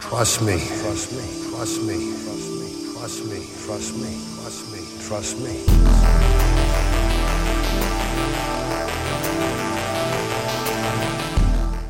Trust me. Trust me. Trust me. Trust me. Trust me. Trust me. Trust me. Trust me.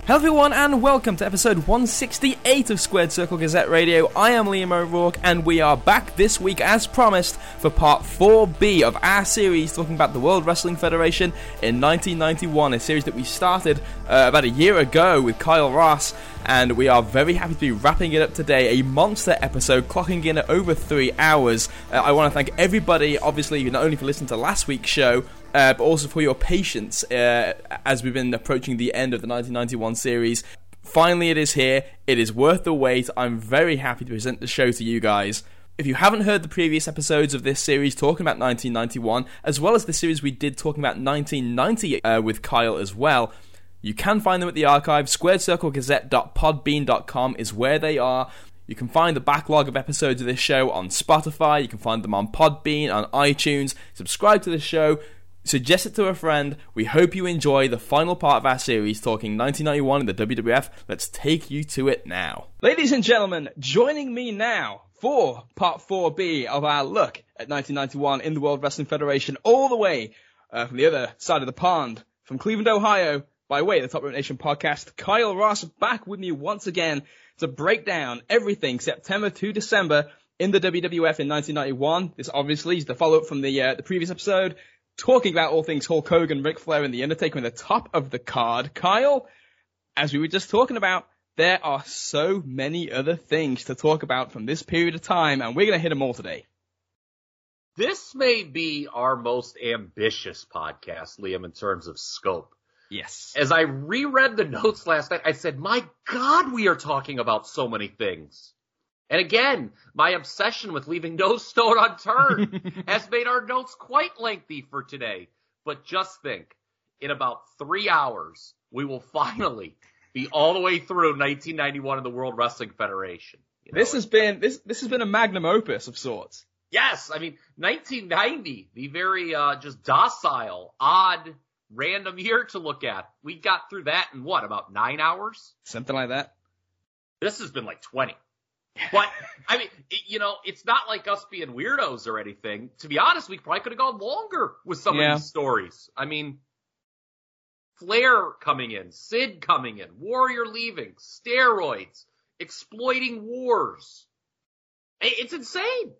Hello everyone and welcome to episode 168 of Squared Circle Gazette Radio. I am Liam O'Rourke and we are back this week as promised for part 4B of our series talking about the World Wrestling Federation in 1991, a series that we started uh, about a year ago with Kyle Ross and we are very happy to be wrapping it up today. A monster episode clocking in at over three hours. Uh, I want to thank everybody, obviously, not only for listening to last week's show, uh, but also for your patience uh, as we've been approaching the end of the 1991 series. Finally, it is here. It is worth the wait. I'm very happy to present the show to you guys. If you haven't heard the previous episodes of this series talking about 1991, as well as the series we did talking about 1990 uh, with Kyle as well, you can find them at the archive. SquaredCircleGazette.podbean.com is where they are. You can find the backlog of episodes of this show on Spotify. You can find them on Podbean, on iTunes. Subscribe to the show. Suggest it to a friend. We hope you enjoy the final part of our series talking 1991 in the WWF. Let's take you to it now. Ladies and gentlemen, joining me now for part 4B of our look at 1991 in the World Wrestling Federation, all the way uh, from the other side of the pond, from Cleveland, Ohio, by way of the Top Rope Nation podcast, Kyle Ross back with me once again to break down everything September to December in the WWF in 1991. This obviously is the follow-up from the uh, the previous episode, talking about all things Hulk Hogan, Ric Flair, and The Undertaker in the top of the card. Kyle, as we were just talking about, there are so many other things to talk about from this period of time, and we're going to hit them all today. This may be our most ambitious podcast, Liam, in terms of scope. Yes. As I reread the notes last night, I said, my God, we are talking about so many things. And again, my obsession with leaving no stone unturned has made our notes quite lengthy for today. But just think, in about three hours, we will finally be all the way through 1991 in the World Wrestling Federation. You know, This has been this this has been a magnum opus of sorts. Yes, I mean 1990, the very uh, just docile, odd, random year to look at. We got through that in what about nine hours? Something like that. This has been like 20. But I mean, it, you know, it's not like us being weirdos or anything. To be honest, we probably could have gone longer with some Yeah. of these stories. I mean, Flair coming in, Sid coming in, Warrior leaving, steroids, exploiting wars. It's insane.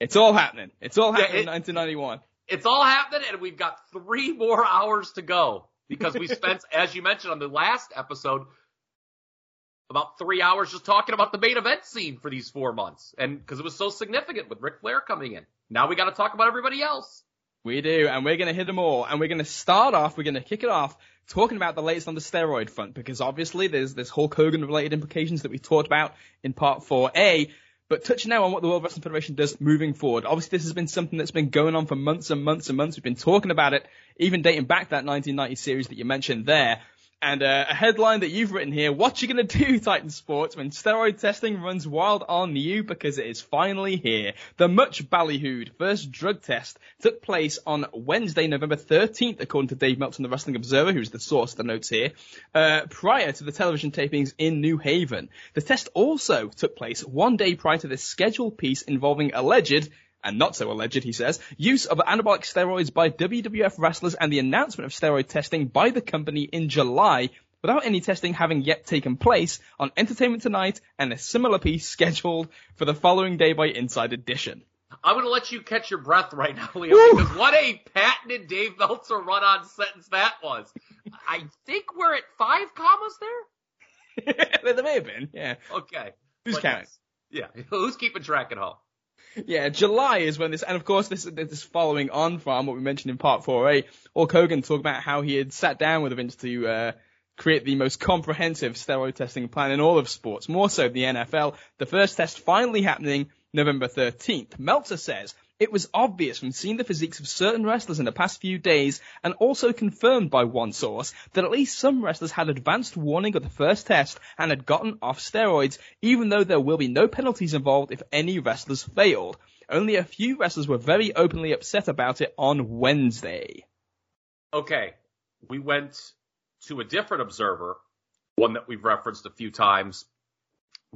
It's all happening. It's all Yeah, happening in it- 1991. it's all happening and we've got three more hours to go because we spent, as you mentioned on the last episode, about three hours just talking about the main event scene for these four months. And because it was so significant with Ric Flair coming in. Now we got to talk about everybody else. We do, and we're going to hit them all. And we're going to start off, we're going to kick it off talking about the latest on the steroid front, because obviously there's this Hulk Hogan related implications that we talked about in part 4A. But touching now on what the World Wrestling Federation does moving forward. Obviously, this has been something that's been going on for months and months and months. We've been talking about it, even dating back that 1990 series that you mentioned there. And uh, a headline that you've written here, what you gonna do, Titan Sports, when steroid testing runs wild on you because it is finally here. The much ballyhooed first drug test took place on Wednesday, November 13th, according to Dave Meltzer, the Wrestling Observer, who's the source of the notes here, uh, prior to the television tapings in New Haven. The test also took place one day prior to the scheduled piece involving alleged and not so alleged, he says, use of anabolic steroids by WWF wrestlers and the announcement of steroid testing by the company in July without any testing having yet taken place on Entertainment Tonight and a similar piece scheduled for the following day by Inside Edition. I'm going to let you catch your breath right now, Leo, because what a patented Dave Meltzer run on sentence that was. I think we're at five commas there. there may have been, yeah. Okay. Who's But counting? Yeah. Who's keeping track at home? Yeah, July is when this, and of course this this is following on from what we mentioned in part 4A. Hulk Hogan talked about how he had sat down with Vince to uh, create the most comprehensive steroid testing plan in all of sports, more so the NFL. The first test finally happening November 13th. Meltzer says it was obvious from seeing the physiques of certain wrestlers in the past few days, and also confirmed by one source, that at least some wrestlers had advanced warning of the first test and had gotten off steroids, even though there will be no penalties involved if any wrestlers failed. Only a few wrestlers were very openly upset about it on Wednesday. Okay. We went to a different observer, one that we've referenced a few times,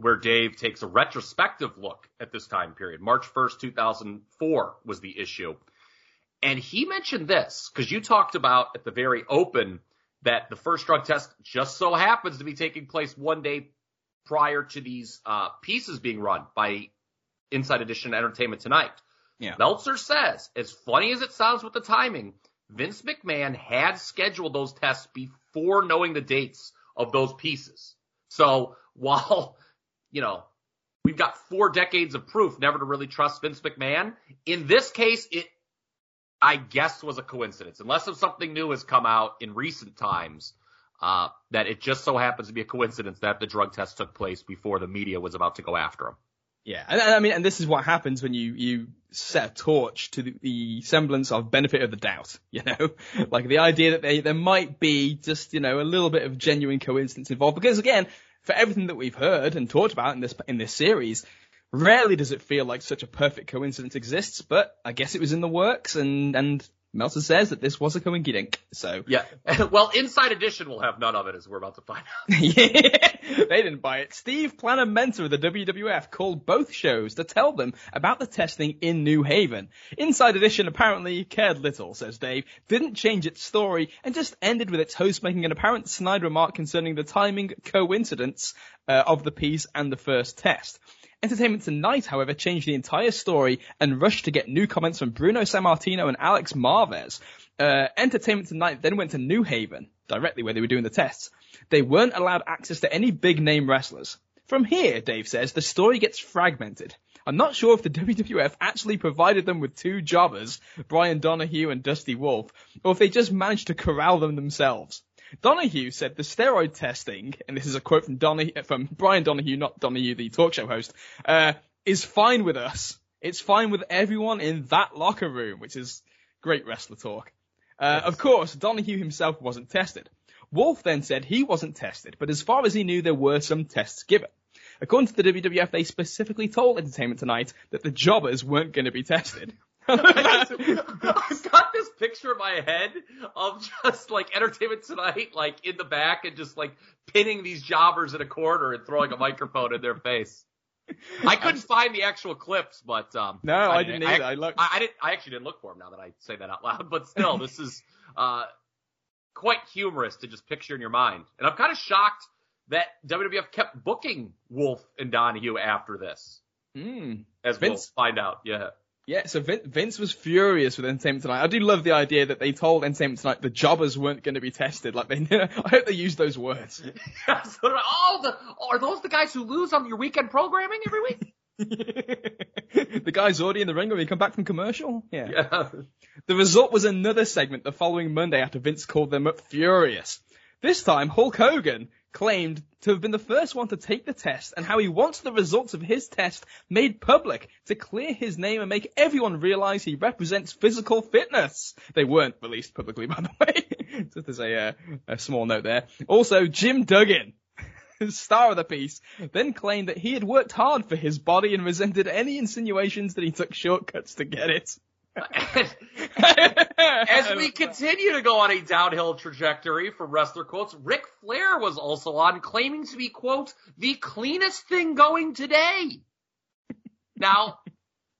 where Dave takes a retrospective look at this time period. March 1st, 2004 was the issue. And he mentioned this because you talked about at the very open that the first drug test just so happens to be taking place one day prior to these uh, pieces being run by Inside Edition Entertainment Tonight. Yeah. Meltzer says, as funny as it sounds with the timing, Vince McMahon had scheduled those tests before knowing the dates of those pieces. So while, you know, we've got four decades of proof never to really trust Vince McMahon, in this case, it, I guess was a coincidence. Unless if something new has come out in recent times, uh, that it just so happens to be a coincidence that the drug test took place before the media was about to go after him. Yeah, and, and I mean, and this is what happens when you you set a torch to the, the semblance of benefit of the doubt. You know, like the idea that they, there might be just you know a little bit of genuine coincidence involved. Because again, for everything that we've heard and talked about in this in this series, rarely does it feel like such a perfect coincidence exists. But I guess it was in the works, and and Meltzer says that this was a coinkydink. So Yeah. well, Inside Edition will have none of it, as we're about to find out. yeah, they didn't buy it. Steve Planamenta of the WWF called both shows to tell them about the testing in New Haven. Inside Edition apparently cared little, says Dave, didn't change its story, and just ended with its host making an apparent snide remark concerning the timing coincidence uh, of the piece and the first test. Entertainment Tonight, however, changed the entire story and rushed to get new comments from Bruno Sammartino and Alex Marvez. Uh, Entertainment Tonight then went to New Haven, directly where they were doing the tests. They weren't allowed access to any big name wrestlers. From here, Dave says, the story gets fragmented. I'm not sure if the WWF actually provided them with two jobbers, Brian Donahue and Dusty Wolf, or if they just managed to corral them themselves. Donahue said the steroid testing, and this is a quote from Donahue, from Brian Donahue, not Donahue, the talk show host, uh, is fine with us. It's fine with everyone in that locker room, which is great wrestler talk. Uh, Of course, Donahue himself wasn't tested. Wolf then said he wasn't tested, but as far as he knew, there were some tests given. According to the WWF, they specifically told Entertainment Tonight that the jobbers weren't going to be tested. I've got this picture in my head of just like Entertainment Tonight, like in the back and just like pinning these jobbers in a corner and throwing a microphone in their face. I couldn't find the actual clips, but um, No, I didn't either. I looked. I, I didn't. I actually didn't look for them now that I say that out loud. But still, this is uh, quite humorous to just picture in your mind. And I'm kind of shocked that WWF kept booking Wolf and Donahue after this, Mm. as Vince- we'll find out. Yeah. Yeah, so Vin- Vince was furious with Entertainment Tonight. I do love the idea that they told Entertainment Tonight the jobbers weren't going to be tested. Like they, I hope they used those words. oh, the, oh, are those the guys who lose on your weekend programming every week? the guy's already in the ring when he come back from commercial. Yeah. yeah. The result was another segment the following Monday after Vince called them up furious. This time, Hulk Hogan claimed to have been the first one to take the test and how he wants the results of his test made public to clear his name and make everyone realize he represents physical fitness. They weren't released publicly, by the way. Just as a, uh, a small note there. Also, Jim Duggan, star of the piece, then claimed that he had worked hard for his body and resented any insinuations that he took shortcuts to get it. As we continue to go on a downhill trajectory for wrestler quotes, Ric Flair was also on claiming to be, quote, the cleanest thing going today. Now,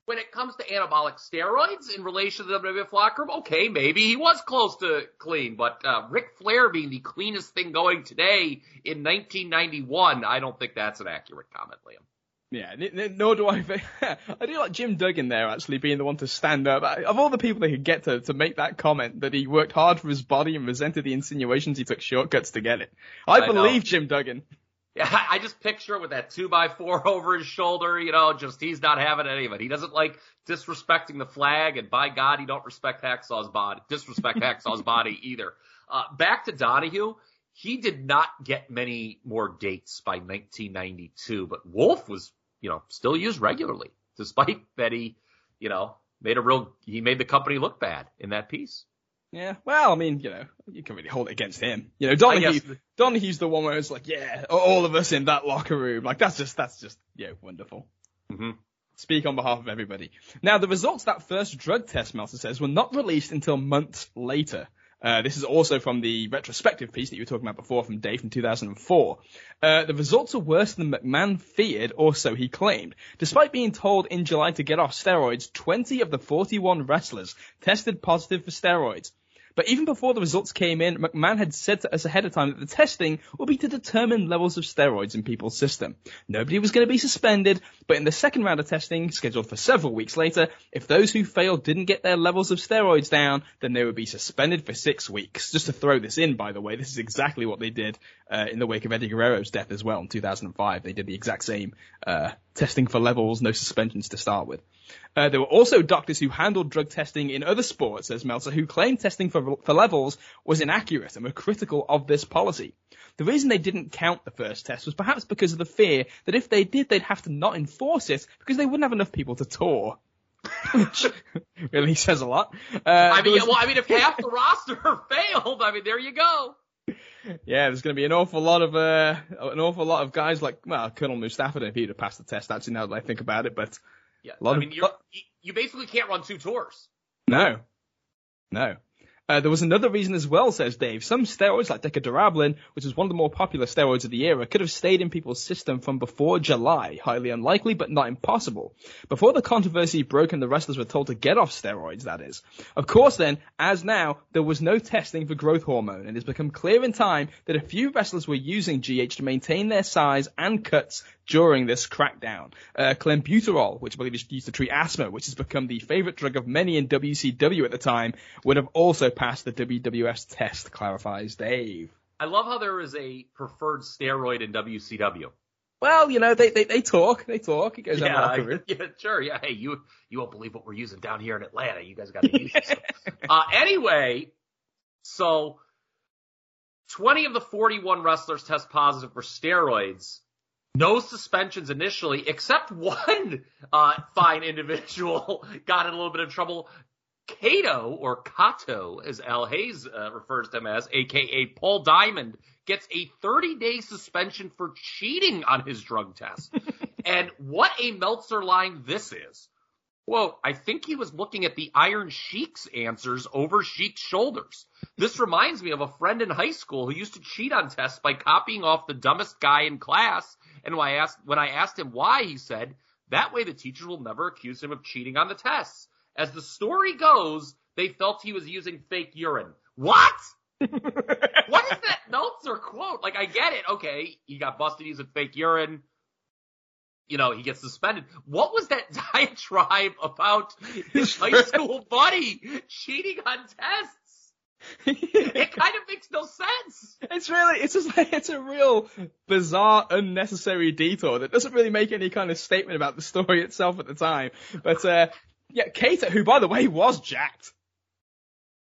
when it comes to anabolic steroids in relation to the WWF locker room, okay, maybe he was close to clean, but uh, Ric Flair being the cleanest thing going today in 1991, I don't think that's an accurate comment, Liam. Yeah, n- n- nor do I. think- I do like Jim Duggan there actually being the one to stand up. Of all the people they could get to to make that comment that he worked hard for his body and resented the insinuations he took shortcuts to get it, I, I know. believe Jim Duggan. Yeah, I I just picture it with that two by four over his shoulder, you know, just he's not having any of it. He doesn't like disrespecting the flag, and by God, he don't respect Hacksaw's body, disrespect Hacksaw's body either. Uh, back to Donahue, he did not get many more dates by 1992, but Wolf was, you know, still used regularly, despite that he, you know, made a real, he made the company look bad in that piece. Yeah, well, I mean, you know, you can really hold it against him. You know, Donahue, guess- Donahue's the one where it's like, yeah, all of us in that locker room. Like that's just, that's just, yeah, wonderful. Mm-hmm. Speak on behalf of everybody. Now, the results of that first drug test, Meltzer says, were not released until months later. Uh, this is also from the retrospective piece that you were talking about before from Dave from 2004. Uh, the results are worse than McMahon feared, or so he claimed. Despite being told in July to get off steroids, 20 of the 41 wrestlers tested positive for steroids. But even before the results came in, McMahon had said to us ahead of time that the testing would be to determine levels of steroids in people's system. Nobody was going to be suspended, but in the second round of testing, scheduled for several weeks later, if those who failed didn't get their levels of steroids down, then they would be suspended for six weeks. Just to throw this in, by the way, this is exactly what they did uh, in the wake of Eddie Guerrero's death as well in 2005. They did the exact same uh, testing for levels, no suspensions to start with. Uh, there were also doctors who handled drug testing in other sports, says Meltzer, who claimed testing for, for levels was inaccurate and were critical of this policy. The reason they didn't count the first test was perhaps because of the fear that if they did, they'd have to not enforce it because they wouldn't have enough people to tour. Which really says a lot. Uh, I mean, was- well, I mean, if half the roster failed, I mean, there you go. Yeah, there's going to be an awful lot of uh, an awful lot of guys like well, Colonel Mustafa if he'd have passed the test. Actually, now that I think about it, but Yeah, I of- mean, you you basically can't run two tours. no, no. Uh, there was another reason as well, says Dave. Some steroids, like Deca-Durabolin, which was one of the more popular steroids of the era, could have stayed in people's system from before July. Highly unlikely, but not impossible. Before the controversy broke and the wrestlers were told to get off steroids, that is. Of course then, as now, there was no testing for growth hormone, and it's become clear in time that a few wrestlers were using GH to maintain their size and cuts during this crackdown. Uh, clenbuterol, which I believe is used to treat asthma, which has become the favorite drug of many in WCW at the time, would have also passed the WWS test, clarifies Dave. I love how there is a preferred steroid in WCW. Well, you know, they, they, they talk, they talk. It goes Yeah, on I- yeah, sure. Yeah, hey, you you won't believe what we're using down here in Atlanta. You guys got to use this. uh, anyway, so twenty of the forty-one wrestlers test positive for steroids. No suspensions initially, except one uh, fine individual got in a little bit of trouble. Kato, or Kato, as Al Hayes uh, refers to him as, aka Paul Diamond, gets a 30-day suspension for cheating on his drug test. and what a Meltzer line this is. Quote, I think he was looking at the Iron Sheik's answers over Sheik's shoulders. This reminds me of a friend in high school who used to cheat on tests by copying off the dumbest guy in class. And when I asked, when I asked him why, he said, that way the teacher will never accuse him of cheating on the tests. As the story goes, they felt he was using fake urine. What? what is that Meltzer quote? Like, I get it. Okay, he got busted using fake urine. You know, he gets suspended. What was that diatribe about his high school buddy cheating on tests? It kind of makes no sense. It's really, it's just like, it's a real bizarre, unnecessary detour that doesn't really make any kind of statement about the story itself at the time. But, uh, yeah, Cater, who by the way was jacked.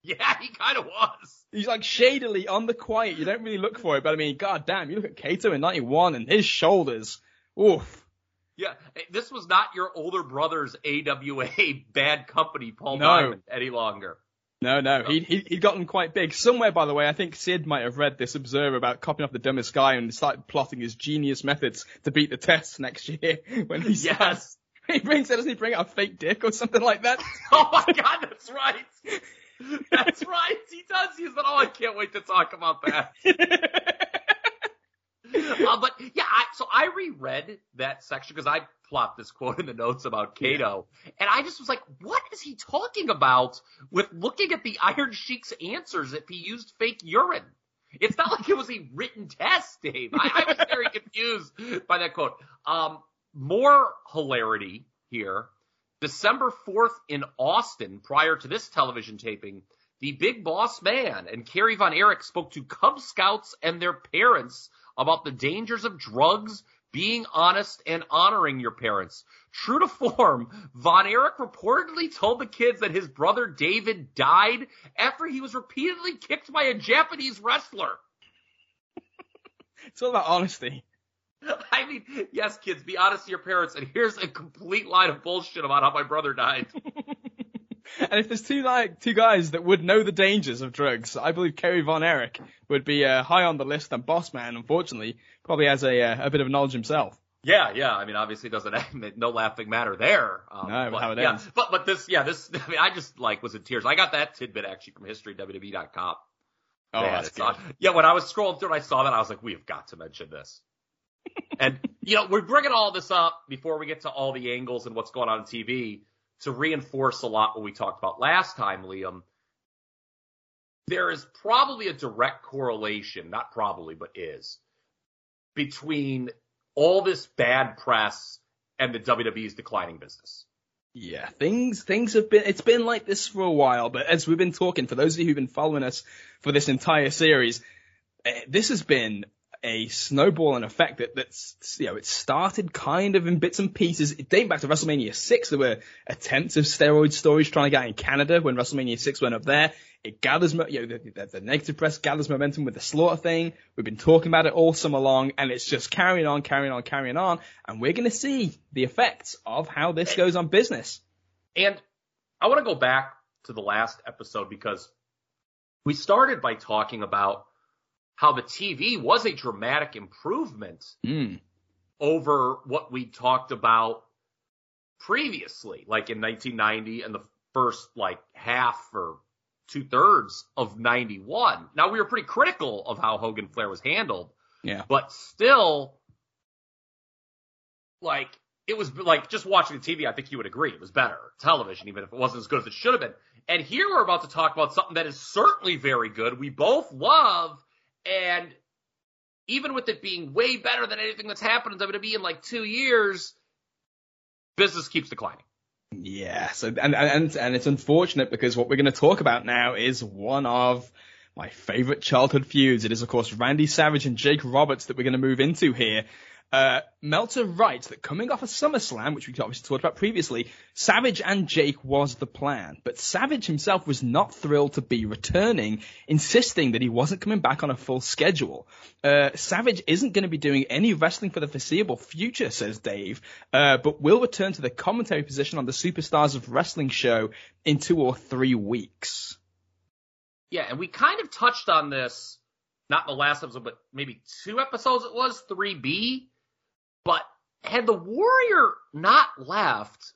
Yeah, he kind of was. He's like shadily on the quiet. You don't really look for it, but I mean, god damn, you look at Kato in 91 and his shoulders. Oof. Yeah, eh, this was not your older brother's AWA bad company, Paul No. Diamond, any longer. No, no, he, he, he'd gotten quite big. Somewhere, by the way, I think Sid might have read this observer about copying off the dumbest guy and started plotting his genius methods to beat the test next year when he Yes. he brings doesn't he bring out a fake dick or something like that? Oh my god, that's right. That's right. He does. He's like, oh, I can't wait to talk about that. Uh, but yeah, I, so I reread that section because I plopped this quote in the notes about Cato, and I just was like, what is he talking about with looking at the Iron Sheik's answers if he used fake urine? It's not like it was a written test, Dave. I, I was very confused by that quote. Um, more hilarity here. December 4th in Austin, prior to this television taping, the big boss man and Kerry Von Erich spoke to Cub Scouts and their parents about the dangers of drugs, being honest, and honoring your parents. True to form, Von Erich reportedly told the kids that his brother David died after he was repeatedly kicked by a Japanese wrestler. It's all about honesty. I mean, yes, kids, be honest to your parents, and here's a complete line of bullshit about how my brother died. And if there's two like two guys that would know the dangers of drugs, I believe Kerry Von Erich would be uh, high on the list. And Boss Man, unfortunately, probably has a uh, a bit of knowledge himself. Yeah, yeah. I mean, obviously, it doesn't no laughing matter there. Um, No, but, how it yeah, ends. but but this, yeah, this. I mean, I just like was in tears. I got that tidbit actually from HistoryWWE.com. Oh, Man, that's good. Yeah, when I was scrolling through and I saw that, I was like, we have got to mention this. and, you know, we're bringing all this up before we get to all the angles and what's going on on TV to reinforce a lot what we talked about last time, Liam. There is probably a direct correlation, not probably, but is, between all this bad press and the WWE's declining business. Yeah, things things have been it's been like this for a while, but as we've been talking, for those of you who've been following us for this entire series, eh, this has been a snowballing effect that that's you know it started kind of in bits and pieces. It dating back to WrestleMania six, there were attempts of steroid stories trying to get in Canada when WrestleMania six went up there. It gathers, you know, the, the, the negative press gathers momentum with the slaughter thing. We've been talking about it all summer long, and it's just carrying on, carrying on, carrying on, and we're going to see the effects of how this goes on business. And I want to go back to the last episode because we started by talking about how the TV was a dramatic improvement Mm. over what we talked about previously, like in 1990 and the first like half or two thirds of 91. Now we were pretty critical of how Hogan Flair was handled, Yeah. but still, like it was like just watching the TV. I think you would agree it was better television, even if it wasn't as good as it should have been. And here we're about to talk about something that is certainly very good. We both love, and even with it being way better than anything that's happened in WWE in like two years, business keeps declining. Yeah, so and and and it's unfortunate because what we're going to talk about now is one of my favorite childhood feuds. It is of course Randy Savage and Jake Roberts that we're going to move into here. Uh, Meltzer writes that coming off of SummerSlam, which we obviously talked about previously, Savage and Jake was the plan, but Savage himself was not thrilled to be returning, insisting that he wasn't coming back on a full schedule. Uh, Savage isn't going to be doing any wrestling for the foreseeable future, says Dave, uh, but will return to the commentary position on the Superstars of Wrestling show in two or three weeks. Yeah, and we kind of touched on this, not the last episode, but maybe two episodes it was, 3B. But had the Warrior not left,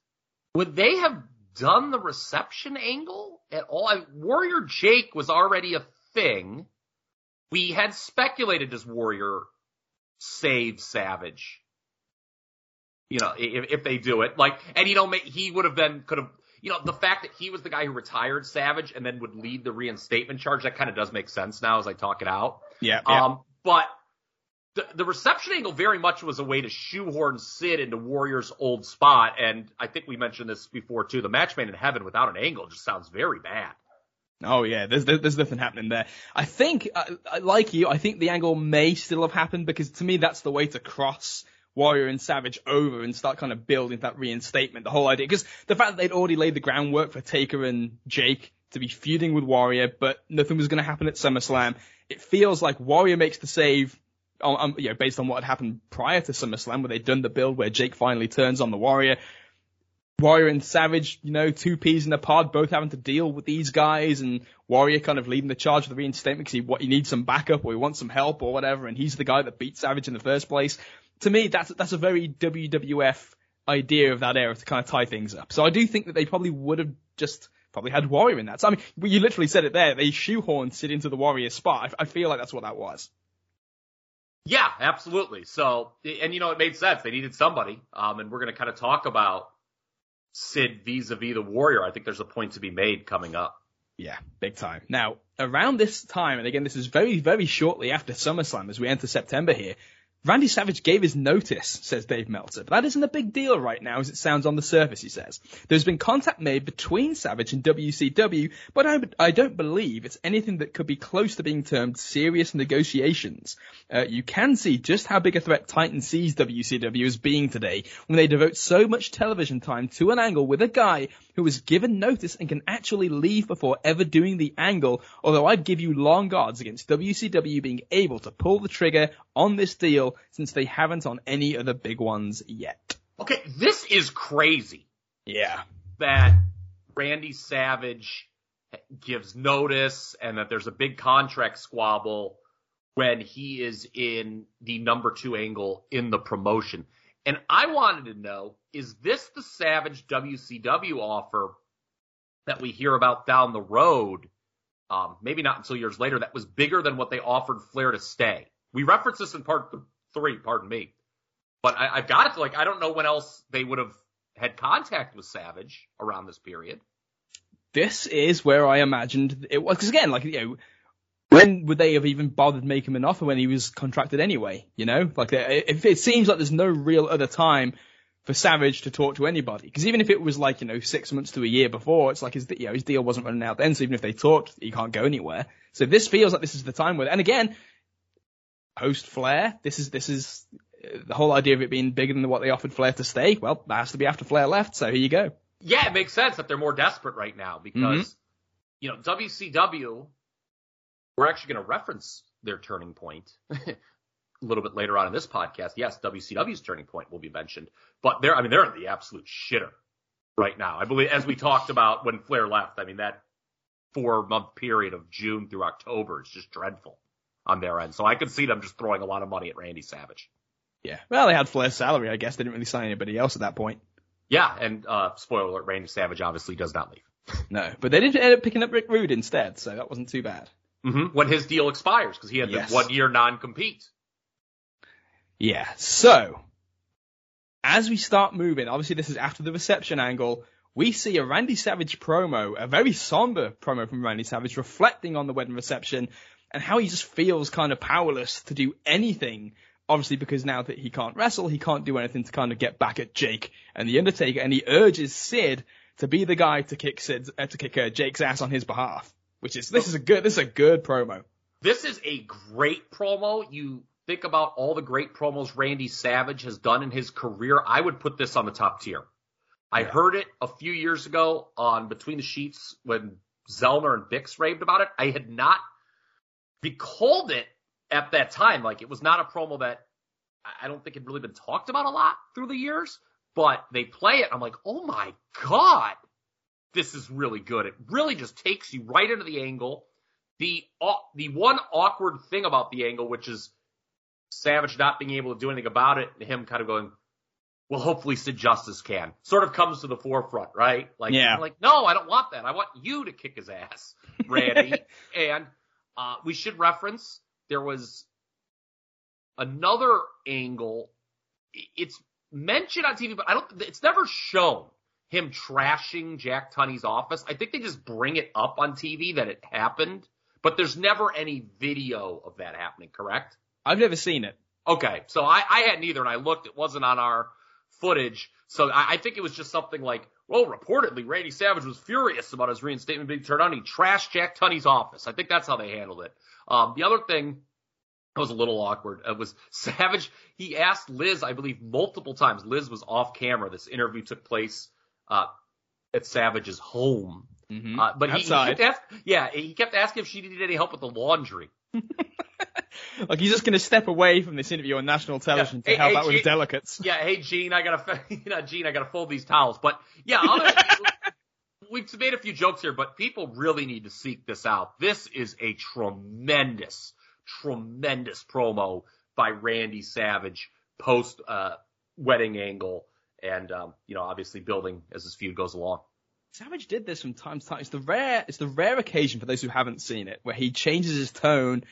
would they have done the reception angle at all? I, Warrior Jake was already a thing. We had speculated does Warrior save Savage? You know, if, if they do it, like, and you know, he would have been, could have, you know, the fact that he was the guy who retired Savage and then would lead the reinstatement charge, that kind of does make sense now as I talk it out. Yeah, Um, but the, the reception angle very much was a way to shoehorn Sid into Warrior's old spot. And I think we mentioned this before too. The match made in heaven without an angle just sounds very bad. Oh yeah, there's there's nothing happening there. I think, uh, like you, I think the angle may still have happened because to me that's the way to cross Warrior and Savage over and start kind of building that reinstatement. The whole idea, because the fact that they'd already laid the groundwork for Taker and Jake to be feuding with Warrior, but nothing was going to happen at SummerSlam. It feels like Warrior makes the save. On, you know, based on what had happened prior to SummerSlam, where they'd done the build where Jake finally turns on the Warrior. Warrior and Savage, you know, two peas in a pod, both having to deal with these guys, and Warrior kind of leading the charge of the reinstatement because he, what, he needs some backup or he wants some help or whatever, and he's the guy that beat Savage in the first place. To me, that's that's a very WWF idea of that era to kind of tie things up. So I do think that they probably would have just probably had Warrior in that. So I mean, you literally said it there. They shoehorned Sid into the Warrior spot. I, I feel like that's what that was. Yeah, absolutely. So, and you know, it made sense. They needed somebody. Um, and we're going to kind of talk about Sid vis-a-vis the Warrior. I think there's a point to be made coming up. Yeah, big time. Now, around this time, and again, this is very, very shortly after SummerSlam as we enter September here, Randy Savage gave his notice, says Dave Meltzer, but that isn't a big deal right now as it sounds on the surface, he says. There's been contact made between Savage and WCW, but I, I don't believe it's anything that could be close to being termed serious negotiations. Uh, you can see just how big a threat Titan sees WCW as being today when they devote so much television time to an angle with a guy who was given notice and can actually leave before ever doing the angle, although I'd give you long odds against WCW being able to pull the trigger on this deal since they haven't on any of the big ones yet. Okay, this is crazy Yeah. that Randy Savage gives notice and that there's a big contract squabble when he is in the number two angle in the promotion. And I wanted to know, is this the Savage WCW offer that we hear about down the road um, maybe not until years later, that was bigger than what they offered Flair to stay. We referenced this in part three, pardon me. But I, I've got it like, I don't know when else they would have had contact with Savage around this period. This is where I imagined it was, because again, like, you know, when would they have even bothered making him an offer when he was contracted anyway? You know, like if it seems like there's no real other time for Savage to talk to anybody, because even if it was like you know six months to a year before, it's like his you know his deal wasn't running out then, so even if they talked, he can't go anywhere. So this feels like this is the time with, and again, post Flair, this is this is uh, the whole idea of it being bigger than what they offered Flair to stay. Well, that has to be after Flair left, so here you go. Yeah, it makes sense that they're more desperate right now because mm-hmm. you know WCW we're actually going to reference their turning point a little bit later on in this podcast. Yes, WCW's turning point will be mentioned, but they're, I mean, they're in the absolute shitter right now. I believe, as we talked about when Flair left, I mean, that four month period of June through October is just dreadful on their end. So I could see them just throwing a lot of money at Randy Savage. Yeah. Well, they had Flair's salary, I guess. They didn't really sign anybody else at that point. Yeah. And, uh, spoiler alert, Randy Savage obviously does not leave. no, but they did end up picking up Rick Rude instead, so that wasn't too bad. Mm-hmm. When his deal expires, because he had yes. the one year non compete. Yeah. So, as we start moving, obviously this is after the reception angle, we see a Randy Savage promo, a very somber promo from Randy Savage, reflecting on the wedding reception and how he just feels kind of powerless to do anything. Obviously, because now that he can't wrestle, he can't do anything to kind of get back at Jake and the Undertaker, and he urges Sid to be the guy to kick Sid's, uh, to kick uh, Jake's ass on his behalf which is this is a good this is a good promo. This is a great promo. You think about all the great promos Randy Savage has done in his career. I would put this on the top tier. I heard it a few years ago on Between the Sheets when Zellner and Bix raved about it. I had not recalled it at that time. Like it was not a promo that I don't think had really been talked about a lot through the years, but they play it. I'm like, oh my God this is really good. It really just takes you right into the angle. The the one awkward thing about the angle, which is Savage not being able to do anything about it, and him kind of going, "Well, hopefully Sid Justice can," sort of comes to the forefront, right? Like, yeah. like, no, I don't want that. I want you to kick his ass, Randy. and uh, we should reference there was another angle. It's mentioned on TV, but I don't. It's never shown him trashing Jack Tunney's office. I think they just bring it up on TV that it happened, but there's never any video of that happening, correct? I've never seen it. Okay, so I, I hadn't either, and I looked. It wasn't on our footage, so I, I think it was just something like, well, reportedly Randy Savage was furious about his reinstatement being turned on. He trashed Jack Tunney's office. I think that's how they handled it. Um, the other thing that was a little awkward. It was Savage. He asked Liz, I believe, multiple times. Liz was off camera. This interview took place uh, at Savage's home. Mm-hmm. Uh, but he, he, kept ask, yeah, he kept asking if she needed any help with the laundry. like he's just going to step away from this interview on national television yeah. to hey, help hey, out Gene, with delicates. Yeah, hey Gene, I gotta, you know, Gene, I gotta fold these towels. But yeah, other, we've made a few jokes here, but people really need to seek this out. This is a tremendous, tremendous promo by Randy Savage post uh, wedding angle and um, you know, obviously building as this feud goes along. Savage did this from time to time. It's the rare, it's the rare occasion for those who haven't seen it where he changes his tone,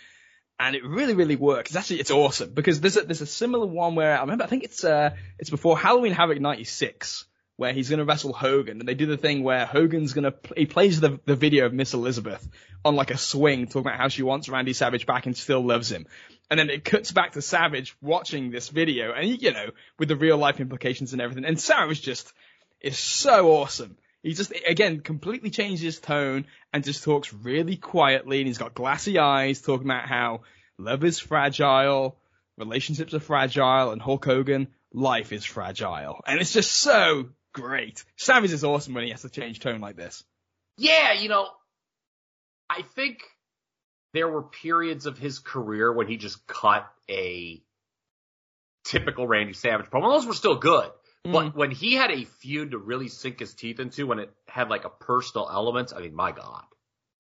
and it really, really works. It's actually, it's awesome because there's a, there's a similar one where I remember, I think it's uh, it's before Halloween Havoc '96 where he's going to wrestle Hogan, and they do the thing where Hogan's going to he plays the the video of Miss Elizabeth on like a swing, talking about how she wants Randy Savage back and still loves him, and then it cuts back to Savage watching this video, and you know with the real life implications and everything, and Savage just is so awesome. He just again completely changes his tone and just talks really quietly, and he's got glassy eyes, talking about how love is fragile, relationships are fragile, and Hulk Hogan, life is fragile, and it's just so great. Savage is awesome when he has to change tone like this. Yeah, you know, I think there were periods of his career when he just cut a typical Randy Savage promo. Those were still good. Mm. But when he had a feud to really sink his teeth into, when it had like a personal element, I mean, my God.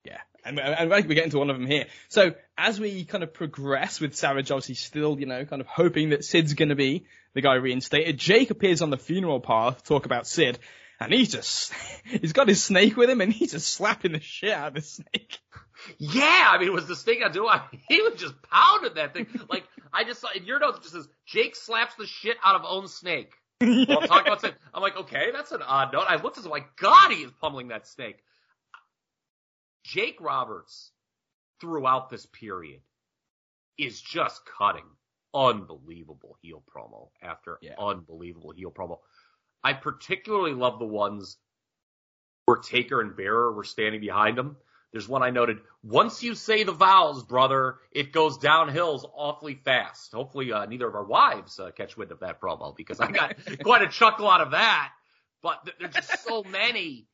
Yeah, and, and we get into one of them here. So as we kind of progress with Savage, obviously still, you know, kind of hoping that Sid's going to be the guy reinstated. Jake appears on the Funeral Parlor to talk about Sid, and he's just, he's got his snake with him, and he's just slapping the shit out of the snake. Yeah, I mean, it was this thing I do. I he was just pounding that thing. Like I just saw in your notes it just says Jake slaps the shit out of own snake. Well, talk about. I'm like, okay, that's an odd note. I looked at him like, God, he is pummeling that snake. Jake Roberts, throughout this period, is just cutting unbelievable heel promo after Yeah. unbelievable heel promo. I particularly love the ones where Taker and Bearer were standing behind him. There's one I noted. Once you say the vows, brother, it goes downhills awfully fast. Hopefully, uh, neither of our wives uh, catch wind of that promo because I got quite a chuckle out of that. But th- there's just so many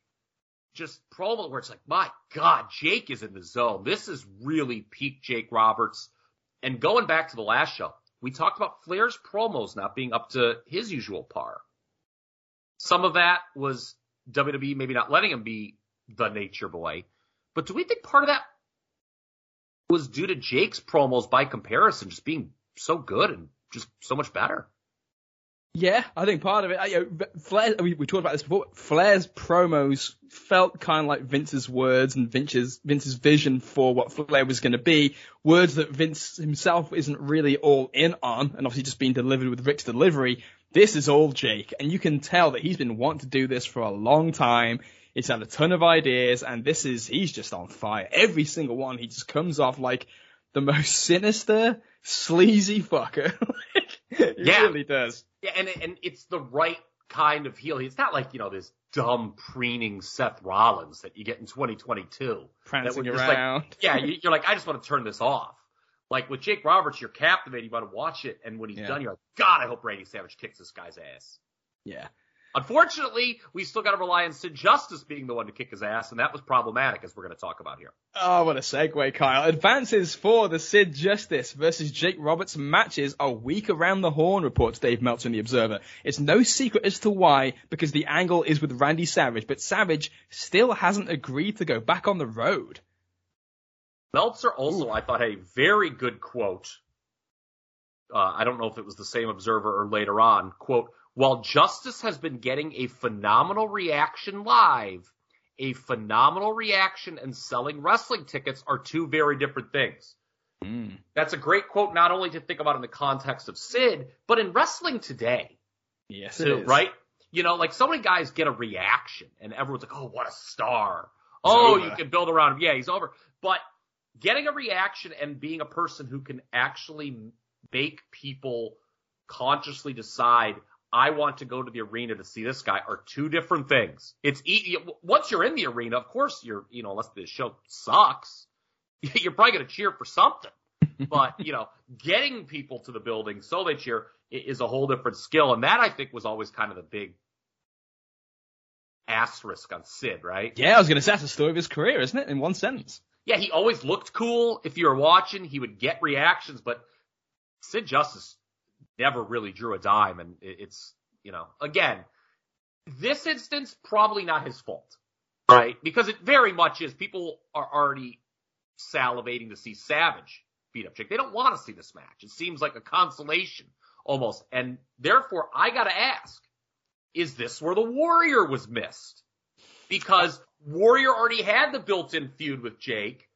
just promo where it's like, my God, Jake is in the zone. This is really peak Jake Roberts. And going back to the last show, we talked about Flair's promos not being up to his usual par. Some of that was WWE maybe not letting him be the nature boy. But do we think part of that was due to Jake's promos by comparison just being so good and just so much better? Yeah, I think part of it. I, you know, Flair, we, we talked about this before. Flair's promos felt kind of like Vince's words and Vince's Vince's vision for what Flair was going to be. Words that Vince himself isn't really all in on, and obviously just being delivered with Rick's delivery. This is all Jake, and you can tell that he's been wanting to do this for a long time. He's had a ton of ideas, and this is he's just on fire. Every single one, he just comes off like the most sinister, sleazy fucker. he Yeah. really does. Yeah, and and it's the right kind of heel. It's not like you know this dumb preening Seth Rollins that you get in 2022. prancing just, like, around. Yeah, you- you're like, I just want to turn this off. Like with Jake Roberts, you're captivated. You want to watch it, and when he's Yeah. done, you're like, God, I hope Randy Savage kicks this guy's ass. yeah. Unfortunately, we still got to rely on Sid Justice being the one to kick his ass, and that was problematic, as we're going to talk about here. Oh, what a segue, Kyle. Advances for the Sid Justice versus Jake Roberts matches a week around the horn, reports Dave Meltzer in The Observer. It's no secret as to why, because the angle is with Randy Savage, but Savage still hasn't agreed to go back on the road. Meltzer also, I thought, had a very good quote. Uh, I don't know if it was the same observer or later on. Quote, while Justice has been getting a phenomenal reaction live, a phenomenal reaction and selling wrestling tickets are two very different things. Hmm. That's a great quote, not only to think about in the context of Sid, but in wrestling today Yes, too, it is. right? You know, like so many guys get a reaction and everyone's like, oh, what a star. oh, over. you can build around him. Yeah, he's over. But getting a reaction and being a person who can actually make people consciously decide, I want to go to the arena to see this guy are two different things. It's e- once you're in the arena, of course you're, you know, unless the show sucks, you're probably going to cheer for something. but, you know, getting people to the building so they cheer is a whole different skill. And that I think was always kind of the big asterisk on Sid, right? Yeah, I was going to say that's the story of his career, isn't it? In one sentence. Yeah, he always looked cool. If you were watching, he would get reactions, but Sid Justice never really drew a dime. And it's, you know, again, this instance, probably not his fault, right? Because it very much is. People are already salivating to see Savage beat up Jake. They don't want to see this match. It seems like a consolation almost. And therefore, I got to ask, is this where the Warrior was missed? Because Warrior already had the built-in feud with Jake.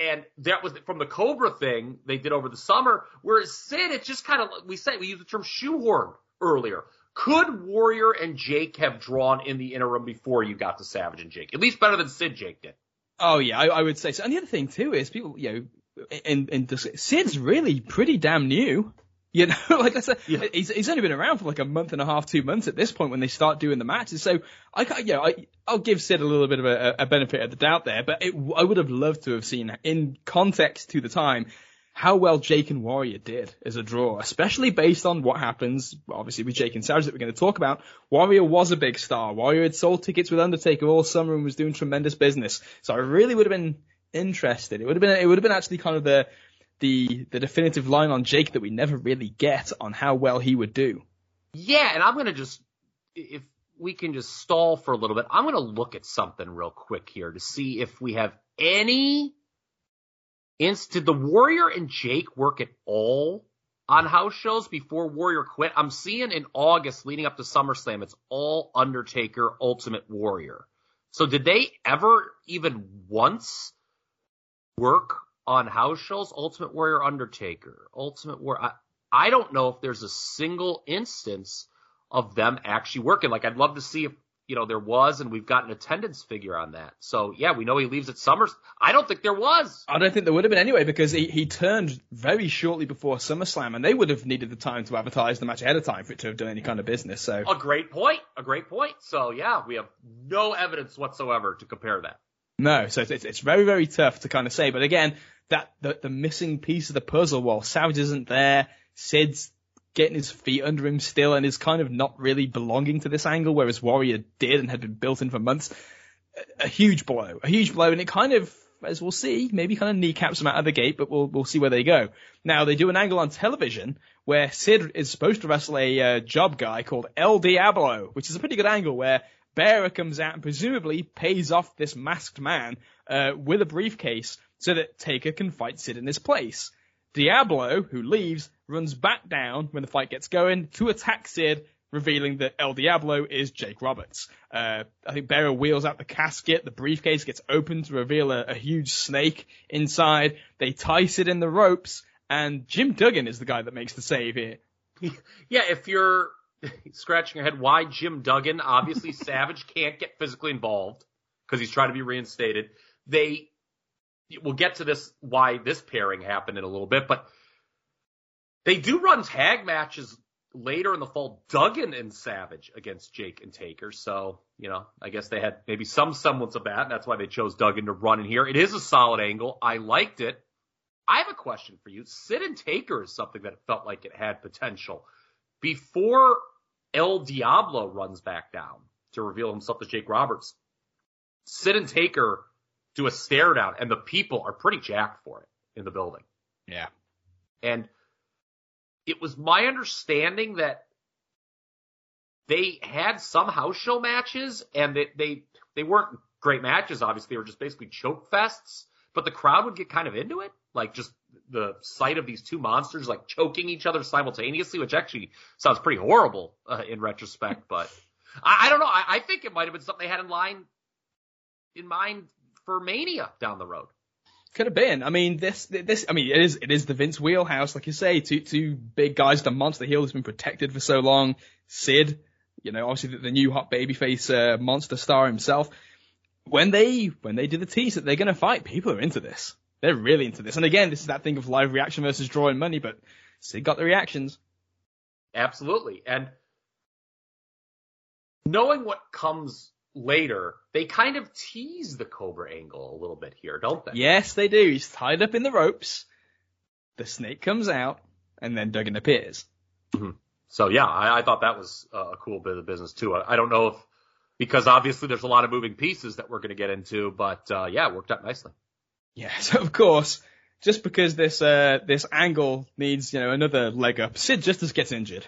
And that was from the Cobra thing they did over the summer. Whereas Sid, it's just kind of, we say, we used the term shoehorn earlier. Could Warrior and Jake have drawn in the interim before you got to Savage and Jake? At least better than Sid Jake did. Oh yeah, I, I would say so. And the other thing too is people, you know, in, in Sid's really pretty damn new. You know, like I said, Yeah. he's, he's only been around for like a month and a half, two months at this point when they start doing the matches. So I, you know, I, I'll give Sid a little bit of a, a benefit of the doubt there, but it, I would have loved to have seen in context to the time how well Jake and Warrior did as a draw, especially based on what happens, obviously with Jake and Savage that we're going to talk about. Warrior was a big star. Warrior had sold tickets with Undertaker all summer and was doing tremendous business. So I really would have been interested. It would have been, it would have been actually kind of the, the, the definitive line on Jake that we never really get on how well he would do. Yeah, and I'm gonna just if we can just stall for a little bit, I'm gonna look at something real quick here to see if we have any did the Warrior and Jake work at all on house shows before Warrior quit? I'm seeing in August leading up to SummerSlam, it's all Undertaker Ultimate Warrior. So did they ever even once work on house shows, Ultimate Warrior Undertaker, Ultimate War. I, I don't know if there's a single instance of them actually working. Like I'd love to see if you know there was, and we've got an attendance figure on that. So yeah, we know he leaves at Summers. I don't think there was. I don't think there would have been anyway because he, he turned very shortly before SummerSlam, and they would have needed the time to advertise the match ahead of time for it to have done any kind of business. So A great point. A great point. So yeah, we have no evidence whatsoever to compare that. No, so it's, it's very, very tough to kind of say. But again, that the, the missing piece of the puzzle, while Savage isn't there, Sid's getting his feet under him still and is kind of not really belonging to this angle, whereas Warrior did and had been built in for months. A, a huge blow, a huge blow, and it kind of, as we'll see, maybe kind of kneecaps them out of the gate, but we'll we'll see where they go. Now they do an angle on television where Sid is supposed to wrestle a uh, job guy called El Diablo, which is a pretty good angle where Bearer comes out and presumably pays off this masked man uh, with a briefcase so that Taker can fight Sid in his place. Diablo, who leaves, runs back down when the fight gets going to attack Sid, revealing that El Diablo is Jake Roberts. Uh, I think Bearer wheels out the casket, the briefcase gets opened to reveal a, a huge snake inside. They tie Sid in the ropes, and Jim Duggan is the guy that makes the save here. Yeah, if you're scratching your head, why Jim Duggan? Obviously, Savage can't get physically involved because he's trying to be reinstated. They, we'll get to this, why this pairing happened in a little bit, but they do run tag matches later in the fall, Duggan and Savage against Jake and Taker. So, you know, I guess they had maybe some semblance of that. And that's why they chose Duggan to run in here. It is a solid angle. I liked it. I have a question for you. Sid and Taker is something that felt like it had potential. Before El Diablo runs back down to reveal himself to Jake Roberts, Sid and Taker do a stare down and the people are pretty jacked for it in the building. Yeah. And it was my understanding that they had some house show matches and that they, they weren't great matches, obviously. They were just basically choke fests, but the crowd would get kind of into it. Like just the sight of these two monsters like choking each other simultaneously, which actually sounds pretty horrible uh, in retrospect, but I, I don't know. I, I think it might have been something they had in line, in mind for Mania down the road. Could have been. I mean, this, this, I mean, it is, it is the Vince wheelhouse, like you say, two, two big guys, the monster heel has been protected for so long. Sid, you know, obviously the, the new hot babyface, uh, monster star himself. When they, when they do the tease that they're gonna fight, people are into this. They're really into this. And again, this is that thing of live reaction versus drawing money, but Sid got the reactions. Absolutely. And knowing what comes later, they kind of tease the Cobra angle a little bit here, don't they? Yes, they do. He's tied up in the ropes. The snake comes out, and then Duggan appears. Mm-hmm. So yeah, I, I, thought that was a cool bit of business too. I, I, don't know if because obviously there's a lot of moving pieces that we're going to get into, but uh, yeah, it worked out nicely. Yeah, so of course, just because this uh, this angle needs you know another leg up, Sid just gets injured.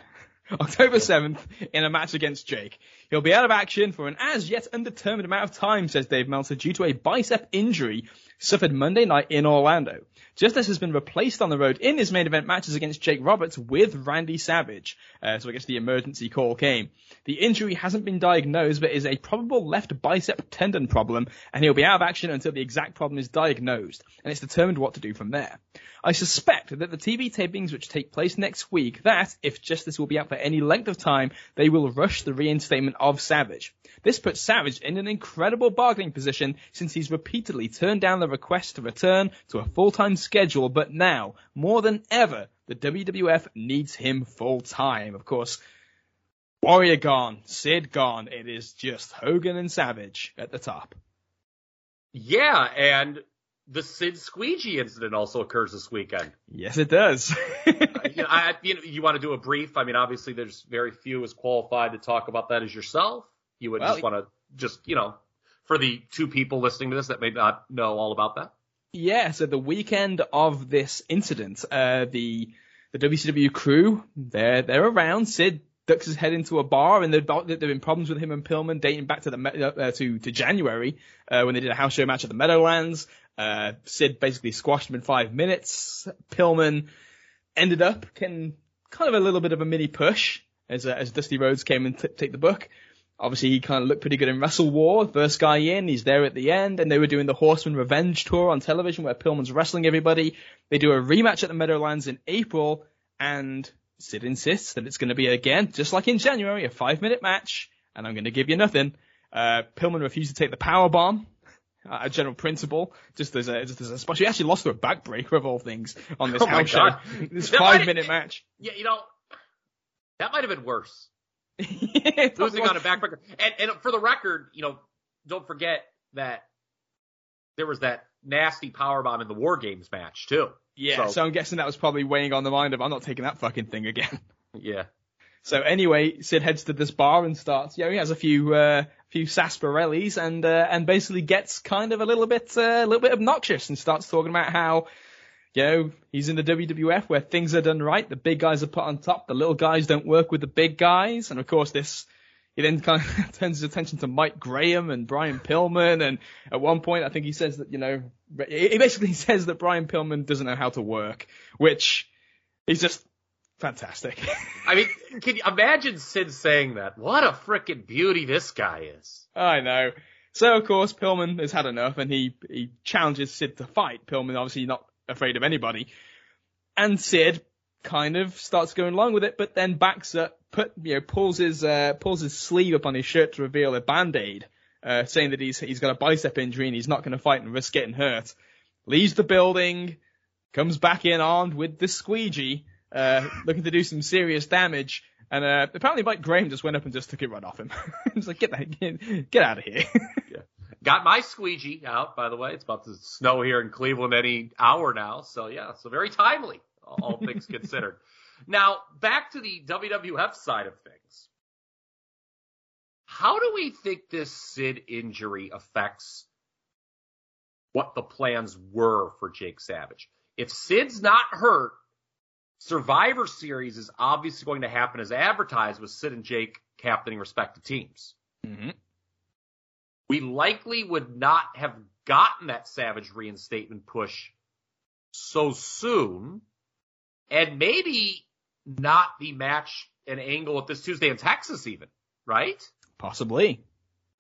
October 7th in a match against Jake. He'll be out of action for an as yet undetermined amount of time, says Dave Meltzer, due to a bicep injury suffered Monday night in Orlando. Justice has been replaced on the road in his main event matches against Jake Roberts with Randy Savage. Uh, so I guess the emergency call came. The injury hasn't been diagnosed, but is a probable left bicep tendon problem, and he'll be out of action until the exact problem is diagnosed, and it's determined what to do from there. I suspect that the TV tapings which take place next week, that, if Justice will be out for any length of time, they will rush the reinstatement of Savage. This puts Savage in an incredible bargaining position since he's repeatedly turned down the request to return to a full-time schedule, but now, more than ever, the WWF needs him full-time. Of course, Warrior gone, Sid gone, it is just Hogan and Savage at the top. Yeah, and the Sid Squeegee incident also occurs this weekend. Yes, it does. uh, you, know, I, you, know, you want to do a brief? I mean, obviously, there's very few as qualified to talk about that as yourself. You would well, just want to just, you know, for the two people listening to this that may not know all about that. Yeah, so the weekend of this incident, uh, the the WCW crew, they're they're around. Sid ducks his head into a bar, and there have been problems with him and Pillman dating back to the uh, to to January uh, when they did a house show match at the Meadowlands. Uh, Sid basically squashed him in five minutes. Pillman ended up getting kind of a little bit of a mini push as uh, as Dusty Rhodes came and t- take the book. Obviously, he kind of looked pretty good in Wrestle War. First guy in, he's there at the end, and they were doing the Horseman Revenge tour on television where Pillman's wrestling everybody. They do a rematch at the Meadowlands in April, and Sid insists that it's going to be again, just like in January, a five minute match, and I'm going to give you nothing. Uh, Pillman refused to take the power bomb. A general principle, just as a, just as a spot. She actually lost to a backbreaker of all things on this Oh house show. This That five minute match. Yeah, you know, that might have been worse. Losing on a backbreaker. And, and for the record, you know, don't forget that there was that nasty powerbomb in the War Games match too. Yeah, So- so I'm guessing that was probably weighing on the mind of I'm not taking that fucking thing again. Yeah. So anyway, Sid heads to this bar and starts. You know, he has a few uh, few sarsaparillis and uh, and basically gets kind of a little bit uh, a little bit obnoxious and starts talking about how you know he's in the WWF where things are done right, the big guys are put on top, the little guys don't work with the big guys, and of course this. He then kind of turns his attention to Mike Graham and Brian Pillman, and at one point I think he says that you know he basically says that Brian Pillman doesn't know how to work, which is just fantastic. I mean, can you imagine Sid saying that? What a freaking beauty this guy is. I know. So of course Pillman has had enough and he he challenges Sid to fight. Pillman obviously not afraid of anybody. And Sid kind of starts going along with it, but then backs up, put you know, pulls his uh pulls his sleeve up on his shirt to reveal a band-aid, uh saying that he's he's got a bicep injury and he's not gonna fight and risk getting hurt. Leaves the building, comes back in armed with the squeegee, uh looking to do some serious damage. And uh, apparently Mike Graham just went up and just took it right off him. He's like, get that, get, get out of here. Got my squeegee out, by the way. It's about to snow here in Cleveland any hour now. So yeah, so very timely, all things considered. Now, back to the WWF side of things. How do we think this Sid injury affects what the plans were for Jake Savage? If Sid's not hurt, Survivor Series is obviously going to happen as advertised with Sid and Jake captaining respective teams mm-hmm. We likely would not have gotten that Savage reinstatement push so soon, and maybe not the match and angle at this Tuesday in Texas, even, right? Possibly.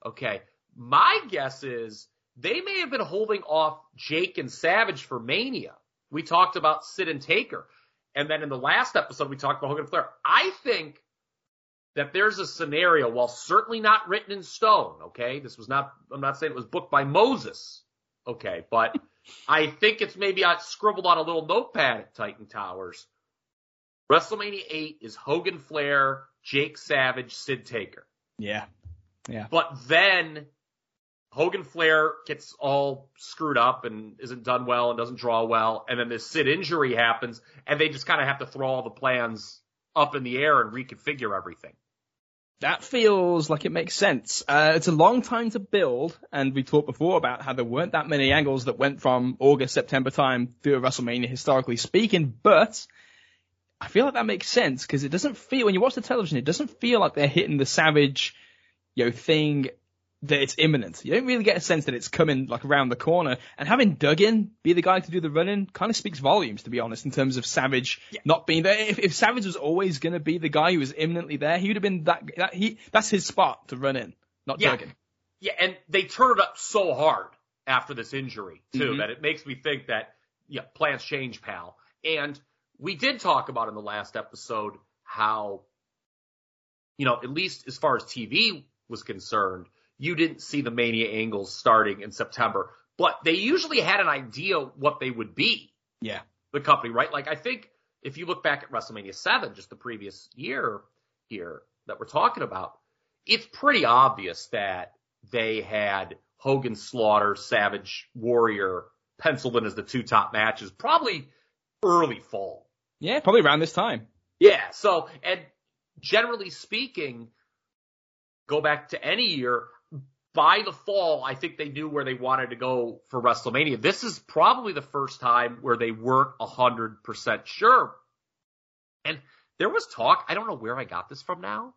Okay. My guess is they may have been holding off Jake and Savage for Mania. We talked about Sid and Taker. And then in the last episode, we talked about Hogan and Flair. I think that there's a scenario, while certainly not written in stone, okay? This was not, I'm not saying it was booked by Moses, okay? But I think it's maybe uh, scribbled on a little notepad at Titan Towers. WrestleMania 8 is Hogan Flair, Jake Savage, Sid Taker. Yeah. Yeah. But then Hogan Flair gets all screwed up and isn't done well and doesn't draw well. And then this Sid injury happens and they just kind of have to throw all the plans up in the air and reconfigure everything. That feels like it makes sense. Uh, it's a long time to build, and we talked before about how there weren't that many angles that went from August, September time through WrestleMania, historically speaking, but I feel like that makes sense because it doesn't feel, when you watch the television, it doesn't feel like they're hitting the savage, you know, thing that it's imminent. You don't really get a sense that it's coming like around the corner. And having Duggan be the guy to do the running kind of speaks volumes, to be honest, in terms of Savage not being there. If, if Savage was always going to be the guy who was imminently there, he would have been that, that he, that's his spot to run in, not Yeah. Duggan. Yeah, and they turn it up so hard after this injury too Mhm. that it makes me think that yeah, plans change, pal. And we did talk about in the last episode how, you know, at least as far as TV was concerned, you didn't see the Mania angles starting in September, but they usually had an idea what they would be. Yeah. The company, right? Like I think if you look back at WrestleMania 7, just the previous year here that we're talking about, it's pretty obvious that they had Hogan Slaughter, Savage Warrior penciled in as the two top matches, probably early fall. Yeah, probably around this time. Yeah. So, and generally speaking, go back to any year, by the fall, I think they knew where they wanted to go for WrestleMania. This is probably the first time where they weren't a hundred percent sure. And there was talk, I don't know where I got this from now,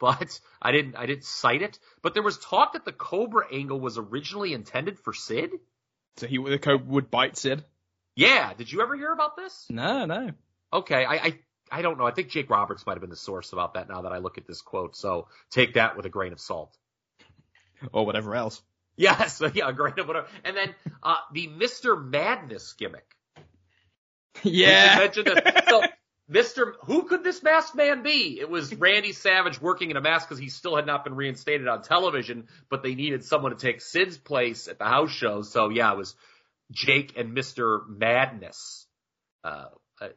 but I didn't, I didn't cite it, but there was talk that the Cobra angle was originally intended for Sid. So he the code would bite Sid. Yeah. Did you ever hear about this? No, no. Okay. I, I, I don't know. I think Jake Roberts might have been the source about that now that I look at this quote. So take that with a grain of salt. Or whatever else. Yes, yeah, a grain of whatever. And then uh, the Mr. Madness gimmick. Yeah. mentioned that. So, Mr. Who could this masked man be? It was Randy Savage working in a mask because he still had not been reinstated on television, but they needed someone to take Sid's place at the house show. So yeah, it was Jake and Mr. Madness uh, uh,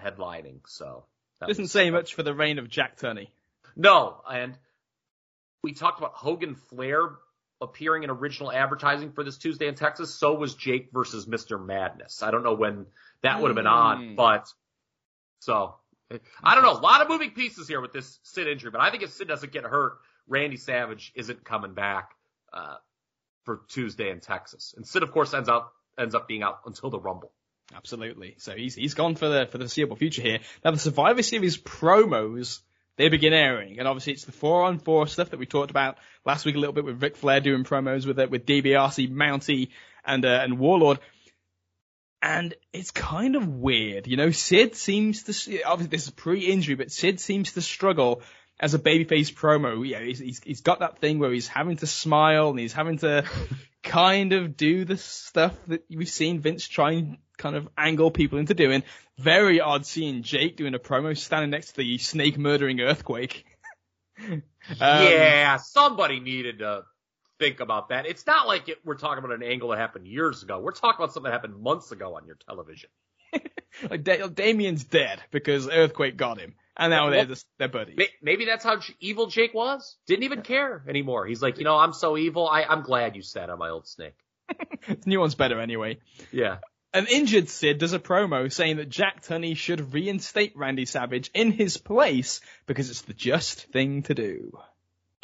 headlining. So that Doesn't say much for the reign of Jack Tunney. No, and we talked about Hogan Flair appearing in original advertising for this Tuesday in Texas. So was Jake versus Mr. Madness. I don't know when that would have been on, Hmm. but so I don't know. A lot of moving pieces here with this Sid injury, but I think if Sid doesn't get hurt, Randy Savage isn't coming back uh, for Tuesday in Texas. And Sid, of course, ends up ends up being out until the Rumble. Absolutely. So he's he's gone for the for the foreseeable future here. Now the Survivor Series promos they begin airing, and obviously it's the four on four stuff that we talked about last week a little bit with Ric Flair doing promos with it with DiBiase, Mountie, and uh, and Warlord. And it's kind of weird, you know. Sid seems to obviously this is pre-injury, but Sid seems to struggle as a babyface promo. Yeah, he's, he's he's got that thing where he's having to smile and he's having to kind of do the stuff that we've seen Vince try and kind of angle people into doing. Very odd seeing Jake doing a promo standing next to the snake murdering earthquake. Um, yeah, somebody needed to think about that. It's not like it, we're talking about an angle that happened years ago. We're talking about something that happened months ago on your television. like da- Damien's dead because earthquake got him, and now they're just they're buddies. Maybe that's how evil Jake was. Didn't even care anymore. He's like, you know, I'm so evil. I, I'm glad you sat on my old snake. the new one's better anyway. Yeah. An injured Sid does a promo saying that Jack Tunney should reinstate Randy Savage in his place because it's the just thing to do.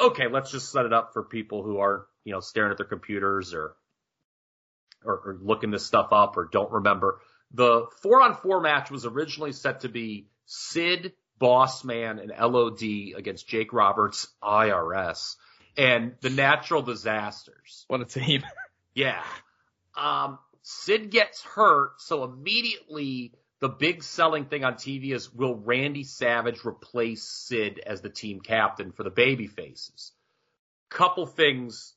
Okay, let's just set it up for people who are, you know, staring at their computers or, or, or looking this stuff up or don't remember. The four on four match was originally set to be Sid, Bossman, and LOD against Jake Roberts, IRS, and the natural disasters. What a team. Yeah. Um, Sid gets hurt, so immediately the big selling thing on TV is will Randy Savage replace Sid as the team captain for the baby faces? Couple things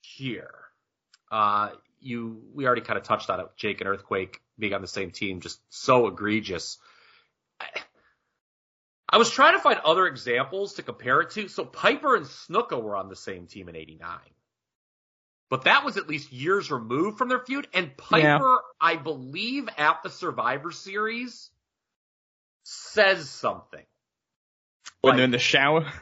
here. Uh, you, we already kind of touched on it. Jake and Earthquake being on the same team, just so egregious. I, I was trying to find other examples to compare it to. So Piper and Snuka were on the same team in 89 but that was at least years removed from their feud. And Piper, Yeah. I believe, at the Survivor Series, says something. When Like- they're in the shower.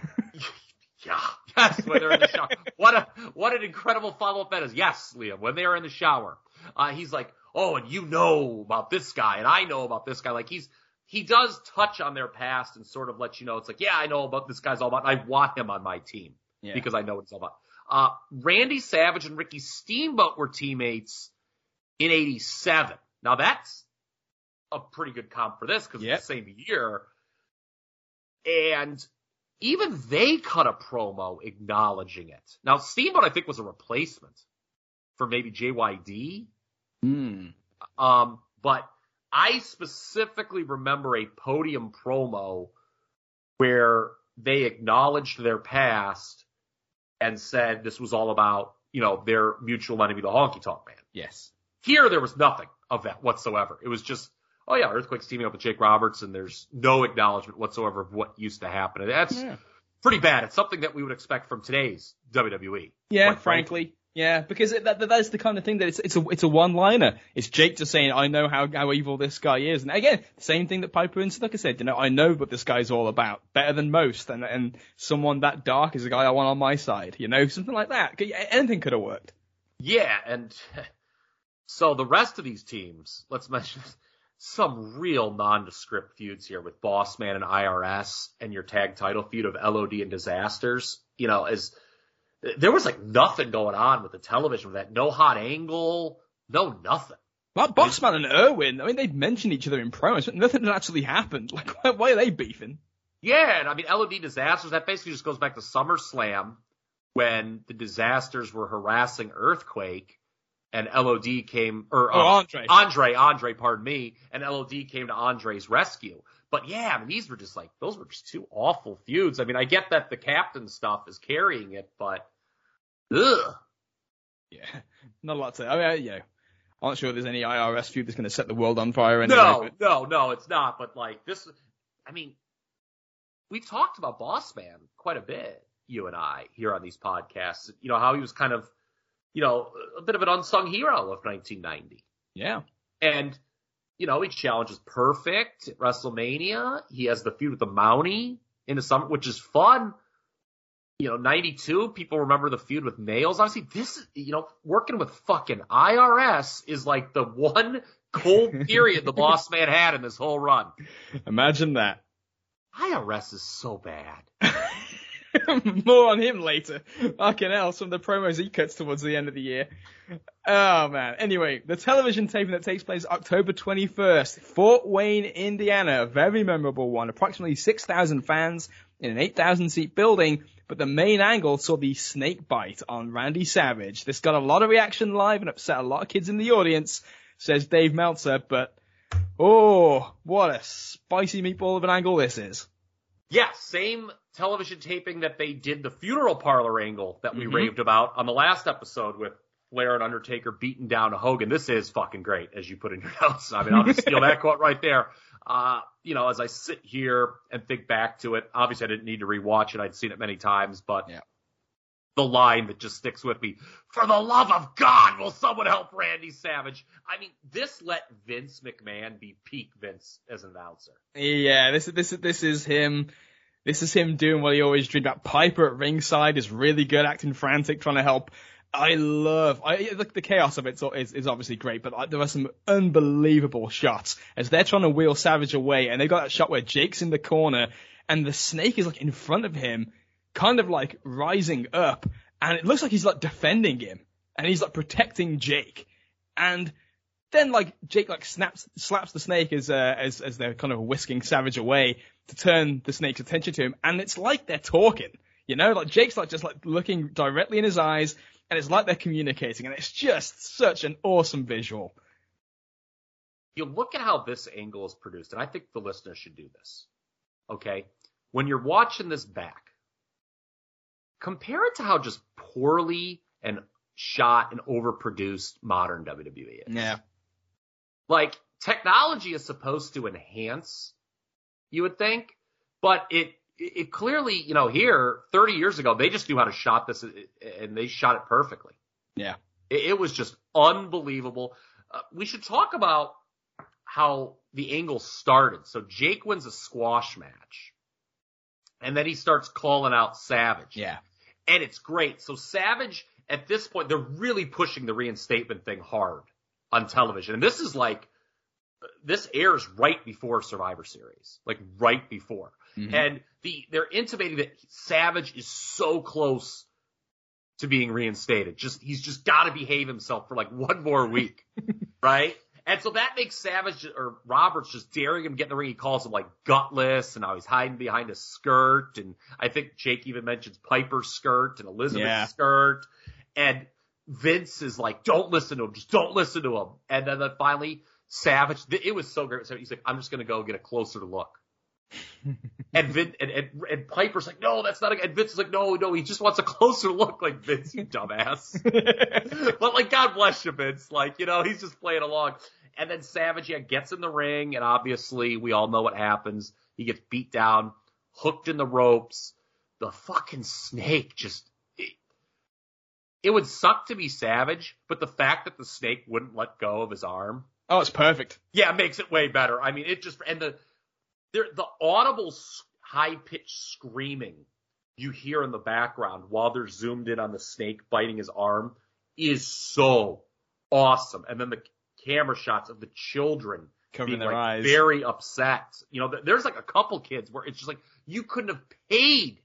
Yeah, yes, when they're in the shower. what a what an incredible follow up that is. Yes, Liam, when they are in the shower, uh, he's like, oh, and you know about this guy, and I know about this guy. Like he's he does touch on their past and sort of let you know it's like, yeah, I know about this guy's all about. I want him on my team Yeah. because I know what it's all about. Uh, Randy Savage and Ricky Steamboat were teammates in '87. Now that's a pretty good comp for this because Yep. it's the same year. And even they cut a promo acknowledging it. Now Steamboat, I think, was a replacement for maybe JYD. Hmm. Um, but I specifically remember a podium promo where they acknowledged their past and said this was all about, you know, their mutual enemy, the Honky Tonk Man. Yes. Here, there was nothing of that whatsoever. It was just, oh yeah, Earthquake's teaming up with Jake Roberts, and there's no acknowledgement whatsoever of what used to happen. And that's Yeah. pretty bad. It's something that we would expect from today's WWE. Yeah, quite frankly. Yeah, because it, that, that's the kind of thing that it's it's a it's a one liner. It's Jake just saying, "I know how how evil this guy is," and again, same thing that Piper and Snuka said. You know, I know what this guy's all about, better than most, and and someone that dark is a guy I want on my side. You know, something like that. Anything could have worked. Yeah, and so the rest of these teams, let's mention some real nondescript feuds here with Bossman and IRS and your tag title feud of LOD and Disasters. You know, as there was like nothing going on with the television with that. No hot angle, no nothing. Like Bossman and Irwin, I mean, they've mentioned each other in promos, but nothing had actually happened. Like, why, why are they beefing? Yeah, and I mean LOD Disasters, that basically just goes back to SummerSlam when the disasters were harassing Earthquake and LOD came or Oh, uh, Andre. Andre, Andre, pardon me, and LOD came to Andre's rescue. but yeah, I mean, these were just like, those were just two awful feuds. I mean, I get that the captain stuff is carrying it, but, ugh. Yeah, not a lot to. Say. I mean, yeah, I'm not sure there's any IRS feud that's going to set the world on fire. Anyway, No, but- no, no, it's not. But like this, I mean, we've talked about Boss Man quite a bit, you and I, here on these podcasts. You know, how he was kind of, you know, a bit of an unsung hero of 1990. yeah, And, you know, he challenges Perfect at WrestleMania. He has the feud with the Mountie in the summer, which is fun. You know, 92, people remember the feud with Nailz. Obviously, this, you know, working with fucking IRS is like the one cold period the boss man had in this whole run. imagine that. IRS is so bad. More on him later. Fucking hell, some of the promos he cuts towards the end of the year. Oh man. Anyway, the television taping that takes place October 21st, Fort Wayne, Indiana. A very memorable one. Approximately 6,000 fans in an 8,000 seat building, but the main angle saw the snake bite on Randy Savage. This got a lot of reaction live and upset a lot of kids in the audience, says Dave Meltzer, but oh, what a spicy meatball of an angle this is. Yeah, same television taping that they did the funeral parlor angle that we Mhm. raved about on the last episode with Flair and Undertaker beating down Hogan. This is fucking great, as you put in your notes. I mean, I'll just steal that quote right there. Uh, you know, as I sit here and think back to it, obviously I didn't need to rewatch it. I'd seen it many times, but Yeah. the line that just sticks with me, for the love of God, will someone help Randy Savage? I mean, this let Vince McMahon be peak Vince as an announcer. Yeah, this is this is this is him. This is him doing what he always dreamed about. Piper at ringside is really good, acting frantic, trying to help. I love I, the, the chaos of it is, is obviously great, but uh, there are some unbelievable shots as they're trying to wheel Savage away, and they got that shot where Jake's in the corner and the snake is like in front of him, kind of like rising up, and it looks like he's like defending him, and he's like protecting Jake, and then like Jake like snaps slaps the snake as uh, as as they're kind of whisking Savage away to turn the snake's attention to him, and it's like they're talking. You know, like Jake's like just like looking directly in his eyes, and it's like they're communicating, and it's just such an awesome visual. you look at how this angle is produced, and I think the listener should do this. Okay? When you're watching this back, compare it to how just poorly and shot and overproduced modern WWE is. Yeah, Like, technology is supposed to enhance, you would think, but it, it clearly, you know, here, 30 years ago, they just knew how to shot this and they shot it perfectly. yeah, It, it was just unbelievable. Uh, we should talk about how the angle started. So Jake wins a squash match. And then he starts calling out Savage. yeah, And it's great. So Savage, at this point, they're really pushing the reinstatement thing hard on television. And this is like, this airs right before Survivor Series. Like right before. Mhm. And the, they're intimating that Savage is so close to being reinstated. Just, he's just gotta behave himself for like one more week. right? And so that makes Savage or Roberts just daring him to get in the ring. He calls him like gutless and now he's hiding behind a skirt. And I think Jake even mentions Piper's skirt and Elizabeth's Yeah. skirt. And Vince is like, don't listen to him. Just don't listen to him. And then, then finally Savage, it was so great. So he's like, I'm just going to go get a closer look. And, Vin, and, and, and Piper's like, no, that's not a, and Vince is like, no, no, he just wants a closer look like Vince, you dumbass. but like, God bless you, Vince. Like, you know, he's just playing along. And then Savage, yeah, gets in the ring, and obviously we all know what happens. He gets beat down, hooked in the ropes. The fucking snake just, it, it would suck to be Savage, but the fact that the snake wouldn't let go of his arm, oh, it's perfect. yeah, it makes it way better. I mean, it just, and the, there, the audible high pitched screaming you hear in the background while they're zoomed in on the snake biting his arm is so awesome. And then the camera shots of the children Covering being their like eyes. very upset. You know, there's like a couple kids where it's just like you couldn't have paid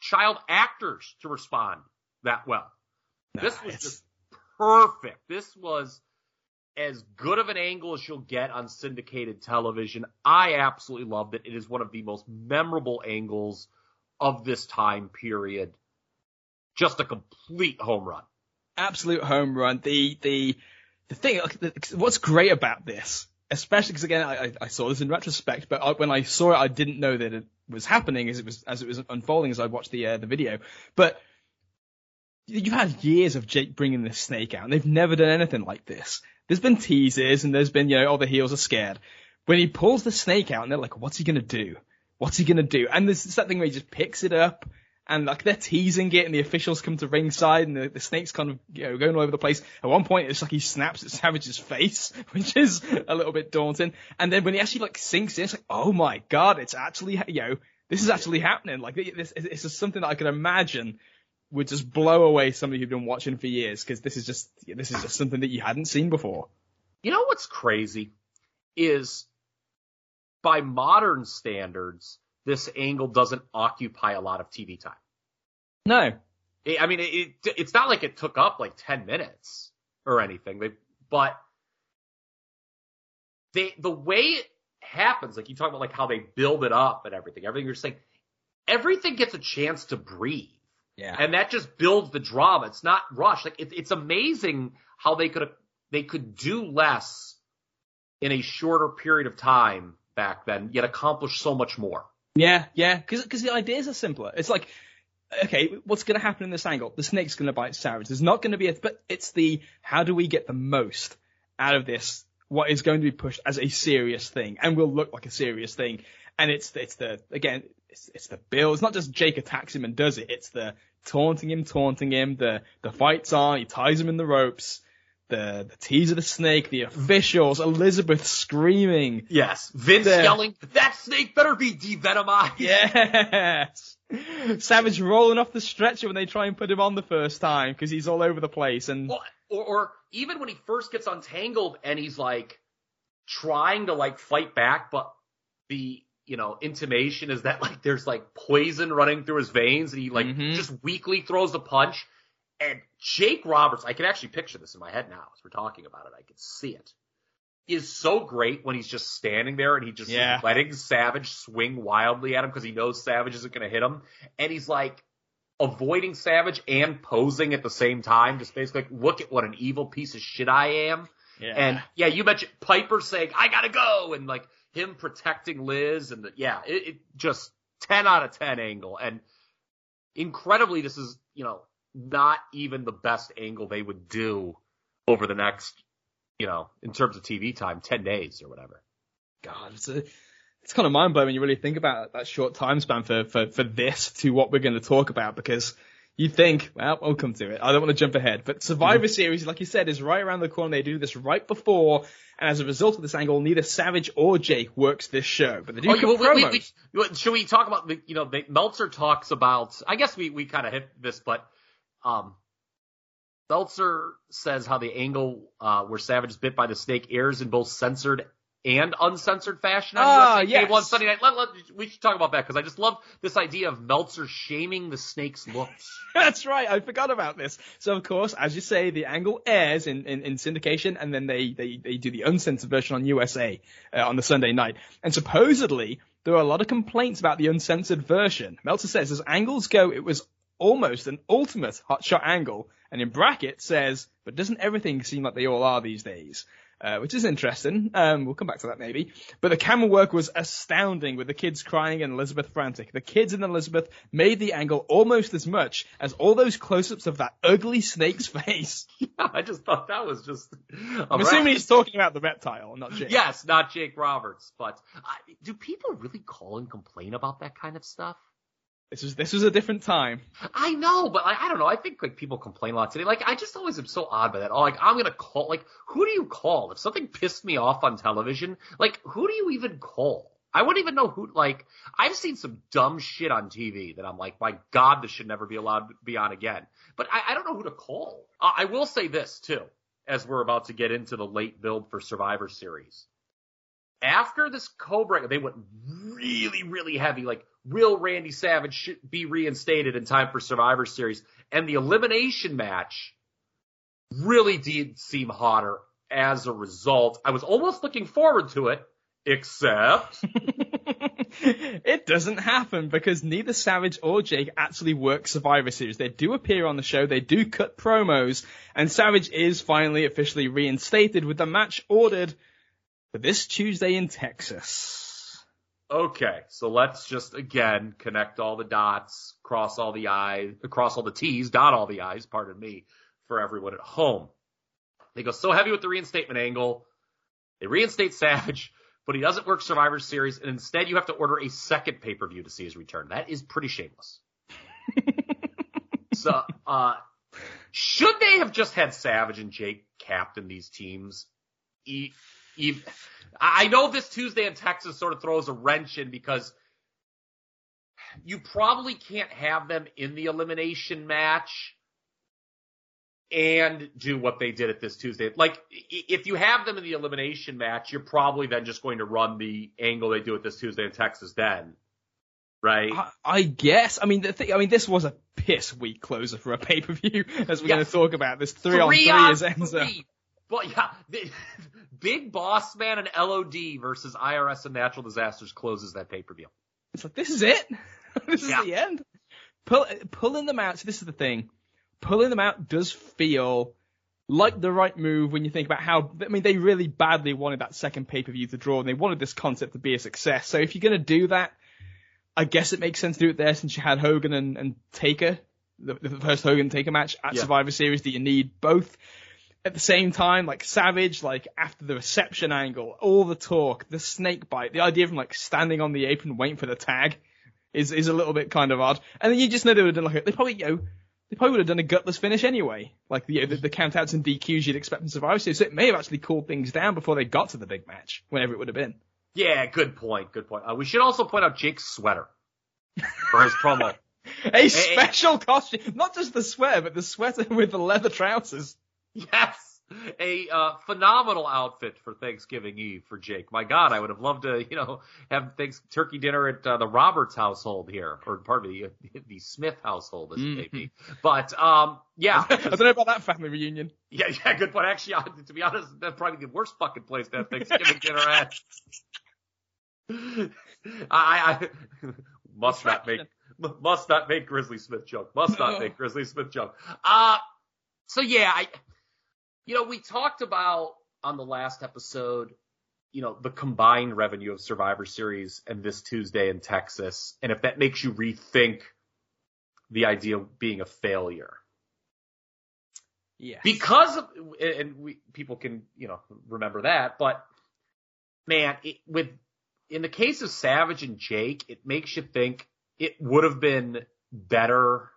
child actors to respond that well. This was it's- just perfect. This was as good of an angle as you'll get on syndicated television. I absolutely loved it. It is one of the most memorable angles of this time period. Just a complete home run. absolute home run. The the the thing, what's great about this especially because again, I, I saw this in retrospect, but I, when I saw it, I didn't know that it was happening as it was as it was unfolding as I watched the uh, the video. But you've had years of Jake bringing this snake out, and they've never done anything like this. There's been teasers, and there's been you know, all the heels are scared. When he pulls the snake out, and they're like, "What's he gonna do? What's he gonna do?" And there's that thing where he just picks it up and like they're teasing it, and the officials come to ringside, and the, the snake's kind of you know going all over the place. At one point, it's like he snaps at Savage's face, which is a little bit daunting. And then when he actually like sinks in, it's like, oh my god, it's actually you know this is actually happening. Like this, it's just something that I could imagine would just blow away somebody who'd been watching for years because this is just this is just something that you hadn't seen before. You know what's crazy is by modern standards, this angle doesn't occupy a lot of TV time. No. I mean, it, it, it's not like it took up like 10 minutes or anything, they, but they, the way it happens, like you talk about like how they build it up and everything, everything you're saying, everything gets a chance to breathe. Yeah. And that just builds the drama. It's not rushed. Like it, it's amazing how they could, they could do less in a shorter period of time back then, yet accomplish so much more. Yeah, yeah, because because the ideas are simpler. It's like, okay, what's going to happen in this angle? The snake's going to bite Savage. There's not going to be a, but it's the how do we get the most out of this? What is going to be pushed as a serious thing and will look like a serious thing? And it's it's the again, it's, it's the bill. It's not just Jake attacks him and does it. It's the taunting him, taunting him. The the fights on. He ties him in the ropes the the tease of the snake, the officials, Elizabeth screaming. Yes. Vince the, yelling, that snake better be devenomized. Yes. Savage rolling off the stretcher when they try and put him on the first time because he's all over the place and well, or, or even when he first gets untangled and he's like trying to like fight back, but the you know intimation is that like there's like poison running through his veins and he like mm-hmm. just weakly throws a punch and Jake Roberts, I can actually picture this in my head now as we're talking about it. I can see it. Is so great when he's just standing there and he just yeah. letting Savage swing wildly at him because he knows Savage isn't going to hit him. And he's like avoiding Savage and posing at the same time. Just basically like, look at what an evil piece of shit I am. Yeah. And yeah, you mentioned Piper saying, I gotta go. And like him protecting Liz and the, yeah, it, it just 10 out of 10 angle. And incredibly, this is, you know, not even the best angle they would do over the next, you know, in terms of TV time, 10 days or whatever. God, it's a, it's kind of mind blowing when you really think about that short time span for, for, for this to what we're going to talk about because you think, well, we'll come to it. I don't want to jump ahead, but Survivor mm-hmm. Series, like you said, is right around the corner. They do this right before, and as a result of this angle, neither Savage or Jake works this show, but they do oh, well, we, we, we, should we talk about the, you know, the, Meltzer talks about, I guess we, we kind of hit this, but um, Meltzer says how the angle uh, where Savage is bit by the snake airs in both censored and uncensored fashion on ah, USA yes. One Sunday night. Let, let, we should talk about that because I just love this idea of Meltzer shaming the snake's looks. That's right. I forgot about this. So of course, as you say, the angle airs in, in, in syndication, and then they, they they do the uncensored version on USA uh, on the Sunday night. And supposedly there are a lot of complaints about the uncensored version. Meltzer says as angles go, it was almost an ultimate hotshot angle, and in bracket says, but doesn't everything seem like they all are these days? Uh, which is interesting. Um, we'll come back to that maybe. But the camera work was astounding with the kids crying and Elizabeth frantic. The kids and Elizabeth made the angle almost as much as all those close-ups of that ugly snake's face. I just thought that was just. I'm assuming he's talking about the reptile, not Jake. Yes, not Jake Roberts. But uh, do people really call and complain about that kind of stuff? This was this was a different time. I know, but like, I don't know. I think like people complain a lot today. Like I just always am so odd by that. Oh, like I'm gonna call. Like who do you call if something pissed me off on television? Like who do you even call? I wouldn't even know who. Like I've seen some dumb shit on TV that I'm like, my God, this should never be allowed to be on again. But I, I don't know who to call. Uh, I will say this too, as we're about to get into the late build for Survivor Series after this Cobra, they went really, really heavy, like will Randy Savage should be reinstated in time for Survivor Series. And the elimination match really did seem hotter as a result. I was almost looking forward to it, except. it doesn't happen because neither Savage or Jake actually work Survivor Series. They do appear on the show, they do cut promos, and Savage is finally officially reinstated with the match ordered for this Tuesday in Texas. Okay, so let's just again connect all the dots, cross all the I's, cross all the T's, dot all the I's, pardon me, for everyone at home. They go so heavy with the reinstatement angle. They reinstate Savage, but he doesn't work Survivor Series, and instead you have to order a second pay per view to see his return. That is pretty shameless. so, uh, should they have just had Savage and Jake captain these teams? E- e- I know this Tuesday in Texas sort of throws a wrench in because you probably can't have them in the elimination match and do what they did at this Tuesday. Like, if you have them in the elimination match, you're probably then just going to run the angle they do at this Tuesday in Texas then. Right? I, I guess. I mean, the thing, I mean, this was a piss week closer for a pay per view, as we're Yeah. going to talk about. This three, on Three three on is Enzo. three. But yeah, the, Big Boss Man and LOD versus IRS and Natural Disasters closes that pay per view. It's like this is it. this is the end. Pull, pulling them out. So this is the thing. Pulling them out does feel like the right move when you think about how. I mean, they really badly wanted that second pay per view to draw, and they wanted this concept to be a success. So if you're going to do that, I guess it makes sense to do it there since you had Hogan and, and Taker, the, the first Hogan Taker match at Yeah. Survivor Series. Do you need both? At the same time, like Savage, like after the reception angle, all the talk, the snake bite, the idea of him like standing on the apron waiting for the tag is is a little bit kind of odd. And then you just know they would have done like a, they probably you know they probably would have done a gutless finish anyway, like the the, the countouts and DQs you'd expect in Survivor Series. So it may have actually cooled things down before they got to the big match, whenever it would have been. Yeah, good point. Good point. Uh, we should also point out Jake's sweater for his promo. A special costume, not just the sweater, but the sweater with the leather trousers. Yes. A uh, phenomenal outfit for Thanksgiving Eve for Jake. My God, I would have loved to, you know, have thanks turkey dinner at uh, the Roberts household here, or pardon me, the, the Smith household, as it may be. But um, yeah, I don't know about that family reunion. yeah, yeah, good point. Actually, to be honest, that's probably the worst fucking place to have Thanksgiving dinner at. I, I must not make must not make Grizzly Smith joke. Must not make Grizzly Smith joke. Uh so yeah, I you know, we talked about on the last episode, you know, the combined revenue of Survivor Series and this Tuesday in Texas, and if that makes you rethink the idea of being a failure. Yeah. Because of, and we, people can, you know, remember that, but man, it, with, in the case of Savage and Jake, it makes you think it would have been better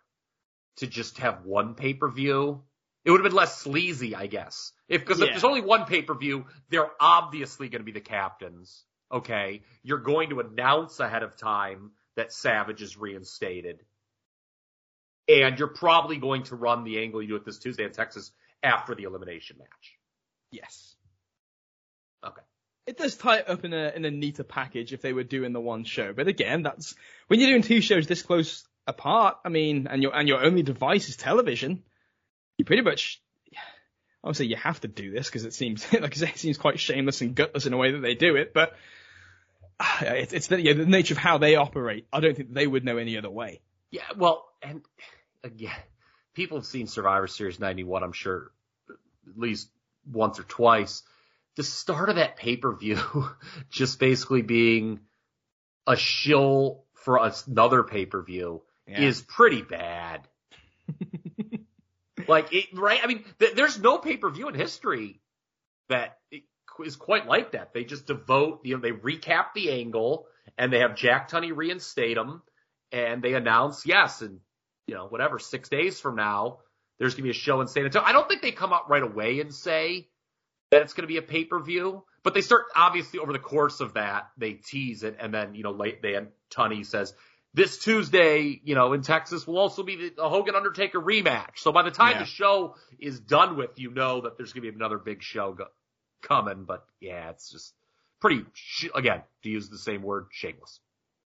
to just have one pay-per-view. It would have been less sleazy, I guess. If, cause if there's only one pay-per-view, they're obviously going to be the captains. Okay. You're going to announce ahead of time that Savage is reinstated. And you're probably going to run the angle you do it this Tuesday in Texas after the elimination match. yes. Okay. It does tie it up in a in a neater package if they were doing the one show. But again, that's when you're doing two shows this close apart. I mean, and your and your only device is television. You pretty much, say you have to do this because it seems like I say, it seems quite shameless and gutless in a way that they do it. But ah, it's it's the, yeah, the nature of how they operate. I don't think they would know any other way. Yeah, well, and again, people have seen Survivor Series 91, I'm sure, at least once or twice. The start of that pay-per-view just basically being a shill for another pay-per-view Yeah. is pretty bad. like it, right? I mean, th- there's no pay-per-view in history that is quite like that. They just devote, you know, they recap the angle and they have Jack Tunney reinstate him and they announce, yes, and you know, whatever, six days from now, there's gonna be a show in San Antonio. I don't think they come out right away and say that it's gonna be a pay-per-view, but they start obviously over the course of that, they tease it and then, you know, late then Tunney says, this Tuesday, you know, in Texas will also be the, Hogan Undertaker rematch. So by the time Yeah. the show is done with, you know that there's going to be another big show go- coming. But yeah, it's just pretty, sh- again, to use the same word, shameless.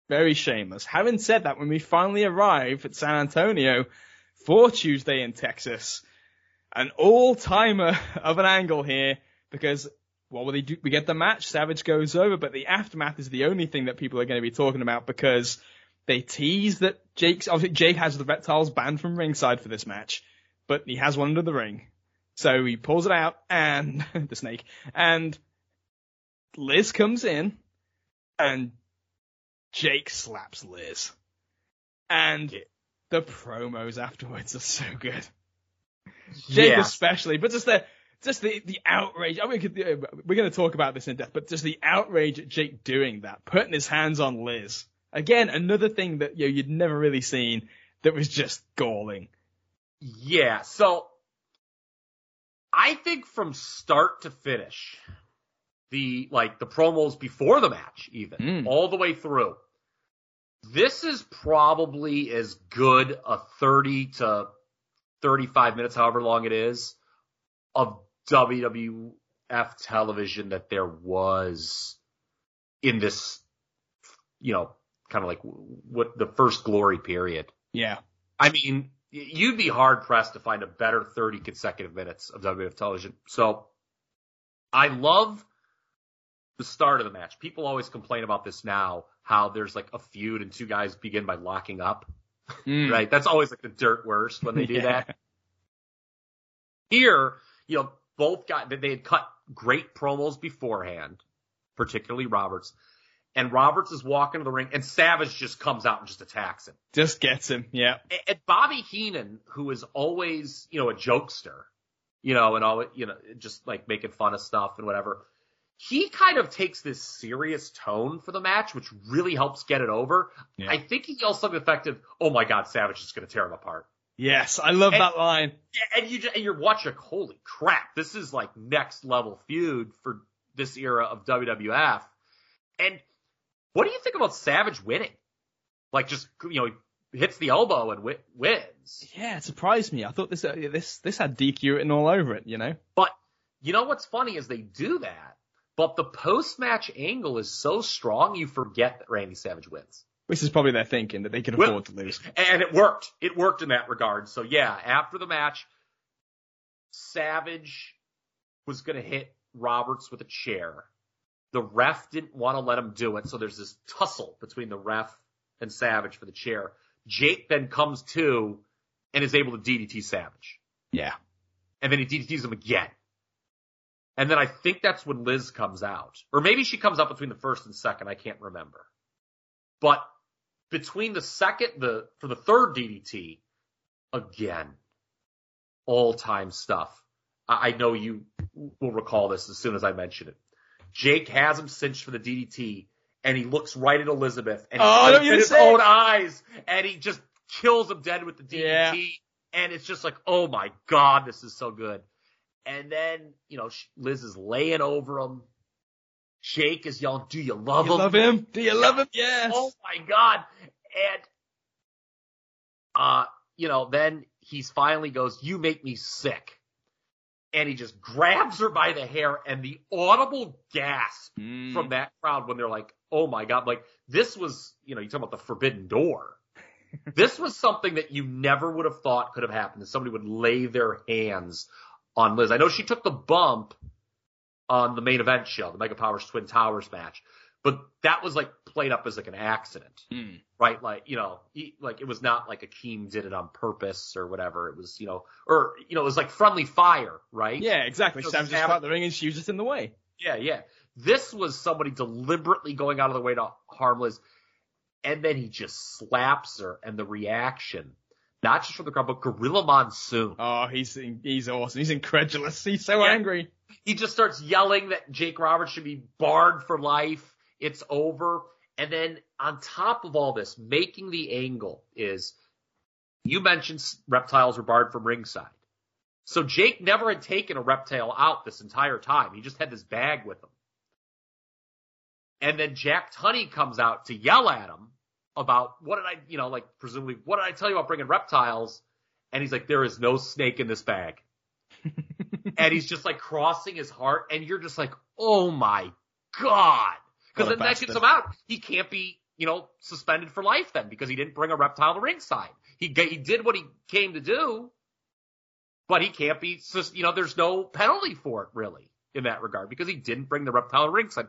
Very shameless. Having said that, when we finally arrive at San Antonio for Tuesday in Texas, an all-timer of an angle here because what will we do we get the match, Savage goes over, but the aftermath is the only thing that people are going to be talking about because they tease that Jake's obviously Jake has the reptiles banned from ringside for this match, but he has one under the ring. So he pulls it out and the snake and Liz comes in and Jake slaps Liz. And the promos afterwards are so good. Jake Yeah. especially, but just the just the the outrage. I mean, uh, we're going to talk about this in depth, but just the outrage at Jake doing that, putting his hands on Liz. Again, another thing that you know, you'd never really seen that was just galling. Yeah, so I think from start to finish, the like the promos before the match, even Mm. all the way through, this is probably as good a thirty to thirty-five minutes, however long it is, of WWF television that there was in this, you know, kind of like what the first glory period. Yeah. I mean, you'd be hard pressed to find a better 30 consecutive minutes of WWF television. So I love the start of the match. People always complain about this now, how there's like a feud and two guys begin by locking up, Mm. right? That's always like the dirt worst when they do Yeah. that. Here, you know, both got, they had cut great promos beforehand, particularly Roberts. And Roberts is walking to the ring and Savage just comes out and just attacks him. Just gets him. Yeah. and Bobby Heenan, who is always, you know, a jokester, you know, and all, you know, just like making fun of stuff and whatever. He kind of takes this serious tone for the match, which really helps get it over. Yeah. I think he yells something effective. Oh my God, Savage is going to tear him apart. Yes, I love And- that line. And you, ju- and you're watching, holy crap, this is like next level feud for this era of WWF. And what do you think about Savage winning? Like just, you know, he hits the elbow and wi- wins. Yeah, it surprised me. I thought this uh, this this had DQ written all over it. You know. But you know what's funny is they do that, but the post match angle is so strong you forget that Randy Savage wins. Which is probably their thinking that they could Well- afford to lose. And it worked. It worked in that regard. So yeah, after the match, Savage was going to hit Roberts with a chair. The ref didn't want to let him do it, so there's this tussle between the ref and Savage for the chair. Jake then comes to and is able to DDT Savage. Yeah. and then he DDTs him again. And then I think that's when Liz comes out. Or maybe she comes out between the first and second, I can't remember. But between the second, the, for the third DDT, again, all time stuff. I, I know you will recall this as soon as I mention it. Jake has him cinched for the DDT, and he looks right at Elizabeth, and Oh, in his own eyes, and he just kills him dead with the DDT, Yeah. and it's just like, oh my god, this is so good. And then, you know, Liz is laying over him. Jake is yelling, "Do you love Do You him?" love him? Do you love him? Yes. Oh my god! And uh, you know, then he's finally goes, "You make me sick," and he just grabs her by the hair, and the audible gasp Mm. from that crowd when they're like, "Oh my god!" Like this was, you know, you talk about the forbidden door. this was something that you never would have thought could have happened. That somebody would lay their hands on Liz. I know she took the bump on the main event show, the Mega Powers Twin Towers match, but that was like played up as like an accident, Mm. right? Like you know, he, like it was not like Akeem did it on purpose or whatever. It was you know, or you know, it was like friendly fire, right? Yeah, exactly. So Sam just caught the ring and she was just in the way. Yeah, yeah. This was somebody deliberately going out of the way to harm Liz. And then he just slaps her and the reaction, not just from the crowd, but Gorilla Monsoon. Oh, he's he's awesome. He's incredulous. He's so Yeah. angry. He just starts yelling that Jake Roberts should be barred for life. It's over. And then on top of all this, making the angle is you mentioned reptiles were barred from ringside. So Jake never had taken a reptile out this entire time. He just had this bag with him. And then Jack Tunney comes out to yell at him about what did I, you know, like presumably, what did I tell you about bringing reptiles? And he's like, there is no snake in this bag. and he's just like crossing his heart, and you're just like, oh my god, because then that gets him out. He can't be, you know, suspended for life then because he didn't bring a reptile to ringside. He he did what he came to do, but he can't be, you know, there's no penalty for it really in that regard because he didn't bring the reptile to ringside.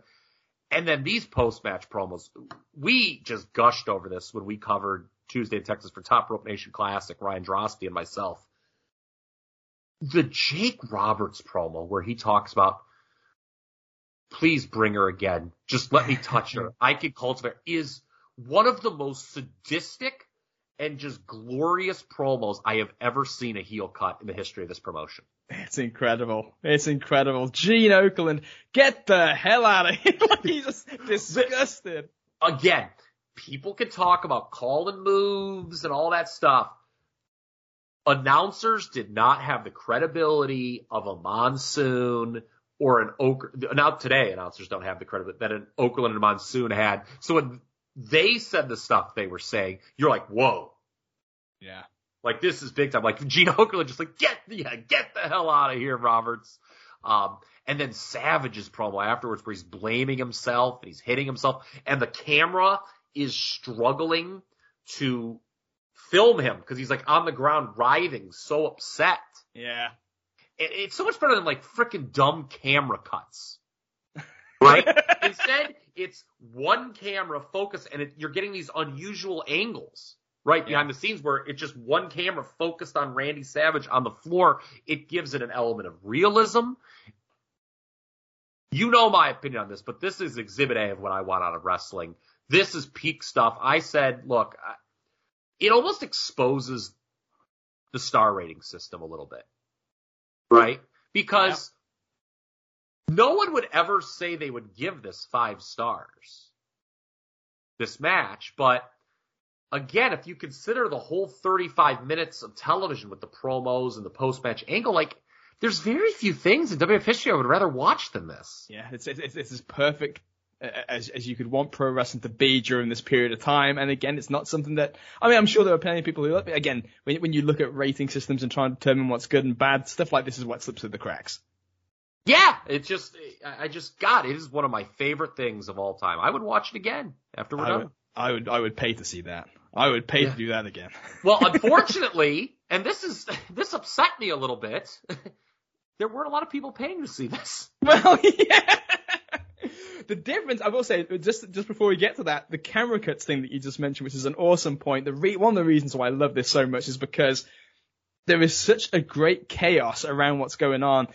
And then these post match promos, we just gushed over this when we covered Tuesday in Texas for Top Rope Nation Classic, Ryan Drosty and myself. The Jake Roberts promo where he talks about please bring her again. Just let me touch her. I can cultivate her. Is one of the most sadistic and just glorious promos I have ever seen a heel cut in the history of this promotion. It's incredible. It's incredible. Gene Okerlund, get the hell out of here. like he's just disgusted. Again, people can talk about calling moves and all that stuff. Announcers did not have the credibility of a monsoon or an Oker. Now today, announcers don't have the credibility that an Okerlund and Monsoon had. So when they said the stuff they were saying, you're like, whoa. Yeah. Like this is big time. Like Gene Okerlund just like, get yeah, get the hell out of here, Roberts. Um, and then Savage's promo afterwards where he's blaming himself and he's hitting himself and the camera is struggling to film him because he's like on the ground writhing, so upset. Yeah. It, it's so much better than like freaking dumb camera cuts. Right? Instead, it's one camera focus and it, you're getting these unusual angles right behind the scenes where it's just one camera focused on Randy Savage on the floor. It gives it an element of realism. You know my opinion on this, but this is exhibit A of what I want out of wrestling. This is peak stuff. I said, look, it almost exposes the star rating system a little bit, right? Because no one would ever say they would give this five stars, this match, but again, if you consider the whole 35 minutes of television with the promos and the post-match angle, like, there's very few things in WWF history I would rather watch than this. Yeah, it's it's, it's as perfect as as you could want pro wrestling to be during this period of time. And again, it's not something that I mean, I'm sure there are plenty of people who like. again, when when you look at rating systems and try to determine what's good and bad, stuff like this is what slips through the cracks. Yeah, it's just I just God, it is one of my favorite things of all time. I would watch it again after we're I done. Would, I would I would pay to see that. I would pay Yeah. to do that again. Well, unfortunately, and this is this upset me a little bit. There weren't a lot of people paying to see this. Well, yeah. The difference, I will say, just just before we get to that, the camera cuts thing that you just mentioned, which is an awesome point. The re- one of the reasons why I love this so much is because there is such a great chaos around what's going on.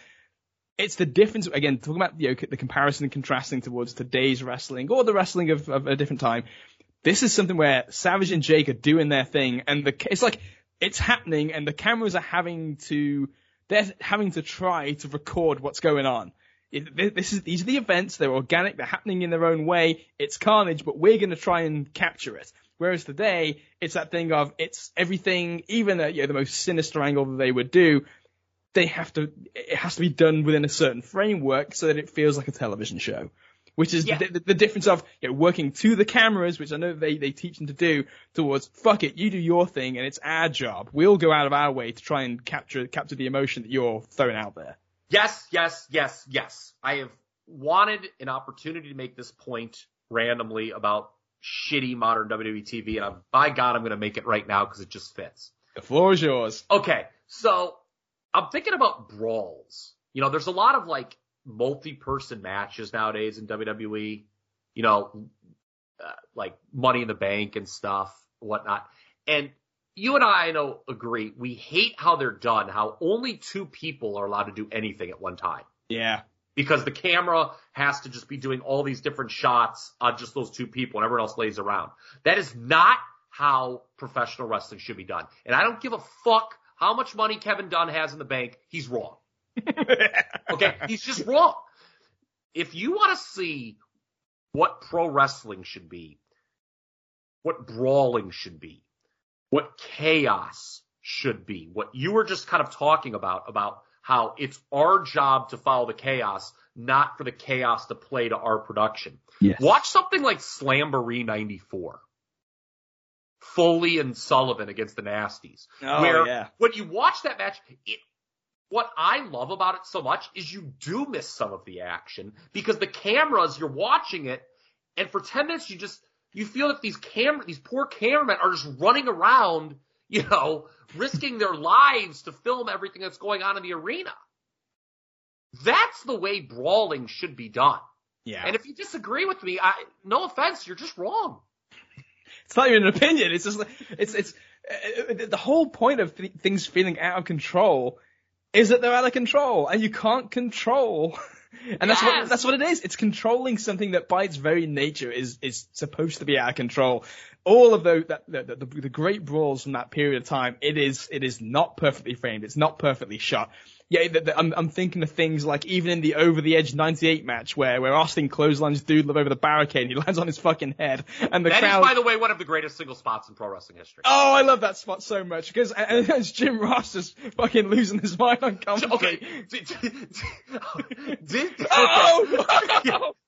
It's the difference again, talking about you know, the comparison and contrasting towards today's wrestling or the wrestling of, of a different time. This is something where Savage and Jake are doing their thing, and the it's like it's happening, and the cameras are having to they're having to try to record what's going on. This is these are the events. They're organic. They're happening in their own way. It's carnage, but we're going to try and capture it. Whereas today, it's that thing of it's everything, even at you know, the most sinister angle that they would do. They have to. It has to be done within a certain framework so that it feels like a television show. Which is Yeah. the, the, the difference of you know, working to the cameras, which I know they, they teach them to do, towards fuck it, you do your thing and it's our job. We'll go out of our way to try and capture capture the emotion that you're throwing out there. Yes, yes, yes, yes. I have wanted an opportunity to make this point randomly about shitty modern WWE TV, and I'm, by God, I'm going to make it right now because it just fits. The floor is yours. Okay, so I'm thinking about brawls. You know, there's a lot of like multi-person matches nowadays in WWE. You know, uh, like Money in the Bank and stuff, whatnot. And you and I, I know agree. We hate how they're done. How only two people are allowed to do anything at one time Yeah. because the camera has to just be doing all these different shots on just those two people and everyone else lays around. That is not how professional wrestling should be done. And I don't give a fuck how much money Kevin Dunn has in the bank. He's wrong. Okay. He's just wrong. If you want to see what pro wrestling should be, what brawling should be, what chaos should be, what you were just kind of talking about, about how it's our job to follow the chaos, not for the chaos to play to our production. Yes. Watch something like Slamboree 94. Foley and Sullivan against the Nasties. Oh, where yeah. when you watch that match, it what I love about it so much is you do miss some of the action because the cameras you're watching it, and for ten minutes you just you feel that these camera these poor cameramen are just running around, you know, risking their lives to film everything that's going on in the arena. That's the way brawling should be done. Yeah. And if you disagree with me, I no offense, you're just wrong. it's not even an opinion. It's just like, it's, it's, uh, the whole point of th- things feeling out of control is that they're out of control and you can't control And that's what that's what it is. It's controlling something that by its very nature is is supposed to be out of control. All of those that the, the, the great brawls from that period of time, it is it is not perfectly framed. It's not perfectly shot. Yeah, the, the, I'm I'm thinking of things like even in the over the edge '98 match where where Austin clotheslines dude over the barricade, and he lands on his fucking head, and the That is, crowd. by the way, one of the greatest single spots in pro wrestling history. Oh, I love that spot so much because and, and it's Jim Ross just fucking losing his mind on commentary. Okay. Did, did, did, okay. Oh! oh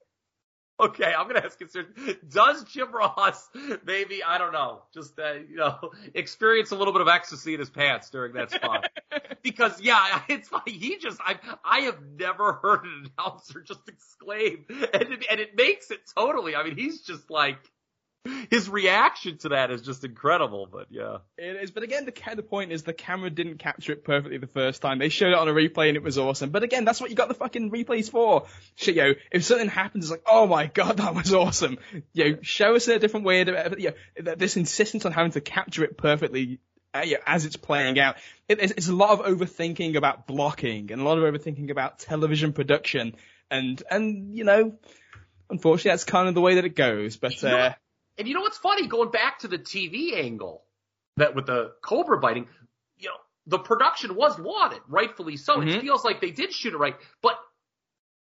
Okay, I'm gonna ask you, sir. Does Jim Ross maybe I don't know, just uh, you know, experience a little bit of ecstasy in his pants during that spot? because yeah, it's funny. He just I I have never heard an announcer just exclaim, and it, and it makes it totally. I mean, he's just like his reaction to that is just incredible. But yeah, It is, but again, the the point is the camera didn't capture it perfectly the first time. They showed it on a replay and it was awesome. But again, that's what you got the fucking replays for. Shit, yo, if something happens, it's like, oh my god, that was awesome. Yo, show us in a different way. To, you know, th- this insistence on having to capture it perfectly. Uh, as it's playing out, it, it's, it's a lot of overthinking about blocking and a lot of overthinking about television production, and and you know, unfortunately, that's kind of the way that it goes. But You know uh? And you know what's funny? Going back to the TV angle, that with the cobra biting, you know, the production was lauded, rightfully so. It Mhm. feels like they did shoot it right, but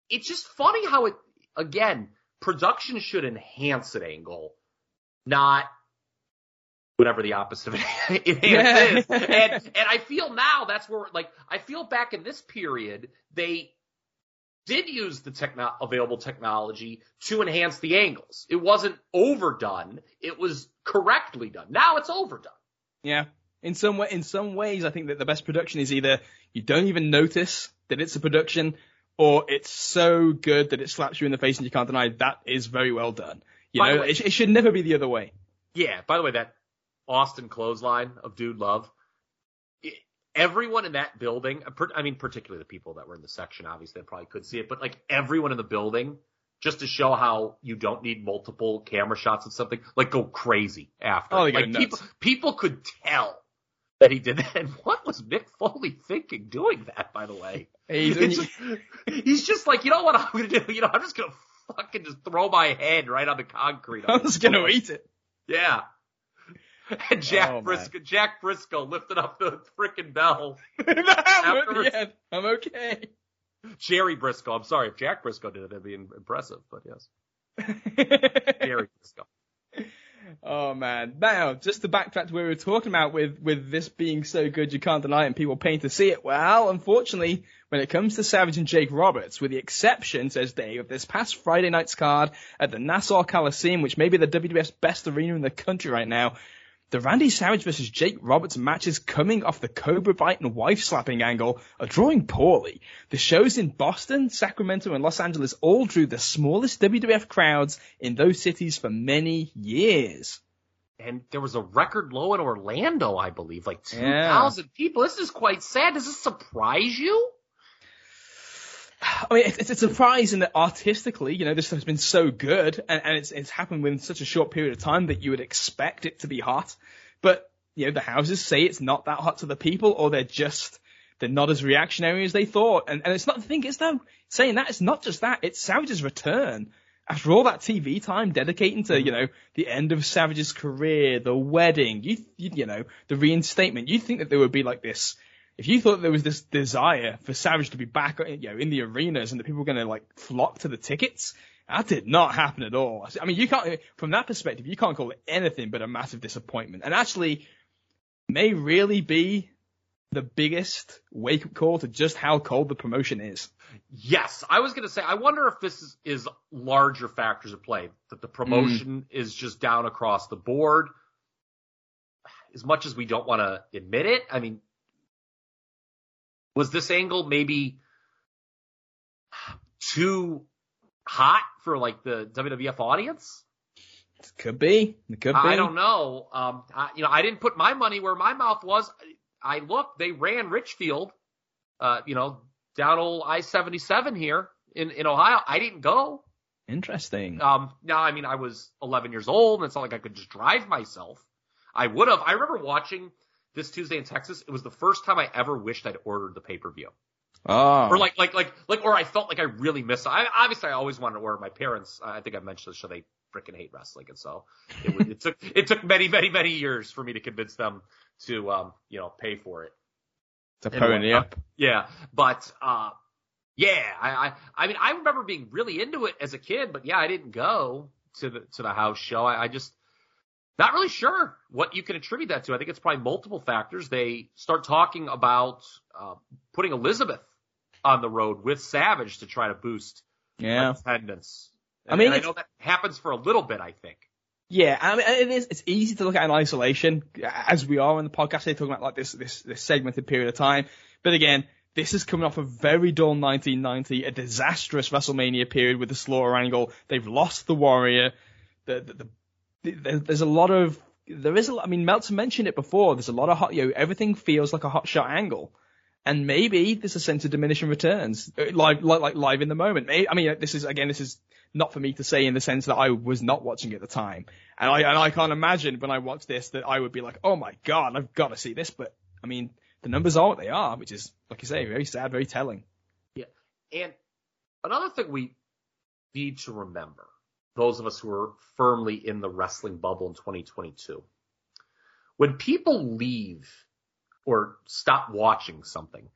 it's just funny how it. Again, production should enhance an angle, not whatever the opposite of Yeah. is. And and I feel now that's where like I feel back in this period they did use the techno- available technology to enhance the angles. It wasn't overdone. It was correctly done. Now it's overdone. Yeah. In some way, in some ways, I think that the best production is either you don't even notice that it's a production, or it's so good that it slaps you in the face and you can't deny that is very well done. You By know, way- it, it should never be the other way. Yeah. By the way, that Austin clothesline of Dude Love. Everyone in that building, uh, I mean, particularly the people that were in the section, obviously, they probably could see it, but like everyone in the building, just to show how you don't need multiple camera shots of something, like go crazy after. Oh, like nuts. people, people could tell that he did that. And what was Mick Foley thinking doing that, by the way? He's, just- he's just like, you know what I'm gonna do? You know, I'm just gonna fucking just throw my head right on the concrete. I'm just gonna eat it. Yeah. And Jack Oh. Briscoe, Jack Briscoe lifted up the frickin' bell. Afterwards. I'm okay. Jerry Briscoe. I'm sorry if Jack Briscoe did it, that'd be impressive. But yes, Jerry Briscoe. Oh man. Now, just to backtrack to where we were talking about with, with this being so good you can't deny it and people paying to see it. Well, unfortunately, when it comes to Savage and Jake Roberts, with the exception, says Dave, of this past Friday night's card at the Nassau Coliseum, which may be the WWF's best arena in the country right now, the Randy Savage versus Jake Roberts matches coming off the Cobra Bite and wife slapping angle are drawing poorly. The shows in Boston, Sacramento, and Los Angeles all drew the smallest WWF crowds in those cities for many years. And there was a record low in Orlando, I believe, like Yeah. 2,000 people. This is quite sad. Does this surprise you? I mean, it's, it's surprising that artistically, you know, this has been so good, and, and it's it's happened within such a short period of time that you would expect it to be hot. But you know, the houses say it's not that hot to the people, or they're just they're not as reactionary as they thought. And and it's not the thing is though, saying that it's not just that; it's Savage's return. After all that TV time dedicating to, you mm-hmm. know, the end of Savage's career, the wedding, you, you, you know, the reinstatement, you'd think that there would be like this if you thought there was this desire for Savage to be back, you know, in the arenas and that people were going to like flock to the tickets, that did not happen at all. I mean, you can't, from that perspective, you can't call it anything but a massive disappointment. And actually, may really be the biggest wake up call to just how cold the promotion is. Yes, I was going to say. I wonder if this is, is larger factors at play. That the promotion mm. is just down across the board. As much as we don't want to admit it, I mean, was this angle maybe too hot for like the WWF audience? It could be. It could be. I don't know. Um, I, you know, I didn't put my money where my mouth was. I looked. They ran Richfield. Uh, you know, down old I seventy seven here in in Ohio. I didn't go. Interesting. Um, now I mean I was eleven years old, and it's not like I could just drive myself. I would have. I remember watching this Tuesday in Texas. It was the first time I ever wished I'd ordered the pay per view. Oh. Or like, like, like, like, or I felt like I really missed. I obviously I always wanted to order. my parents. I think I mentioned this show. They freaking hate wrestling, and so it, it took it took many, many, many years for me to convince them to, um, you know, pay for it. to pony up. Yeah, but uh, yeah, I, I, I mean, I remember being really into it as a kid, but yeah, I didn't go to the to the house show. I, I just not really sure what you can attribute that to. I think it's probably multiple factors. They start talking about uh, putting Elizabeth on the road with Savage to try to boost Yeah. attendance. I mean, I know that happens for a little bit. I think. Yeah, I mean, it is. It's easy to look at in isolation, as we are in the podcast. They're talking about like this, this, this segmented period of time. But again, this is coming off a very dull 1990, a disastrous WrestleMania period with the slaughter angle. They've lost the Warrior. The, the, the there's a lot of there is a. I mean, Meltzer mentioned it before. There's a lot of hot. You know, everything feels like a hot shot angle. And maybe there's a sense of diminishing returns, uh, live, like, like live in the moment. I mean, this is again, this is not for me to say in the sense that I was not watching at the time, and I and I can't imagine when I watch this that I would be like, oh my god, I've got to see this. But I mean, the numbers are what they are, which is like you say, very sad, very telling. Yeah, and another thing we need to remember, those of us who are firmly in the wrestling bubble in 2022, when people leave or stop watching something,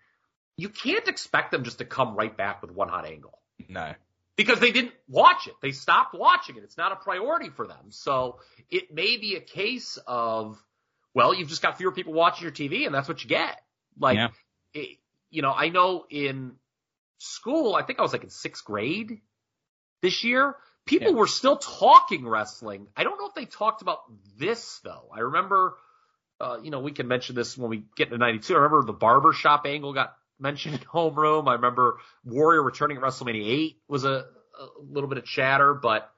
you can't expect them just to come right back with one hot angle No. because they didn't watch it. They stopped watching it. It's not a priority for them. So it may be a case of, well, you've just got fewer people watching your TV and that's what you get. Like, Yeah. it, you know, I know in school, I think I was like in sixth grade this year, people Yeah. were still talking wrestling. I don't know if they talked about this though. I remember, uh, you know, we can mention this when we get to 92. I remember the barber shop angle got mentioned in homeroom. I remember Warrior returning at WrestleMania 8 was a, a little bit of chatter, but,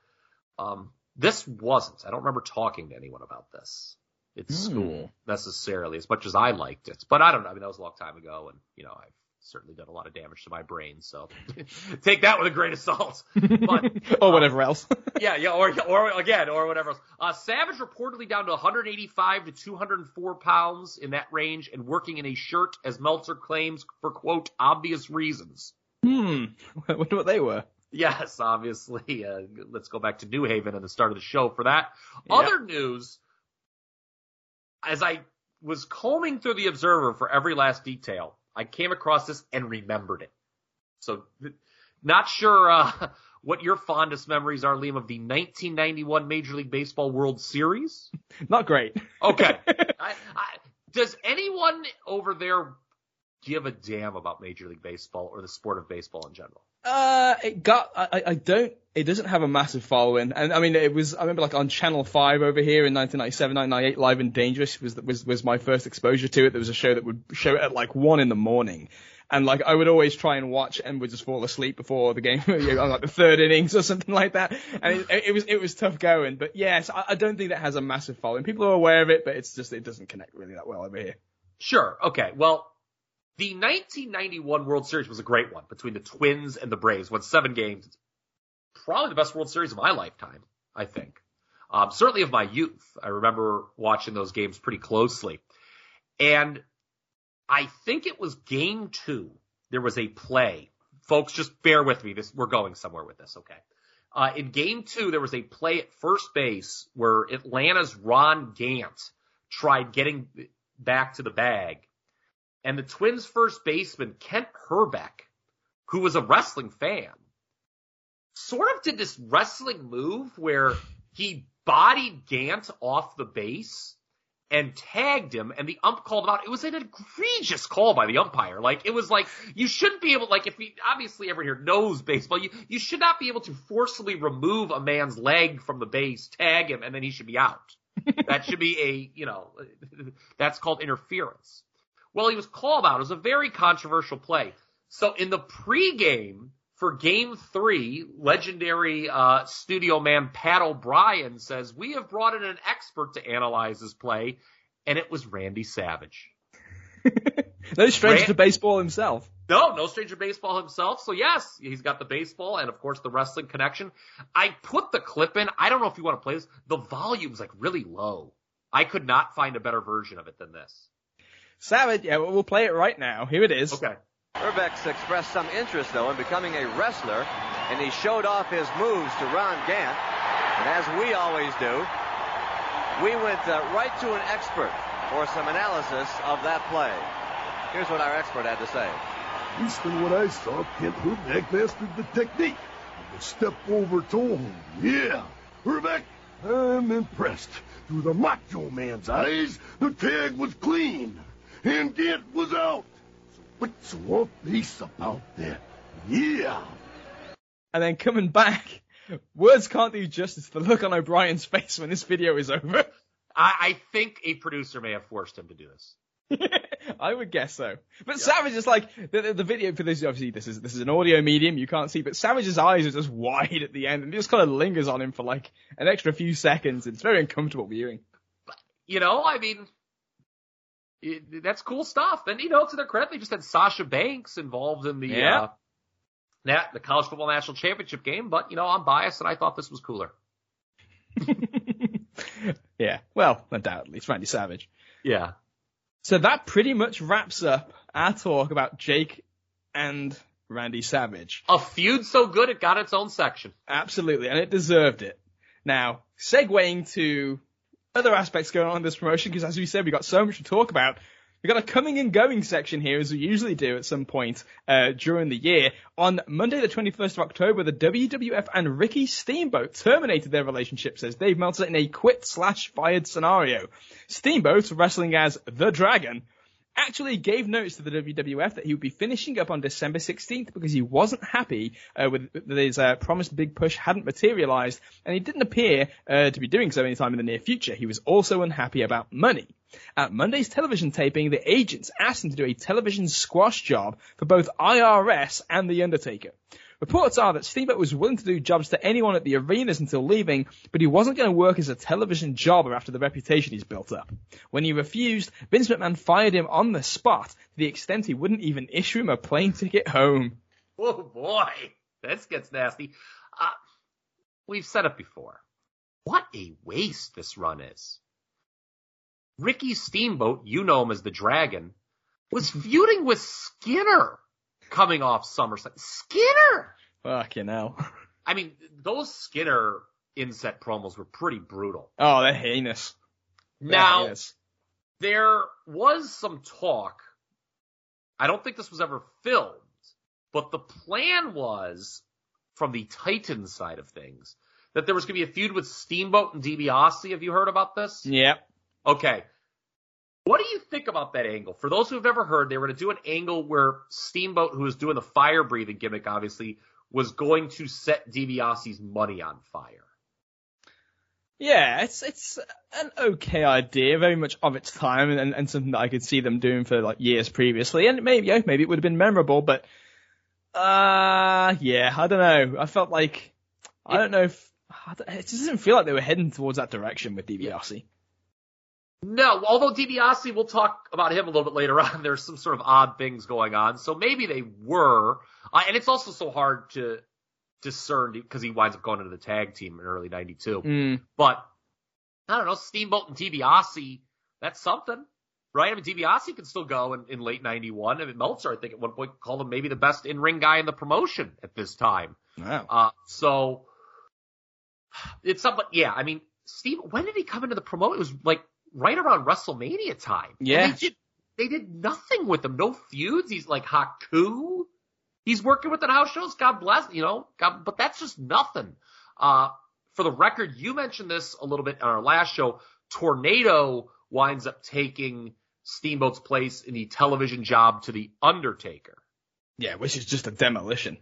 um, this wasn't. I don't remember talking to anyone about this at Hmm. school necessarily as much as I liked it. But I don't know. I mean, that was a long time ago and, you know, I've certainly done a lot of damage to my brain. So take that with a grain of salt. But or whatever else. yeah, yeah, or or again, or whatever else. Uh, Savage reportedly down to 185 to 204 pounds in that range, and working in a shirt, as Meltzer claims, for quote obvious reasons. hmm. I wonder what they were. Yes, obviously. Uh, let's go back to New Haven and the start of the show for that. Yeah. Other news, as I was combing through the Observer for every last detail, I came across this and remembered it. So, not sure uh, what your fondest memories are, Liam, of the 1991 Major League Baseball World Series. Not great. Okay. I, I, does anyone over there give a damn about Major League Baseball or the sport of baseball in general? Uh, it got. I, I- don't. It doesn't have a massive following, and I mean, it was. I remember like on Channel Five over here in 1997, 1998, Live and Dangerous was was was my first exposure to it. There was a show that would show it at like one in the morning, and like I would always try and watch and would just fall asleep before the game, you know, like the third innings or something like that. And it, it was it was tough going, but yes, I, I don't think that has a massive following. People are aware of it, but it's just it doesn't connect really that well over here. Sure. Okay. Well, the 1991 World Series was a great one between the Twins and the Braves. Won seven games. Probably the best World Series of my lifetime, I think. Um, certainly of my youth. I remember watching those games pretty closely. And I think it was game two. There was a play. Folks, just bear with me. This, we're going somewhere with this. Okay. Uh, in game two, there was a play at first base where Atlanta's Ron Gant tried getting back to the bag. And the Twins first baseman, Kent Hrbek, who was a wrestling fan, sort of did this wrestling move where he bodied Gant off the base and tagged him and the ump called him out. It was an egregious call by the umpire. Like it was like you shouldn't be able like if you obviously everyone here knows baseball, you you should not be able to forcibly remove a man's leg from the base, tag him, and then he should be out. that should be a you know that's called interference. Well, he was called out. It was a very controversial play. So in the pregame for game three, legendary uh, studio man Pat O'Brien says, We have brought in an expert to analyze this play, and it was Randy Savage. No stranger Ran- to baseball himself. No, no stranger to baseball himself. So yes, he's got the baseball and of course the wrestling connection. I put the clip in. I don't know if you want to play this. The volume's like really low. I could not find a better version of it than this. Savage, yeah, well, we'll play it right now. Here it is. Okay. Hrbek's expressed some interest, though, in becoming a wrestler, and he showed off his moves to Ron Gant. And as we always do, we went uh, right to an expert for some analysis of that play. Here's what our expert had to say. Based on what I saw, Kent Hrbek mastered the technique. The step over toe hold. Yeah, Hrbek, I'm impressed. Through the macho man's eyes, the tag was clean. And Gant was out. So what's all this about there? Yeah. And then coming back, words can't do justice to the look on O'Brien's face when this video is over. I, I think a producer may have forced him to do this. I would guess so. But Savage is like the, the, the video for this. Obviously, this is this is an audio medium. You can't see, but Savage's eyes are just wide at the end, and it just kind of lingers on him for like an extra few seconds. It's very uncomfortable viewing. You know, I mean, it, that's cool stuff. And you know, to their credit, they just had Sasha Banks involved in the Yeah. uh, nat, the college football national championship game. But you know, I'm biased, and I thought this was cooler. yeah, well, undoubtedly, it's Randy Savage. Yeah. So that pretty much wraps up our talk about Jake and Randy Savage. A feud so good it got its own section. Absolutely, and it deserved it. Now, segueing to other aspects going on in this promotion, because as we said, we got so much to talk about. We've got a coming and going section here, as we usually do at some point uh, during the year. On Monday, the 21st of October, the WWF and Ricky Steamboat terminated their relationship, says Dave Meltzer, in a quit slash fired scenario. Steamboat, wrestling as the Dragon, actually gave notice to the WWF that he would be finishing up on December 16th because he wasn't happy uh, with that his uh, promised big push hadn't materialized, and he didn't appear uh, to be doing so anytime in the near future. He was also unhappy about money. At Monday's television taping, the agents asked him to do a television squash job for both IRS and The Undertaker. Reports are that Steamboat was willing to do jobs to anyone at the arenas until leaving, but he wasn't going to work as a television jobber after the reputation he's built up. When he refused, Vince McMahon fired him on the spot to the extent he wouldn't even issue him a plane ticket home. Oh boy, this gets nasty. Uh, we've said it before. What a waste this run is. Ricky Steamboat, you know him as the Dragon, was feuding with Skinner coming off SummerSlam. Skinner! Fucking hell. I mean, those Skinner inset promos were pretty brutal. Oh, they're heinous. They're Now, heinous. there was some talk. I don't think this was ever filmed, but the plan was from the Titan side of things that there was going to be a feud with Steamboat and DiBiase. Have you heard about this? Yep. Okay. What do you think about that angle? For those who have never heard, they were going to do an angle where Steamboat, who was doing the fire breathing gimmick, obviously, was going to set DiBiase's money on fire. Yeah, it's it's an okay idea, very much of its time, and, and something that I could see them doing for like years previously, and maybe yeah, maybe it would have been memorable, but uh yeah, I don't know. I felt like I don't know if it just doesn't feel like they were heading towards that direction with DiBiase. No, although DiBiase, we'll talk about him a little bit later on. There's some sort of odd things going on, so maybe they were. Uh, and it's also so hard to discern because he winds up going into the tag team in early '92. Mm, But I don't know, Steamboat and DiBiase, that's something, right? I mean, DiBiase can still go in, in late '91. I mean, Meltzer, I think at one point called him maybe the best in-ring guy in the promotion at this time. wow. Uh, so it's something. Yeah, I mean, Steve, when did he come into the promote? It was like right around WrestleMania time. Yeah. they did, they did nothing with him. No feuds. He's like Haku. He's working with the house shows. God bless, you know, God, but that's just nothing. Uh, for the record, you mentioned this a little bit on our last show. Tornado winds up taking Steamboat's place in the television job to the Undertaker. Yeah, which is just a demolition.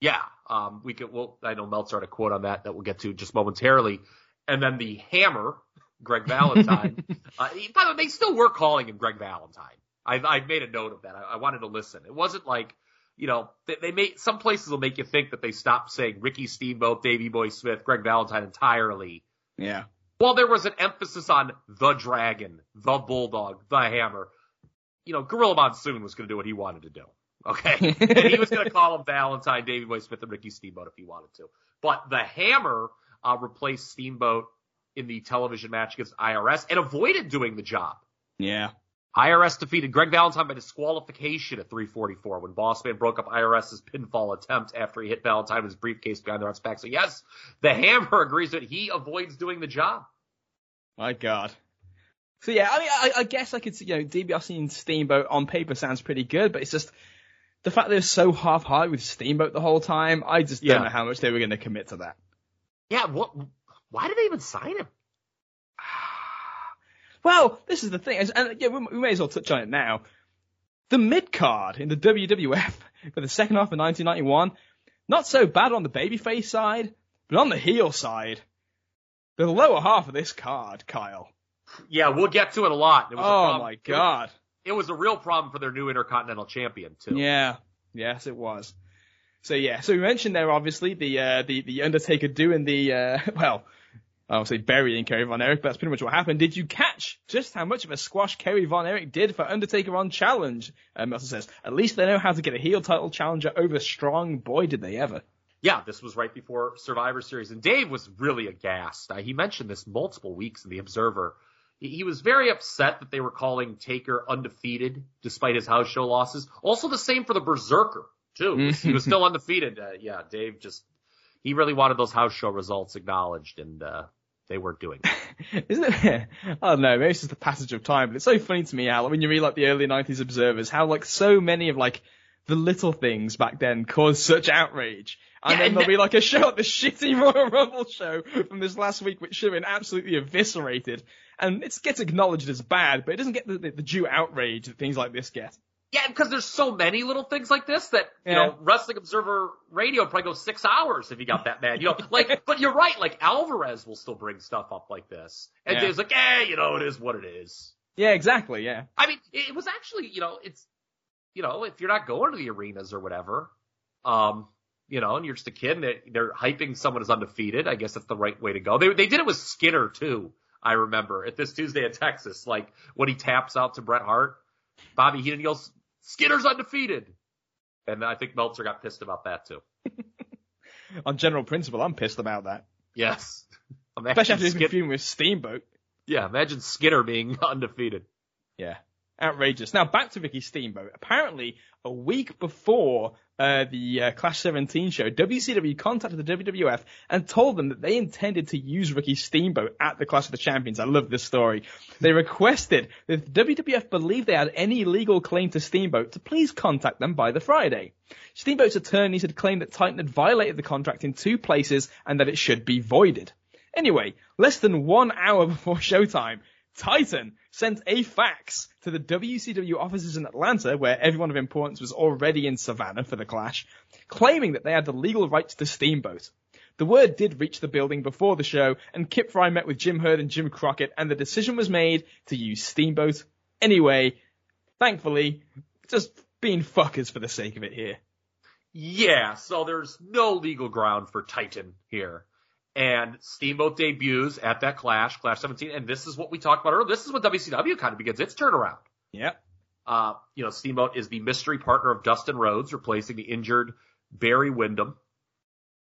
Yeah, um, we could. Well, I know Meltzer had a quote on that that we'll get to just momentarily, and then the Hammer, Greg Valentine. uh, by the way, they still were calling him Greg Valentine. I've I've made a note of that. I, I wanted to listen. It wasn't like you know they, they made some places will make you think that they stopped saying Ricky Steamboat, Davey Boy Smith, Greg Valentine entirely. Yeah. Well, there was an emphasis on the Dragon, the Bulldog, the Hammer. You know, Gorilla Monsoon was going to do what he wanted to do. Okay. and he was going to call him Valentine, Davey Boy Smith, and Ricky Steamboat if he wanted to. But the Hammer uh, replaced Steamboat in the television match against IRS and avoided doing the job. Yeah. IRS defeated Greg Valentine by disqualification at 344 when Bossman broke up IRS's pinfall attempt after he hit Valentine with his briefcase behind the Rock's back. So yes, the Hammer agrees that he avoids doing the job. My God. So yeah, I mean, I, I guess I could see, you know, DiBiase and Steamboat on paper sounds pretty good, but it's just the fact they're so half-hearted with Steamboat the whole time. I just don't know how much they were going to commit to that. Yeah, what? Why did they even sign him? Well, this is the thing, and yeah, we, we may as well touch on it now. The mid card in the WWF for the second half of 1991, not so bad on the babyface side, but on the heel side, the lower half of this card, Kyle. Yeah, we'll get to it a lot. It was a Oh problem. my God. It was a real problem for their new Intercontinental Champion too. Yeah. Yes, it was. So yeah, so we mentioned there obviously the uh, the the Undertaker doing the uh, well, I'll say burying Kerry Von Erich, but that's pretty much what happened. Did you catch just how much of a squash Kerry Von Erich did for Undertaker on Challenge? Uh, Meltzer says, at least they know how to get a heel title challenger over strong. Boy, did they ever. Yeah, this was right before Survivor Series, and Dave was really aghast. Uh, he mentioned this multiple weeks in the Observer. He, he was very upset that they were calling Taker undefeated despite his house show losses. Also, the same for the Berserker too. he was still undefeated. Uh, yeah, Dave just he really wanted those house show results acknowledged, and uh, they weren't doing it. Isn't it? I don't know. Maybe it's just the passage of time, but it's so funny to me how when you read like the early '90s observers, how like so many of like the little things back then caused such outrage, and Yeah, then there'll that- be like a show, like the shitty Royal Rumble show from this last week, which should have been absolutely eviscerated, and it gets acknowledged as bad, but it doesn't get the, the, the due outrage that things like this get. Yeah, because there's so many little things like this that you Yeah. know, Wrestling Observer Radio probably goes six hours if you got that mad. You know, like, but you're right. Like Alvarez will still bring stuff up like this, and Yeah. Like, eh, you know, it is what it is. Yeah, exactly. Yeah. I mean, it was actually, you know, it's, you know, if you're not going to the arenas or whatever, um, you know, and you're just a kid and they- they're hyping someone as undefeated, I guess that's the right way to go. They they did it with Skinner too. I remember at this Tuesday in Texas, like when he taps out to Bret Hart, Bobby Heenan yells, "Skinner's undefeated," and I think Meltzer got pissed about that too. On general principle, I'm pissed about that, Yes, especially after Skin- feuding with Steamboat. yeah, imagine Skinner being undefeated. Yeah. Outrageous. Now back to Ricky Steamboat. Apparently, a week before uh, the uh, Clash 17 show, WCW contacted the WWF and told them that they intended to use Ricky Steamboat at the Clash of the Champions. I love this story. They requested that WWF believed they had any legal claim to Steamboat to please contact them by the Friday. Steamboat's attorneys had claimed that Titan had violated the contract in two places and that it should be voided. Anyway, less than one hour before showtime, Titan sent a fax to the WCW offices in Atlanta, where everyone of importance was already in Savannah for the clash, claiming that they had the legal rights to Steamboat. The word did reach the building before the show, and Kip Frey met with Jim Herd and Jim Crockett, and the decision was made to use Steamboat. Anyway, thankfully, just being fuckers for the sake of it here. Yeah, so there's no legal ground for Titan here. And Steamboat debuts at that Clash, Clash 17, and this is what we talked about earlier. This is when WCW kind of begins its turnaround. Yep. Uh, you know, Steamboat is the mystery partner of Dustin Rhodes, replacing the injured Barry Windham.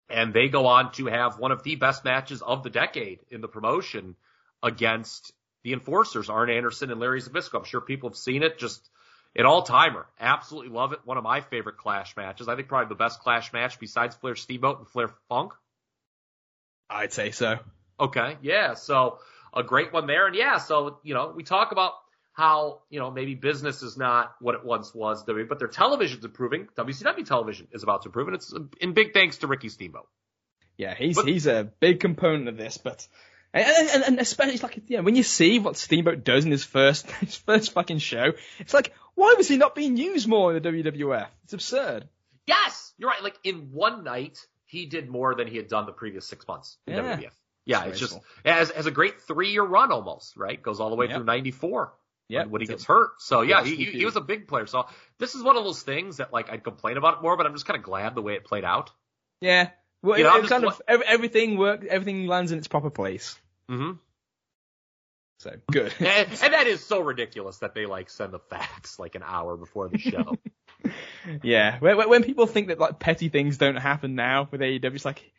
And they go on to have one of the best matches of the decade in the promotion against the enforcers, Arn Anderson and Larry Zbyszko. I'm sure people have seen it. Just an all timer. Absolutely love it. One of my favorite Clash matches. I think probably the best Clash match besides Flair Steamboat and Flair Funk. I'd say so. Okay, yeah. So a great one there, and yeah. So you know, we talk about how you know maybe business is not what it once was, but their television's improving. WCW television is about to improve, and it's in big thanks to Ricky Steamboat. Yeah, he's But- he's a big component of this, but and, and, and especially it's like you know, when you see what Steamboat does in his first his first fucking show, it's like why was he not being used more in the WWF? It's absurd. Yes, you're right. Like in one night, he did more than he had done the previous six months in Yeah. WWF. Yeah, it's just has has a great three year run almost, right? Goes all the way Yep. through '94. Yeah, when he gets hurt. So yeah, he, he was a big player. So this is one of those things that like I'd complain about it more, but I'm just kind of glad the way it played out. Yeah, well, You know, it- it kind of ev- everything worked, everything lands in its proper place. Mm-hmm. So good. and, and that is so ridiculous that they like send the fax like an hour before the show. yeah, when, when- people think that like petty things don't happen now with AEW, it's like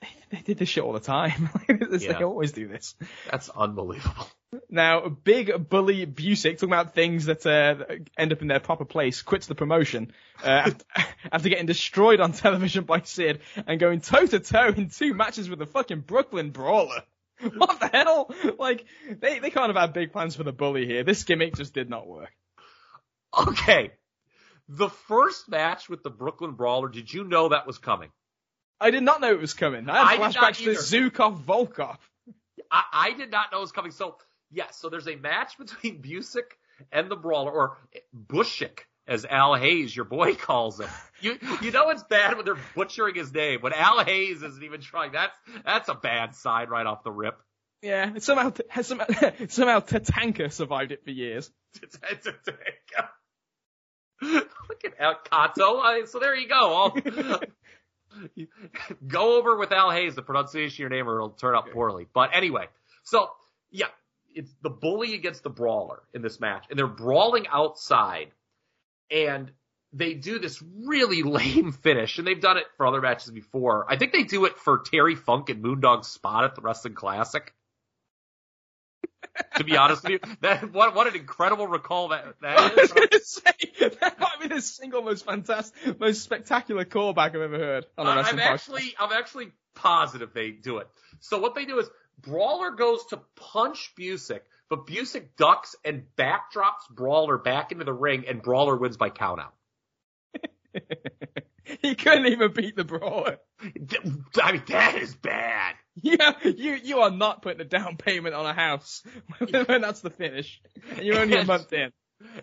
they, they did this shit all the time. It's- Yeah. They always do this. That's unbelievable. Now, big bully Busick talking about things that uh, end up in their proper place, quits the promotion uh, after, after getting destroyed on television by Sid and going toe to toe in two matches with the fucking Brooklyn Brawler. What the hell? Like, they, they can't have had big plans for the bully here. This gimmick just did not work. Okay. The first match with the Brooklyn Brawler, did you know that was coming? I did not know it was coming. I I had not flashbacks to. Zhukov Volkoff. I, I did not know it was coming. So, yes, so there's a match between Busick and the Brawler, or Bushik, as Al Hayes, your boy, calls him. You you know it's bad when they're butchering his name. When Al Hayes isn't even trying, that's that's a bad sign right off the rip. Yeah, somehow, somehow, somehow Tatanka survived it for years. Look at Al Kato. So there you go. Go over with Al Hayes, the pronunciation of your name, or it'll turn out poorly. But anyway, so yeah, it's the bully against the brawler in this match, and they're brawling outside, and they do this really lame finish, and they've done it for other matches before. I think they do it for Terry Funk and Moondog Spot at the Wrestling Classic. To be honest with you, that what what an incredible recall that I that was is. say, that might be the single most fantastic, most spectacular callback I've ever heard on a Uh, I'm podcast. actually, I'm actually positive they do it. So what they do is Brawler goes to punch Busick, but Busick ducks and backdrops Brawler back into the ring, and Brawler wins by countout. he couldn't even beat the brawler. I mean, that is bad. Yeah, you you are not putting a down payment on a house when that's the finish. And you're only a month in.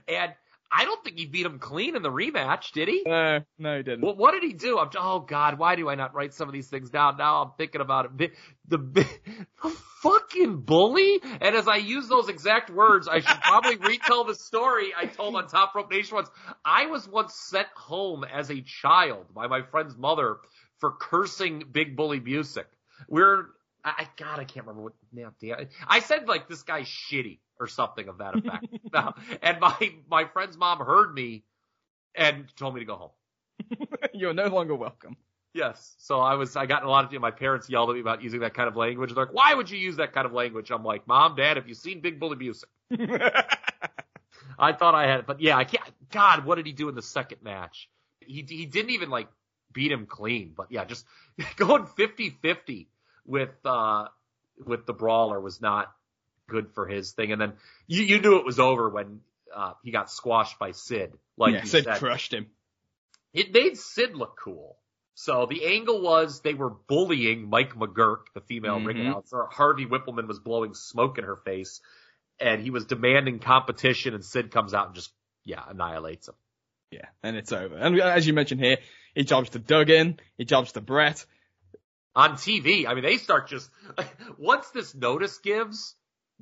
And I don't think he beat him clean in the rematch, did he? No, no, he didn't. What, what did he do? I'm, oh God, why do I not write some of these things down? Now I'm thinking about it. The, the, the fucking bully. And as I use those exact words, I should probably retell the story I told on Top Rope Nation once. I was once sent home as a child by my friend's mother for cursing Big Bully Busick. We're, I, God, I can't remember what, damn, damn, I said like this guy's shitty or something of that effect. Now, and my, my friend's mom heard me and told me to go home. you're no longer welcome. Yes. So I was, I got a lot of, my parents yelled at me about using that kind of language. They're like, why would you use that kind of language? I'm like, mom, dad, have you seen Big Bully Busick? I thought I had, but yeah, I can't, God, what did he do in the second match? He, he didn't even like beat him clean, but yeah, just going 50-50 with, uh, with the brawler was not good for his thing. And then you, you knew it was over when, uh, he got squashed by Sid. Like yeah, Sid said. crushed him. It made Sid look cool. So the angle was they were bullying Mike McGuirk, the female ring Mhm. announcer. Harvey Whippleman was blowing smoke in her face, and he was demanding competition. And Sid comes out and just yeah annihilates him. Yeah, and it's over. And as you mentioned here, he jobs to Duggan, he jobs to Bret. on TV. I mean, they start just once this notice gives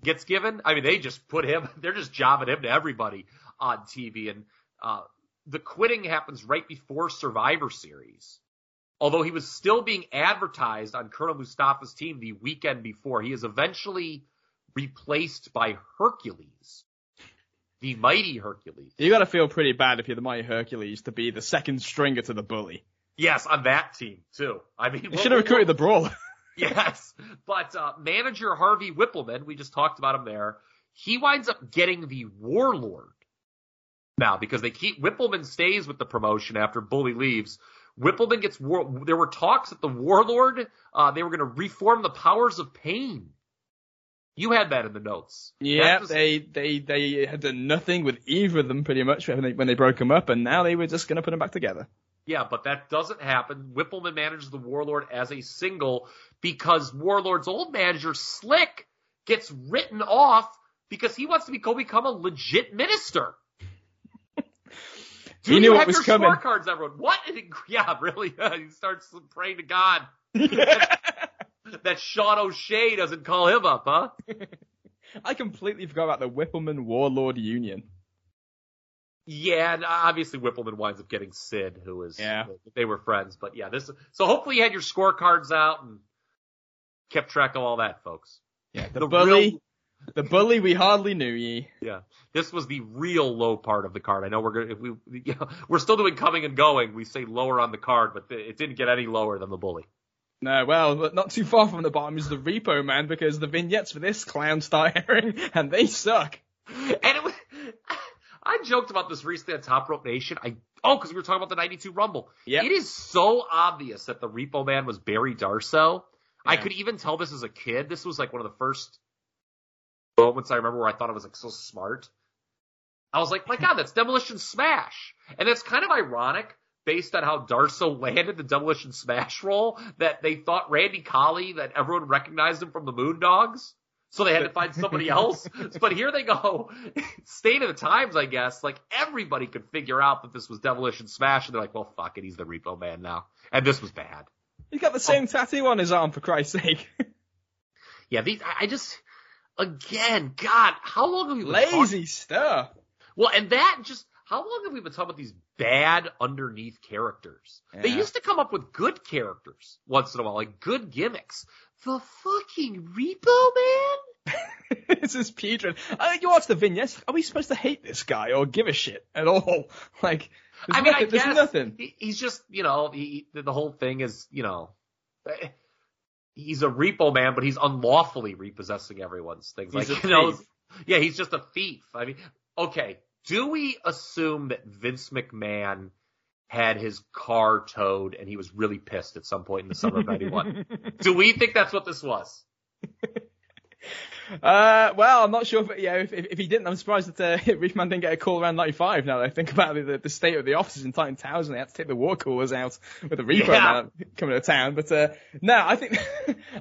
gets given. I mean, they just put him. They're just jobbing him to everybody on TV, and uh, the quitting happens right before Survivor Series. Although he was still being advertised on Colonel Mustafa's team the weekend before, he is eventually replaced by Hercules, the mighty Hercules. You gotta feel pretty bad if you're the Mighty Hercules to be the second stringer to the bully. Yes, on that team too. I mean, You should have recruited the brawler. Yes, but uh, manager Harvey Whippleman, we just talked about him there. He winds up getting the Warlord now because they keep Whippleman stays with the promotion after Bully leaves. Whippleman gets war. There were talks that the Warlord uh, they were going to reform the Powers of Pain. You had that in the notes. Yeah, was- they they they had done nothing with either of them pretty much when they when they broke them up, and now they were just gonna put them back together. Yeah, but that doesn't happen. Whippleman manages the Warlord as a single because Warlord's old manager, Slick, gets written off because he wants to be, go become a legit minister. Do He knew you what have was your coming. scorecards, everyone? What? Yeah, really? he starts praying to God that Sean O'Shea doesn't call him up, huh? I completely forgot about the Whippleman Warlord Union. Yeah, and obviously Whippleman winds up getting Sid, who is Yeah. they were friends. But yeah, this so hopefully you had your scorecards out and kept track of all that, folks. Yeah, the, The bully, real- the bully we hardly knew ye. Yeah, this was the real low part of the card. I know we're gonna if we you know, we're still doing coming and going. We say lower on the card, but it didn't get any lower than the bully. No, well, not too far from the bottom is the Repo Man because the vignettes for this clown start airing and they suck. And it was, I joked about this recently on Top Rope Nation. I oh, because we were talking about the '92 Rumble. Yeah, It is so obvious that the Repo Man was Barry Darsow. I could even tell this as a kid. This was like one of the first moments I remember where I thought I was like so smart. I was like, my God, that's Demolition Smash, and it's kind of ironic based on how Darsow landed the Demolition Smash role that they thought Randy Colley that everyone recognized him from the Moondogs. So they had to find somebody else. But here they go. State of the times, I guess. Like everybody could figure out that this was Demolition Smash, and they're like, "Well, fuck it, he's the Repo Man now." And this was bad. He's got the oh. same tattoo on his arm for Christ's sake. Yeah, these. I I just, again, God, how long have we been talking- Lazy stuff. Well, and that just how long have we been talking about these bad underneath characters? They used to come up with good characters once in a while, like good gimmicks. The fucking Repo Man. this is putrid. I think you watch the vignettes. Are we supposed to hate this guy or give a shit at all? Like, there's I mean, nothing, I guess nothing. he's just, you know, he, the whole thing is, you know, eh, he's a repo man, but he's unlawfully repossessing everyone's things. He's like, you know, yeah, he's just a thief. I mean, okay, do we assume that Vince McMahon had his car towed and he was really pissed at some point in the summer of 91? do we think that's what this was? Uh, well, I'm not sure if, yeah, if, if, if he didn't, I'm surprised that, uh, didn't get a call around 95 now that I think about it, the, the state of the offices in Titan Towers and they had to take the war coolers out with the Repo Yeah. Coming to town. But, uh, no, I think,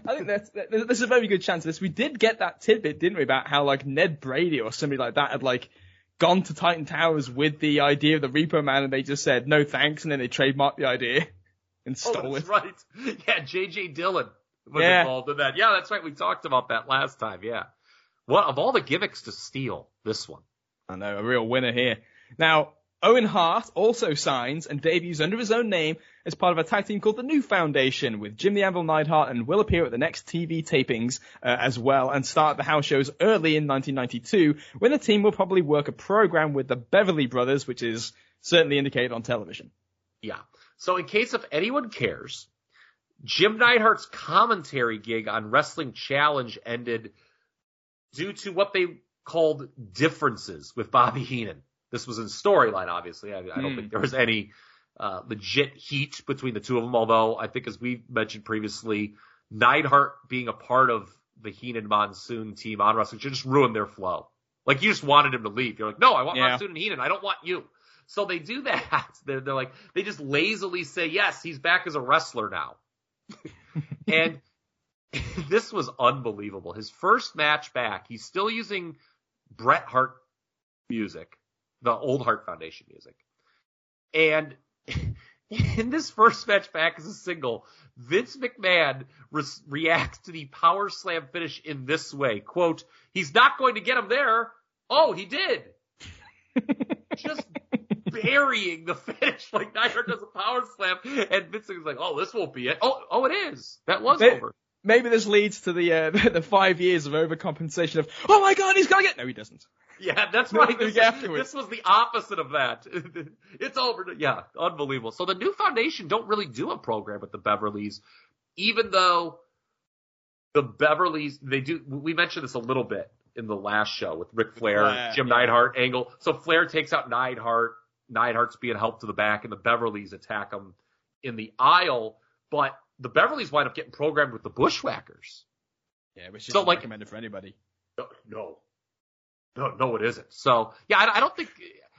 I think that's, that, there's a very good chance of this. We did get that tidbit, didn't we, about how like Ned Brady or somebody like that had like gone to Titan Towers with the idea of the Repo Man and they just said no thanks and then they trademarked the idea and Oh, stole that's it. right. Yeah, J.J. Dillon was Yeah. involved in that. Yeah, that's right. We talked about that last time. Yeah. What of all the gimmicks to steal, this one? I know, a real winner here. Now, Owen Hart also signs and debuts under his own name as part of a tag team called the New Foundation with Jim the Anvil Neidhart and will appear at the next TV tapings uh, as well and start the house shows early in 1992 when the team will probably work a program with the Beverly Brothers, which is certainly indicated on television. Yeah. So in case if anyone cares, Jim Neidhart's commentary gig on Wrestling Challenge ended due to what they called differences with Bobby Heenan. This was in storyline, obviously. I, I don't Hmm. think there was any uh, legit heat between the two of them, although I think as we mentioned previously, Neidhart being a part of the Heenan Monsoon team on Wrestling should just ruin their flow. Like you just wanted him to leave. You're like, no, I want Yeah. Monsoon and Heenan. I don't want you. So they do that. They're, they're like, they just lazily say, yes, he's back as a wrestler now. and this was unbelievable. His first match back, he's still using Bret Hart music, the old Hart Foundation music. And in this first match back as a single, Vince McMahon re- reacts to the power slam finish in this way. Quote, he's not going to get him there. Oh, he did. Just burying the finish like Neidhart does a power slam, and Vince is like, "Oh, this won't be it." Oh, oh, it is. That was over. Maybe this leads to the uh, the five years of overcompensation of, oh my god, he's gonna get. No, he doesn't. Yeah, that's No, right. This, get is- afterwards. this was the opposite of that. it's over. Yeah, unbelievable. So the new foundation don't really do a program with the Beverleys, even though the Beverleys they do. We mentioned this a little bit in the last show with Ric Flair, Flair, Jim yeah. Neidhart angle. So Flair takes out Neidhart. Neidhart's being helped to the back, and the Beverleys attack him in the aisle. But the Beverleys wind up getting programmed with the Bushwhackers. Yeah, which is So, like- recommended for anybody. No, no, no, no, it isn't. So yeah, I, I don't think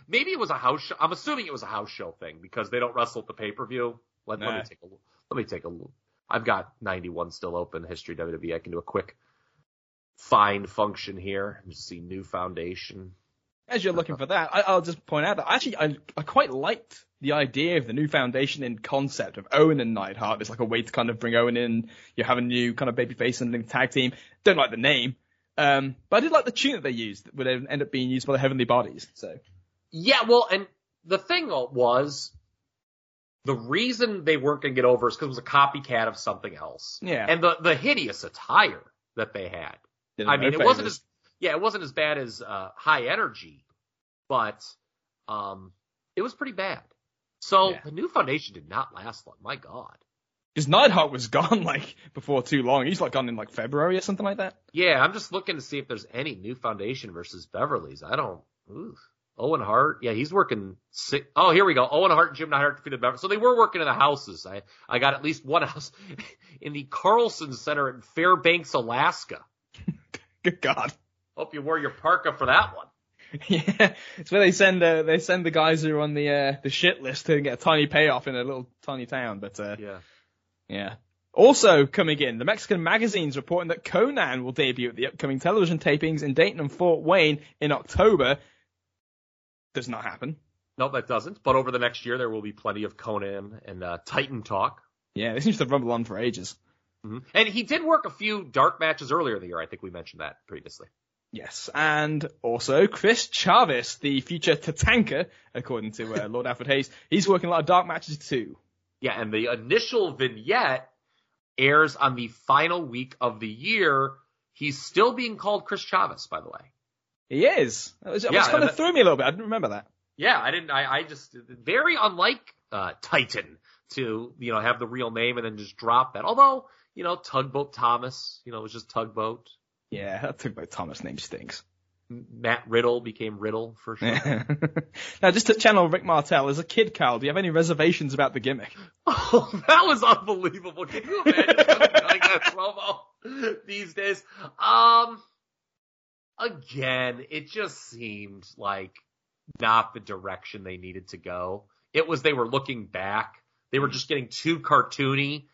maybe it was a house show. I'm assuming it was a house show thing because they don't wrestle at the pay per view. Let, let me take a look. Let me take a look. I've got 91 still open. History WWE. I can do a quick find function here. Me see new foundation. As you're looking for that, I, I'll just point out that actually I, I quite liked the idea of the new foundation in concept of Owen and Neidhart. It's like a way to kind of bring Owen in. You have a new kind of babyface and tag team. Don't like the name, um, but I did like the tune that they used. That would end up being used by the Heavenly Bodies. So Yeah, well, and the thing was, the reason they weren't going to get over is because it was a copycat of something else. Yeah. And the the hideous attire that they had. did I mean, it wasn't as yeah, it wasn't as bad as uh, High Energy, but um, it was pretty bad. So Yeah. the new foundation did not last long. My God. Because Neidhart was gone like before too long. He's like gone in like February or something like that. Yeah, I'm just looking to see if there's any new foundation versus Beverly's. I don't. Ooh. Owen Hart, yeah, he's working. Six, oh, here we go. Owen Hart and Jim Neidhart defeated Beverly. So they were working in the houses. I I got at least one house in the Carlson Center in Fairbanks, Alaska. Good God. Hope you wore your parka for that one. Yeah, it's where they send uh, they send the guys who are on the uh, the shit list to get a tiny payoff in a little tiny town. But uh, Yeah. Yeah. Also coming in, the Mexican magazine's reporting that Konnan will debut at the upcoming television tapings in Dayton and Fort Wayne in October. Does not happen. No, that doesn't. But over the next year, there will be plenty of Konnan and uh, Titan talk. Yeah, this seems to rumble on for ages. hmm And he did work a few dark matches earlier in the year. I think we mentioned that previously. Yes, and also Chris Chavis, the future Tatanka, according to uh, Lord Alfred Hayes, he's working a lot of dark matches too. Yeah, and the initial vignette airs on the final week of the year. He's still being called Chris Chavis, by the way. He is. It was, Yeah, kind of threw me a little bit. I didn't remember that. Yeah, I didn't. I, I just very unlike uh, Titan to you know have the real name and then just drop that. Although you know Tugboat Thomas, you know it was just Tugboat. Yeah, that took Thomas name stinks. Matt Riddle became Riddle for sure. now, just to channel Rick Martel, as a kid, Carl, do you have any reservations about the gimmick? Oh, that was unbelievable. Can you imagine like that promo these days? Um, again, it just seemed like not the direction they needed to go. It was they were looking back. They were just getting too cartoony.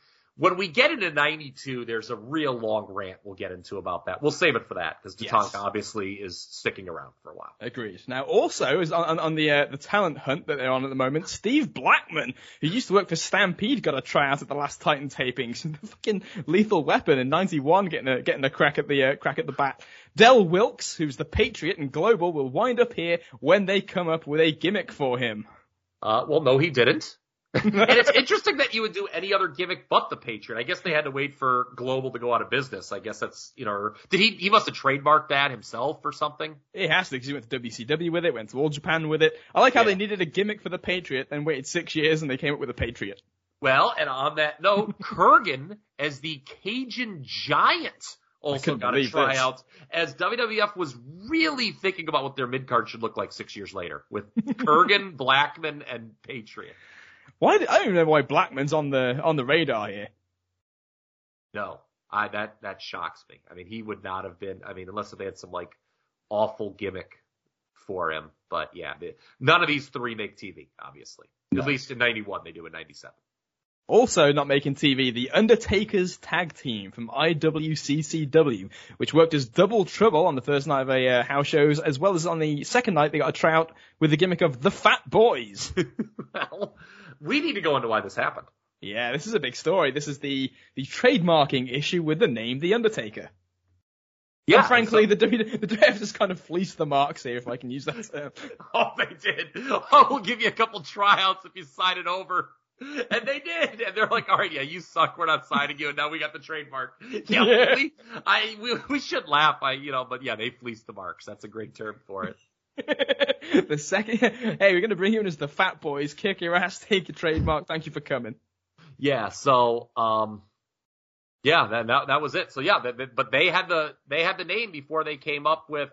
When we get into 92, there's a real long rant we'll get into about that. We'll save it for that because Tatanka Yes. obviously is sticking around for a while. Agreed. Now, also, is on, on- the uh, the talent hunt that they're on at the moment, Steve Blackman, who used to work for Stampede, got a tryout at the last Titan tapings. the fucking Lethal Weapon in '91, getting a getting a crack at the uh, crack at the bat. Del Wilkes, who's the Patriot and Global, will wind up here when they come up with a gimmick for him. Uh, well, no, he didn't. And it's interesting that you would do any other gimmick but the Patriot. I guess they had to wait for Global to go out of business. I guess that's, you know, or- did he, he must have trademarked that himself or something? It has to, because he went to WCW with it, went to All Japan with it. I like how Yeah. they needed a gimmick for the Patriot, then waited six years and they came up with a Patriot. Well, and on that note, Kurgan as the Cajun Giant also got a believe this. tryout as WWF was really thinking about what their mid card should look like six years later with Kurgan, Blackman, and Patriot. Why? I don't even know why Blackman's on the on the radar here. No, I that that shocks me. I mean, he would not have been. I mean, unless they had some like awful gimmick for him. But yeah, none of these three make TV. Obviously, at least in '91 they do in '97. Also not making TV, the Undertaker's tag team from IWCCW, which worked as double trouble on the first night of a uh, house shows, as well as on the second night they got a tryout with the gimmick of the Fat Boys. well, we need to go into why this happened. yeah, this is a big story. This is the the trademarking issue with the name The Undertaker. Yeah, and frankly, so- the W the WF just kind of fleeced the marks here, if I can use that term. Oh, they did. Oh, we'll give you a couple tryouts if you sign it over. And they did. And they're like, all right, yeah, you suck. We're not signing you. And now we got the trademark. Yeah, Yeah. We, I, we, we should laugh. I, you know, but yeah, they fleeced the marks. That's a great term for it. the second, hey, we're gonna bring you in as the Fat Boys, kick your ass, take your trademark. Thank you for coming. Yeah. So, um, yeah, that, that, that was it. So yeah, that, that- but they had the, they had the name before they came up with,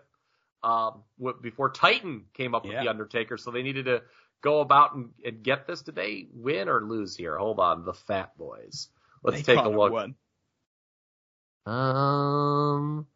um, with, before Titan came up with Yeah. the Undertaker. So they needed to go about and, and get this. Did they win or lose here? Hold on. The Fat Boys. Let's They take a look. won. Um,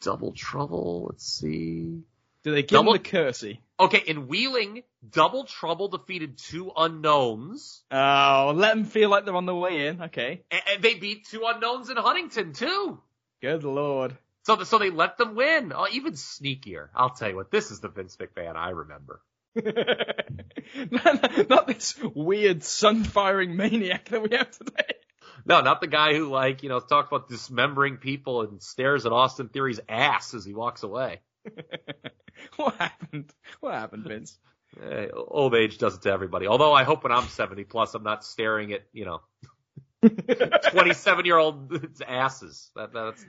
Double Trouble. Let's see. Do they give Double- him the Kersey? Okay, in Wheeling, Double Trouble defeated two unknowns, Oh, let them feel like they're on the way in. Okay. and, and they beat two unknowns in Huntington too. Good lord. So, so they let them win. Oh, even sneakier. I'll tell you what. This is the Vince McMahon I remember. not, not this weird sun-firing maniac that we have today. No, not the guy who like you know talks about dismembering people and stares at Austin Theory's ass as he walks away. what happened? What happened, Vince? Eh, old age does it to everybody. Although I hope when I'm 70 plus, I'm not staring at you know 27 year old asses. That, that's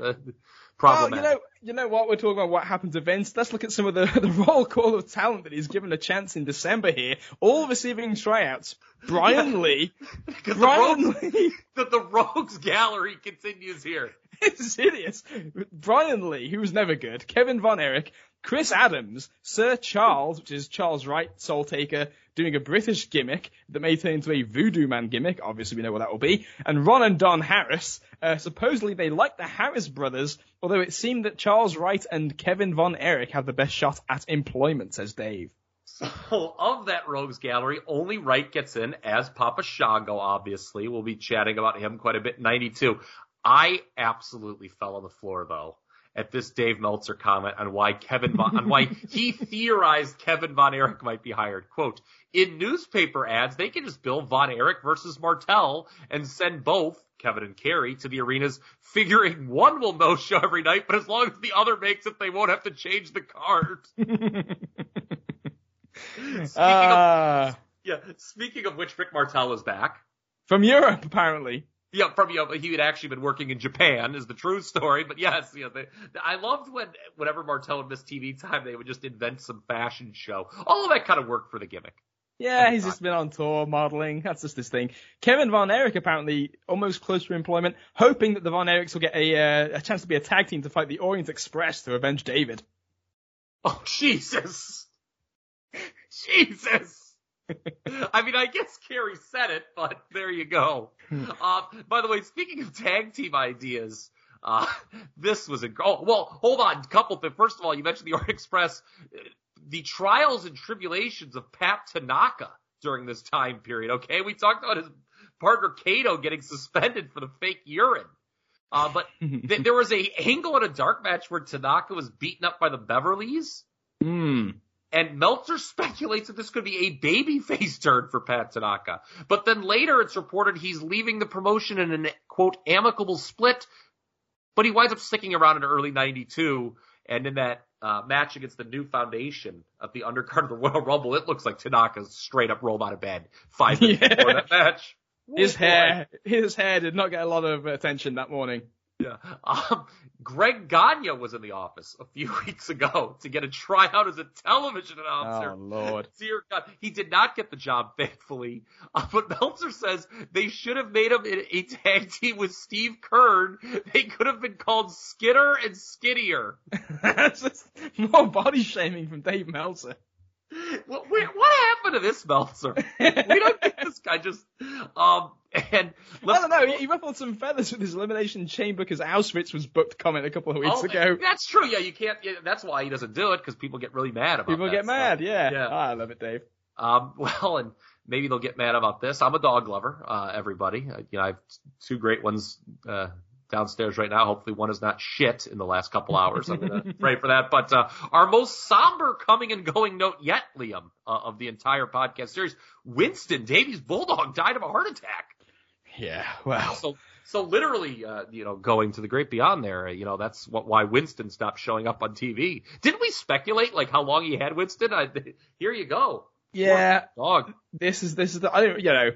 the Well, you know, you know what? We're talking about what happened to Vince. Let's look at some of the, the roll call of talent that he's given a chance in December here. All receiving tryouts. Brian Lee. 'Cause the, Brian rogues, Lee. the, the rogues gallery continues here. It's hideous. Brian Lee, who was never good. Kevin Von Erich. Chris Adams. Sir Charles, which is Charles Wright, Soul Taker, doing a British gimmick that may turn into a Voodoo Man gimmick. Obviously, we know what that will be. And Ron and Don Harris. Uh, supposedly, they like the Harris brothers, although it seemed that Charles Wright and Kevin Von Erich have the best shot at employment, says Dave. So of that rogues gallery, only Wright gets in as Papa Shango, obviously. We'll be chatting about him quite a bit in 92. I absolutely fell on the floor though at this Dave Meltzer comment on why Kevin Von, on why he theorized Kevin Von Erich might be hired. Quote, in newspaper ads, they can just bill Von Erich versus Martel and send both Kevin and Kerry to the arenas, figuring one will no show every night, but as long as the other makes it, they won't have to change the card. Speaking of Ah, yeah, speaking of which, Rick Martel is back. from Europe, apparently. Yeah, from you know, he had actually been working in Japan, is the true story. But yes, you know, they, I loved when whenever Martel would miss TV time, they would just invent some fashion show. All of that kind of worked for the gimmick. Yeah, he's just been on tour modeling. That's just his thing. Kevin Von Erich apparently almost close to employment, hoping that the Von Erichs will get a uh, a chance to be a tag team to fight the Orient Express to avenge David. Oh Jesus, Jesus. I mean, I guess Kerry said it, but there you go. Uh, by the way, speaking of tag team ideas, uh, this was a oh well. Hold on, couple things. First of all, you mentioned the Orient Express, the trials and tribulations of Pat Tanaka during this time period. Okay, we talked about his partner Kato getting suspended for the fake urine. Uh, but th- there was a angle in a dark match where Tanaka was beaten up by the Beverleys. Hmm. And Meltzer speculates that this could be a babyface turn for Pat Tanaka. But then later it's reported he's leaving the promotion in an quote amicable split, but he winds up sticking around in early 92. And in that uh, match against the new foundation of the undercard of the Royal Rumble, it looks like Tanaka straight up rolled out of bed five minutes Yeah. before that match. His Oh, boy. hair, his hair did not get a lot of attention that morning. Yeah. Um, Greg Gagne was in the office a few weeks ago to get a tryout as a television announcer. Oh lord. Dear God, he did not get the job, thankfully. Uh, but Meltzer says they should have made him in a tag team with Steve Keirn. They could have been called Skinner and Skinnier. That's just more body shaming from Dave Meltzer. What happened to this Meltzer? We don't get this guy just um and I don't know. He, ruffled some feathers with his elimination chamber because Auschwitz was booked comment a couple of weeks Oh, ago. That's true. Yeah, you can't. Yeah, that's why he doesn't do it because people get really mad about. It. People get stuff. mad. Yeah. Yeah. Ah, I love it, Dave. Um, well, and maybe they'll get mad about this. I'm a dog lover, uh, everybody. Uh, you know, I have two great ones, uh, downstairs right now. Hopefully one is not shit in the last couple hours. I'm going to pray for that. But, uh, our most somber coming and going note yet, Liam, uh, of the entire podcast series, Winston, Davey's Bulldog died of a heart attack. Yeah. Well. So, so literally, uh, you know, going to the great beyond there, uh, you know, that's what, why Winston stopped showing up on TV. Didn't we speculate like how long he had Winston? I, here you go. Yeah. Dog. This is this is the I don't you know.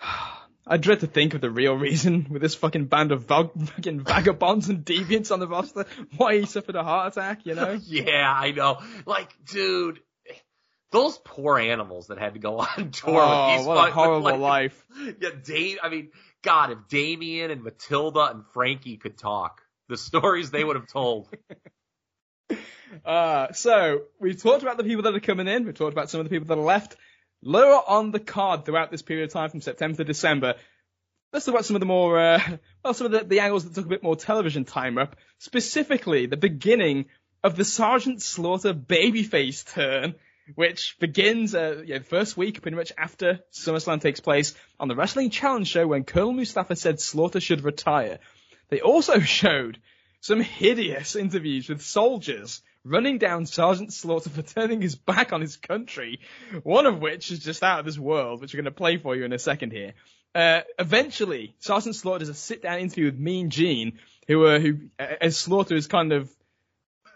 I dread to think of the real reason with this fucking band of vag- fucking vagabonds and deviants on the roster why he suffered a heart attack. You know. Yeah, I know. Like, dude, those poor animals that had to go on tour Oh, with these what a fuck- with, horrible like, life. Yeah, Dave. I mean, God, if Damien and Matilda and Frankie could talk, the stories they would have told. Uh, so we've talked about the people that are coming in. We've talked about some of the people that are left. Lower on the card throughout this period of time from September to December. Let's talk about some of the more, uh, well, some of the, the angles that took a bit more television time up. Specifically, the beginning of the Sergeant Slaughter babyface turn, which begins, uh, yeah, first week, pretty much after SummerSlam takes place on the Wrestling Challenge show when Colonel Mustafa said Slaughter should retire. They also showed some hideous interviews with soldiers running down Sergeant Slaughter for turning his back on his country, one of which is just out of this world, which we're going to play for you in a second here. Uh, eventually, Sergeant Slaughter does a sit-down interview with Mean Gene, who, uh, who, uh, as Slaughter is kind of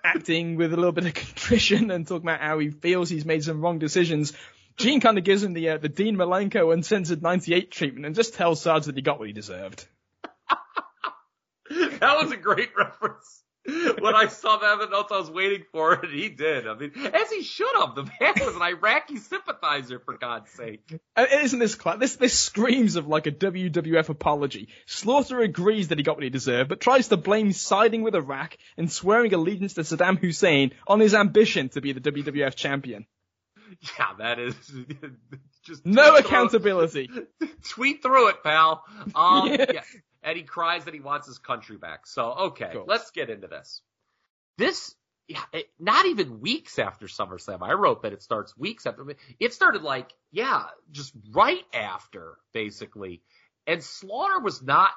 acting with a little bit of contrition and talking about how he feels he's made some wrong decisions. Gene kind of gives him the uh, the Dean Malenko uncensored 98 treatment and just tells Sarge that he got what he deserved. that was a great reference. When I saw that I was waiting for it, and he did. I mean, as he should have. The man was an Iraqi sympathizer, for God's sake. And isn't this cla- this this screams of like a WWF apology? Slaughter agrees that he got what he deserved, but tries to blame siding with Iraq and swearing allegiance to Saddam Hussein on his ambition to be the WWF champion. Yeah, that is just No through- accountability. Tweet through it, pal. Um, Yeah. yeah. And he cries that he wants his country back. So, okay, Cool. let's get into this. This, yeah, it, not even weeks after SummerSlam. I wrote that it starts weeks after. It started like, yeah, just right after, basically. And Slaughter was not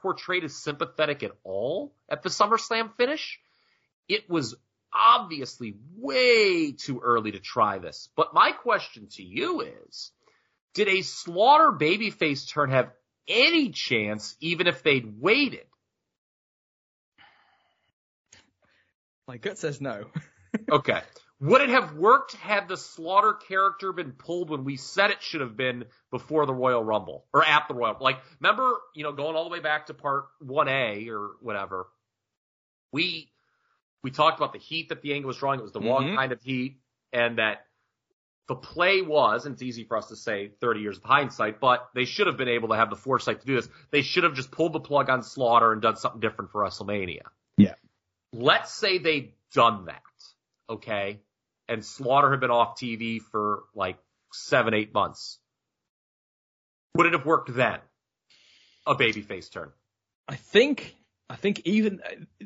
portrayed as sympathetic at all at the SummerSlam finish. It was obviously way too early to try this. But my question to you is, did a Slaughter babyface turn have any chance even if they'd waited? My gut says no. Okay. Would it have worked had the Slaughter character been pulled when we said it should have been before the Royal Rumble or at the Royal? Like, remember, you know, going all the way back to part 1A or whatever, we, we talked about the heat that the angle was drawing. It was the wrong Mhm. kind of heat and that the play was, and it's easy for us to say 30 years of hindsight, but they should have been able to have the foresight to do this. They should have just pulled the plug on Slaughter and done something different for WrestleMania. Yeah. Let's say they'd done that, okay? And Slaughter had been off TV for like seven, eight months. Would it have worked then? A babyface turn. I think I think even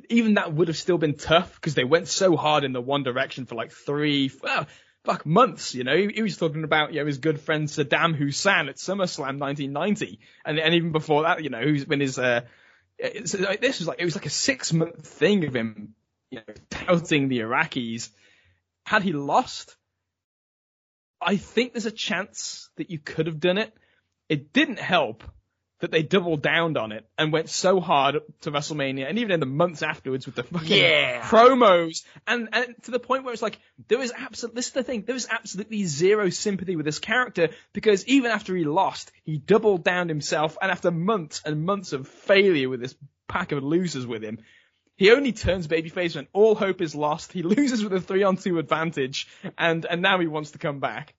even that would have still been tough because they went so hard in the one direction for like three well, fuck months. You know, he, he was talking about you know his good friend Saddam Hussein at SummerSlam 1990, and and even before that, you know, when his uh, like, this was like it was like a six month thing of him, you know, touting the Iraqis. Had he lost, I think there's a chance that you could have done it. It didn't help that they doubled down on it and went so hard to WrestleMania and even in the months afterwards with the fucking Yeah. promos and, and to the point where it's like there was absolutely this is the thing there was absolutely zero sympathy with this character because even after he lost he doubled down himself and after months and months of failure with this pack of losers with him he only turns babyface when all hope is lost. He loses with a three on two advantage, and and now he wants to come back.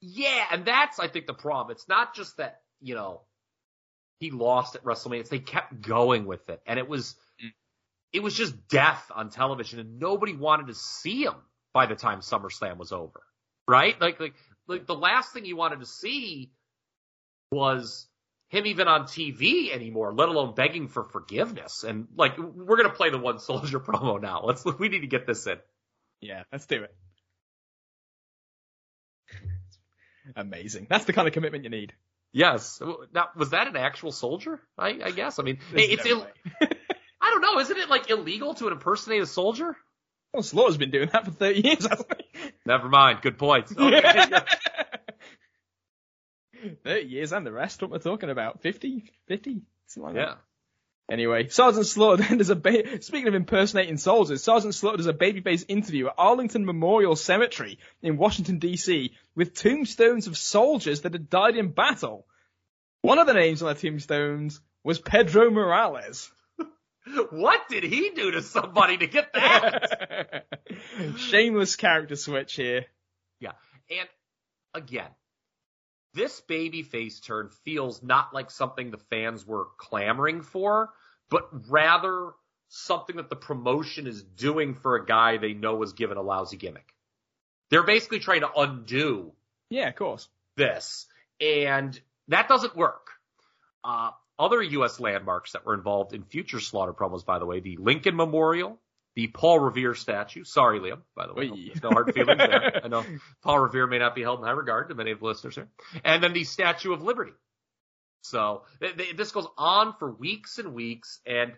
Yeah, and that's I think the problem. It's not just that, you know, he lost at WrestleMania. They kept going with it. And it was it was just death on television and nobody wanted to see him by the time SummerSlam was over. Right? Like like like the last thing you wanted to see was him even on TV anymore, let alone begging for forgiveness. And like we're gonna play the one soldier promo now. Let's we need to get this in. Yeah, let's do it. Amazing. That's the kind of commitment you need. Yes. Now, was that an actual soldier? I, I guess. I mean, it's Ill- I don't know. Isn't it like illegal to impersonate a soldier? well, Slaughter's been doing that for 30 years? Never mind. Good point. Okay. 30 years and the rest, what we're talking about. 50? 50? Something like that. Anyway, Sergeant Slaughter then does a ba- speaking of impersonating soldiers, Sergeant Slaughter does a babyface interview at Arlington Memorial Cemetery in Washington D.C. with tombstones of soldiers that had died in battle. One of the names on the tombstones was Pedro Morales. What did he do to somebody to get that? Shameless character switch here. yeah. And again, this baby face turn feels not like something the fans were clamoring for, but rather something that the promotion is doing for a guy they know was given a lousy gimmick. They're basically trying to undo Yeah, of course. this, and that doesn't work. Uh, other U.S. landmarks that were involved in future slaughter promos, by the way, the Lincoln Memorial, the Paul Revere statue. Sorry, Liam, by the way. No hard feelings there. I know Paul Revere may not be held in high regard to many of the listeners here. And then the Statue of Liberty. So th- th- this goes on for weeks and weeks. And,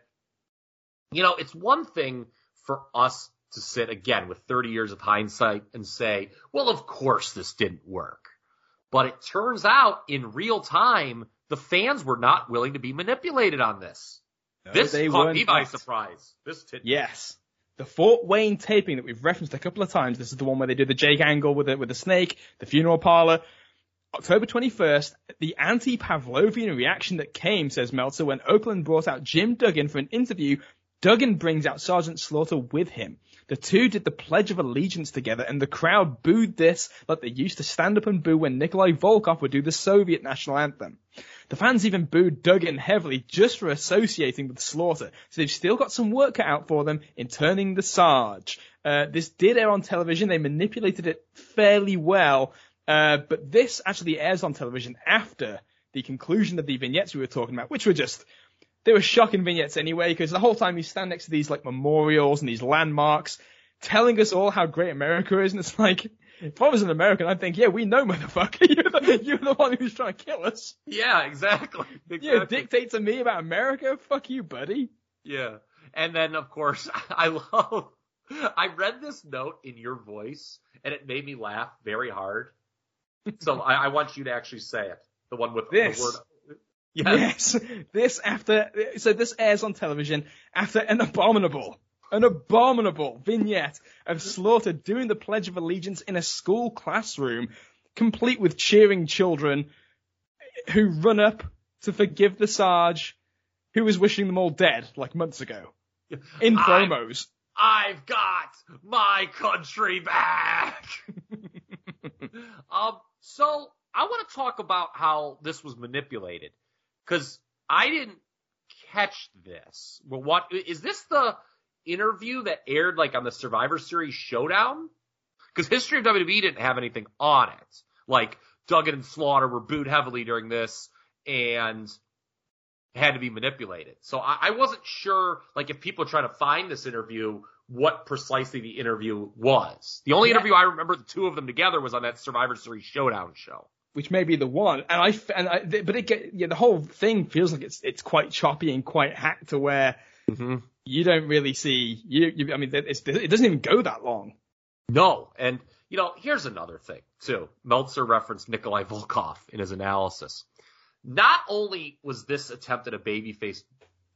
you know, it's one thing for us to sit again with 30 years of hindsight and say, well, of course this didn't work. But it turns out in real time, the fans were not willing to be manipulated on this. this they caught me by surprise. This did Yes. The Fort Wayne taping that we've referenced a couple of times. This is the one where they do the Jake angle with the, with the snake, the funeral parlor. October 21st, the anti-Pavlovian reaction that came, says Meltzer, when Okerlund brought out Jim Duggan for an interview, Duggan brings out Sergeant Slaughter with him. The two did the Pledge of Allegiance together, and the crowd booed this like they used to stand up and boo when Nikolai Volkoff would do the Soviet national anthem. The fans even booed Duggan heavily just for associating with Slaughter, so they've still got some work cut out for them in turning the Sarge. Uh, this did air on television, they manipulated it fairly well, uh, but this actually airs on television after the conclusion of the vignettes we were talking about, which were just, they were shocking vignettes anyway, because the whole time you stand next to these like memorials and these landmarks, telling us all how great America is, and it's like, if I was an American, I'd think, yeah, we know, motherfucker, you're the, you're the one who's trying to kill us. Yeah, exactly. You exactly. dictate to me about America? Fuck you, buddy. Yeah. And then, of course, I love, I read this note in your voice and it made me laugh very hard. So I, I want you to actually say it. The one with This. the word. Yes. Yes, this after, so this airs on television after an abominable, an abominable vignette of Slaughter doing the Pledge of Allegiance in a school classroom, complete with cheering children who run up to forgive the Sarge, who was wishing them all dead like months ago. In promos. I've got my country back. um, so I want to talk about how this was manipulated because I didn't catch this. Well, what is this the interview that aired like on the Survivor Series Showdown? Because History of WWE didn't have anything on it. Like Duggan and Slaughter were booed heavily during this and had to be manipulated. So I, I wasn't sure, like, if people trying to find this interview, what precisely the interview was. The only Yeah. interview I remember the two of them together was on that Survivor Series Showdown show. which may be the one. And I, and I, but it get, yeah, the whole thing feels like it's, it's quite choppy and quite hacked to where Mm-hmm. you don't really see, you, you I mean, it's, it doesn't even go that long. No, and you know, here's another thing too. Meltzer referenced Nikolai Volkoff in his analysis. Not only was this attempt at a babyface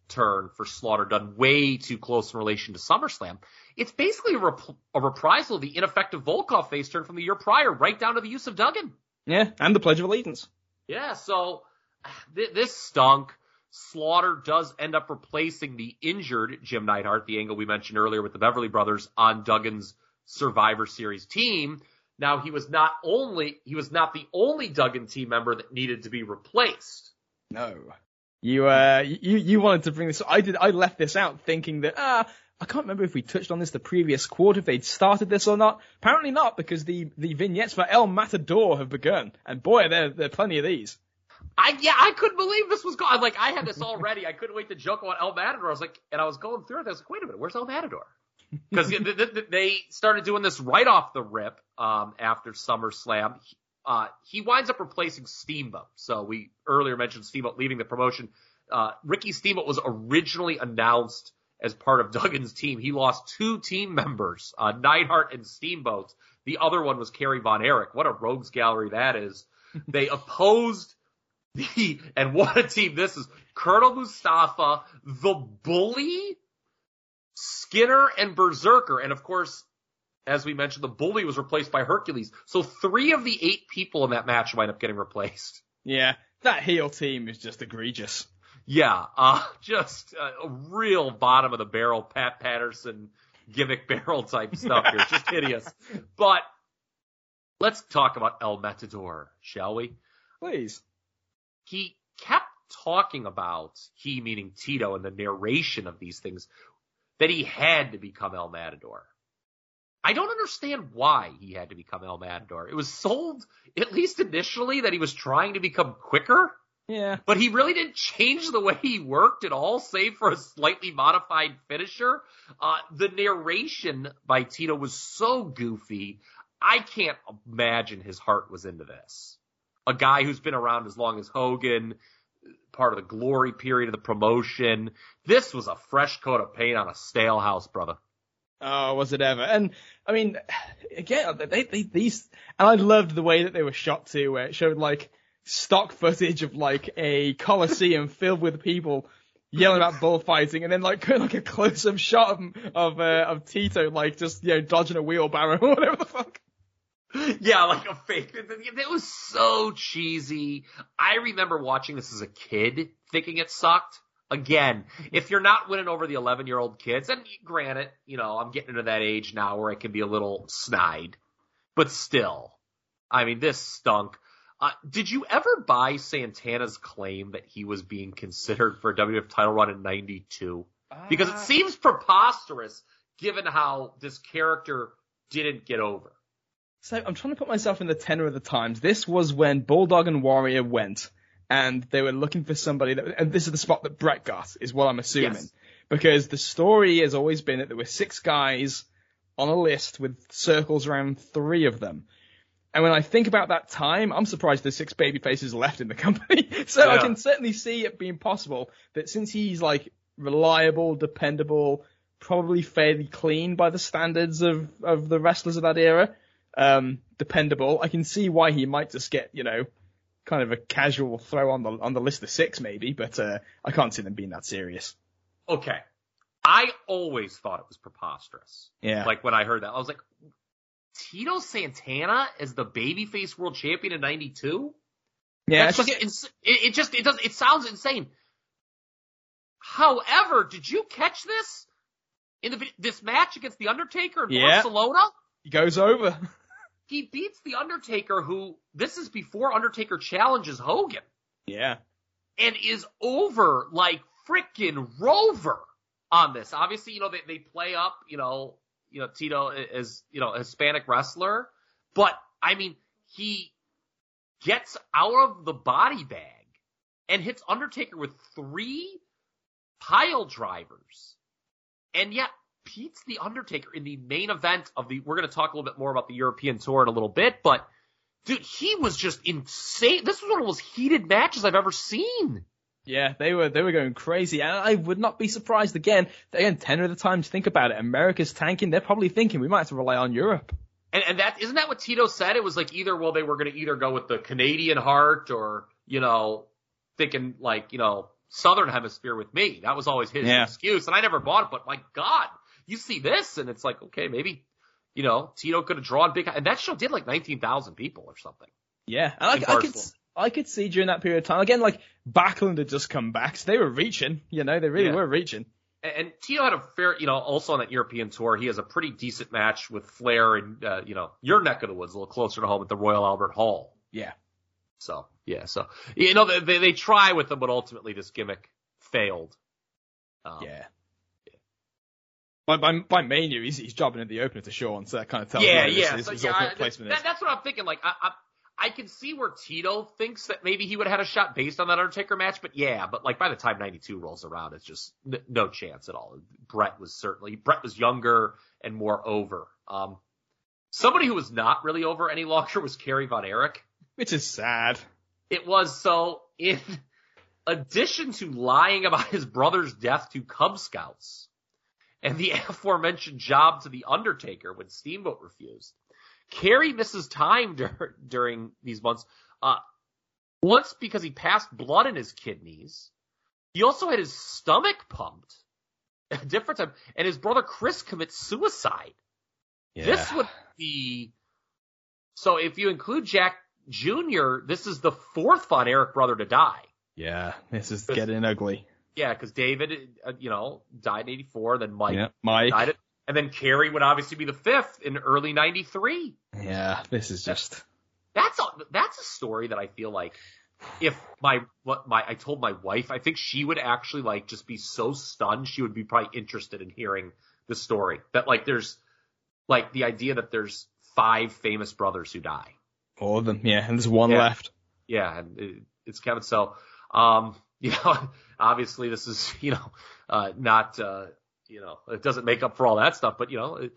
turn for Slaughter done way too close in relation to SummerSlam, it's basically a, rep- a reprisal of the ineffective Volkoff face turn from the year prior, right down to the use of Duggan. Yeah. And the Pledge of Allegiance. Yeah, so th- this stunk. Slaughter does end up replacing the injured Jim Neidhart, the angle we mentioned earlier with the Beverly Brothers on Duggan's Survivor Series team. Now he was not only he was not the only Duggan team member that needed to be replaced. No. You, uh, you, you wanted to bring this, I did, I left this out thinking that, ah, I can't remember if we touched on this the previous quarter, if they'd started this or not. Apparently not, because the, the vignettes for El Matador have begun. And boy, there, there are plenty of these. I yeah, I couldn't believe this was gone. Like I had this already. I couldn't wait to joke about El Matador. I was like, and I was going through it. I was like, wait a minute, where's El Matador? Because they started doing this right off the rip um, after SummerSlam. Uh, he winds up replacing Steamboat. So we earlier mentioned Steamboat leaving the promotion. Uh, Ricky Steamboat was originally announced as part of Duggan's team. He lost two team members, uh, Neidhart and Steamboat. The other one was Kerry Von Erich. What a rogues gallery that is. They opposed the, and what a team this is. Colonel Mustafa, the bully, Skinner, and Berserker. And of course, as we mentioned, the bully was replaced by Hercules. So three of the eight people in that match wind up getting replaced. Yeah. That heel team is just egregious. Yeah, uh, just a real bottom of the barrel Pat Patterson gimmick barrel type stuff here. Just hideous. But let's talk about El Matador, shall we? Please. he kept talking about he meaning Tito in the narration of these things that he had to become El Matador. I don't understand why he had to become El Matador. It was sold, at least initially, that he was trying to become quicker, Yeah. but he really didn't change the way he worked at all, save for a slightly modified finisher. Uh, the narration by Tito was so goofy. I can't imagine his heart was into this. A guy who's been around as long as Hogan, part of the glory period of the promotion. This was a fresh coat of paint on a stale house, brother. Oh, was it ever? And I mean, again, they, they these, and I loved the way that they were shot too, where it showed like stock footage of like a coliseum filled with people yelling about bullfighting, and then like like a close up shot of of, uh, of Tito like just you know dodging a wheelbarrow or whatever the fuck. yeah, like a fake. It was so cheesy. I remember watching this as a kid, thinking it sucked. Again, if you're not winning over the 11 year old kids, and granted, you know, I'm getting into that age now where I can be a little snide, but still, I mean, this stunk. Uh, did you ever buy Santana's claim that he was being considered for a WWF title run in 92? Because it Uh, seems preposterous given how this character didn't get over. So I'm trying to put myself in the tenor of the times. This was when Bulldog and Warrior went, and they were looking for somebody that, and this is the spot that Bret got, is what I'm assuming. Yes. Because the story has always been that there were six guys on a list with circles around three of them. And when I think about that time, I'm surprised there's six baby faces left in the company. so I can certainly see it being possible that since he's like reliable, dependable, probably fairly clean by the standards of, of the wrestlers of that era, um, dependable, I can see why he might just get, you know, kind of a casual throw on the on the list of six maybe, but uh, I can't see them being that serious. Okay. I always thought it was preposterous. Yeah. Like when I heard that, I was like, Tito Santana as the babyface world champion in 92? yeah, That's it's just, just- it, it just, it does, it sounds insane. However, did you catch this? In the, this match against The Undertaker in Yeah. Barcelona? he goes over. He beats The Undertaker who, this is before Undertaker challenges Hogan. yeah. and is over like frickin' Rover on this. Obviously, you know, they, they play up, you know, you know, Tito is, you know, a Hispanic wrestler, but I mean, he gets out of the body bag and hits Undertaker with three pile drivers and yet beats the Undertaker in the main event of the, we're going to talk a little bit more about the European tour in a little bit, but dude, he was just insane. This was one of the most heated matches I've ever seen. Yeah, they were they were going crazy, and I would not be surprised again. Again, ten of the time to think about it. America's tanking. They're probably thinking we might have to rely on Europe. And, and that isn't that what Tito said? It was like either well they were going to either go with the Canadian Hart or you know thinking like you know Southern Hemisphere with me. That was always his Yeah. excuse, and I never bought it. But my God, you see this, and it's like okay maybe you know Tito could have drawn big, and that show did like nineteen thousand people or something. Yeah, and I, I could. I could see during that period of time again, like Backlund had just come back, so they were reaching. You know, they really Yeah. were reaching. And, and Tito had a fair, you know, also on that European tour, he has a pretty decent match with Flair and, uh, you know, your neck of the woods, a little closer to home at the Royal Albert Hall. Yeah. So, yeah, so, you know, they, they, they try with them, but ultimately this gimmick failed. Um, Yeah. By, by, by Mania, he's, he's jobbing at the opener to Shawn, so that kind of tells Yeah, me what yeah. his, So, his yeah, placement that, that's what I'm thinking. Like, I, I, I can see where Tito thinks that maybe he would have had a shot based on that Undertaker match, but yeah, but like by the time 92 rolls around, it's just n- no chance at all. Bret was certainly, Bret was younger and more over. Um, somebody who was not really over any longer was Kerry Von Erich. Which is sad. It was so in addition to lying about his brother's death to Cub Scouts and the aforementioned job to the Undertaker when Steamboat refused, Kerry misses time dur- during these months. Uh, once because he passed blood in his kidneys. He also had his stomach pumped a different time, and his brother Chris commits suicide. Yeah. This would be so if you include Jack Jr., this is the fourth Von Erich brother to die. Yeah, this is getting ugly. Yeah, because David, uh, you know, died in '84, then Mike yeah, Mike. died, it, and then Kerry would obviously be the fifth in early '93. Yeah, this is just. That's a that's a story that I feel like if my what my I told my wife, I think she would actually like just be so stunned. She would be probably interested in hearing the story that like there's like the idea that there's five famous brothers who die. All of them, yeah, and there's one Yeah. left. Yeah, and it, it's Kevin. So, um, you know, obviously this is, you know, uh, not, uh, you know, it doesn't make up for all that stuff, but you know, it,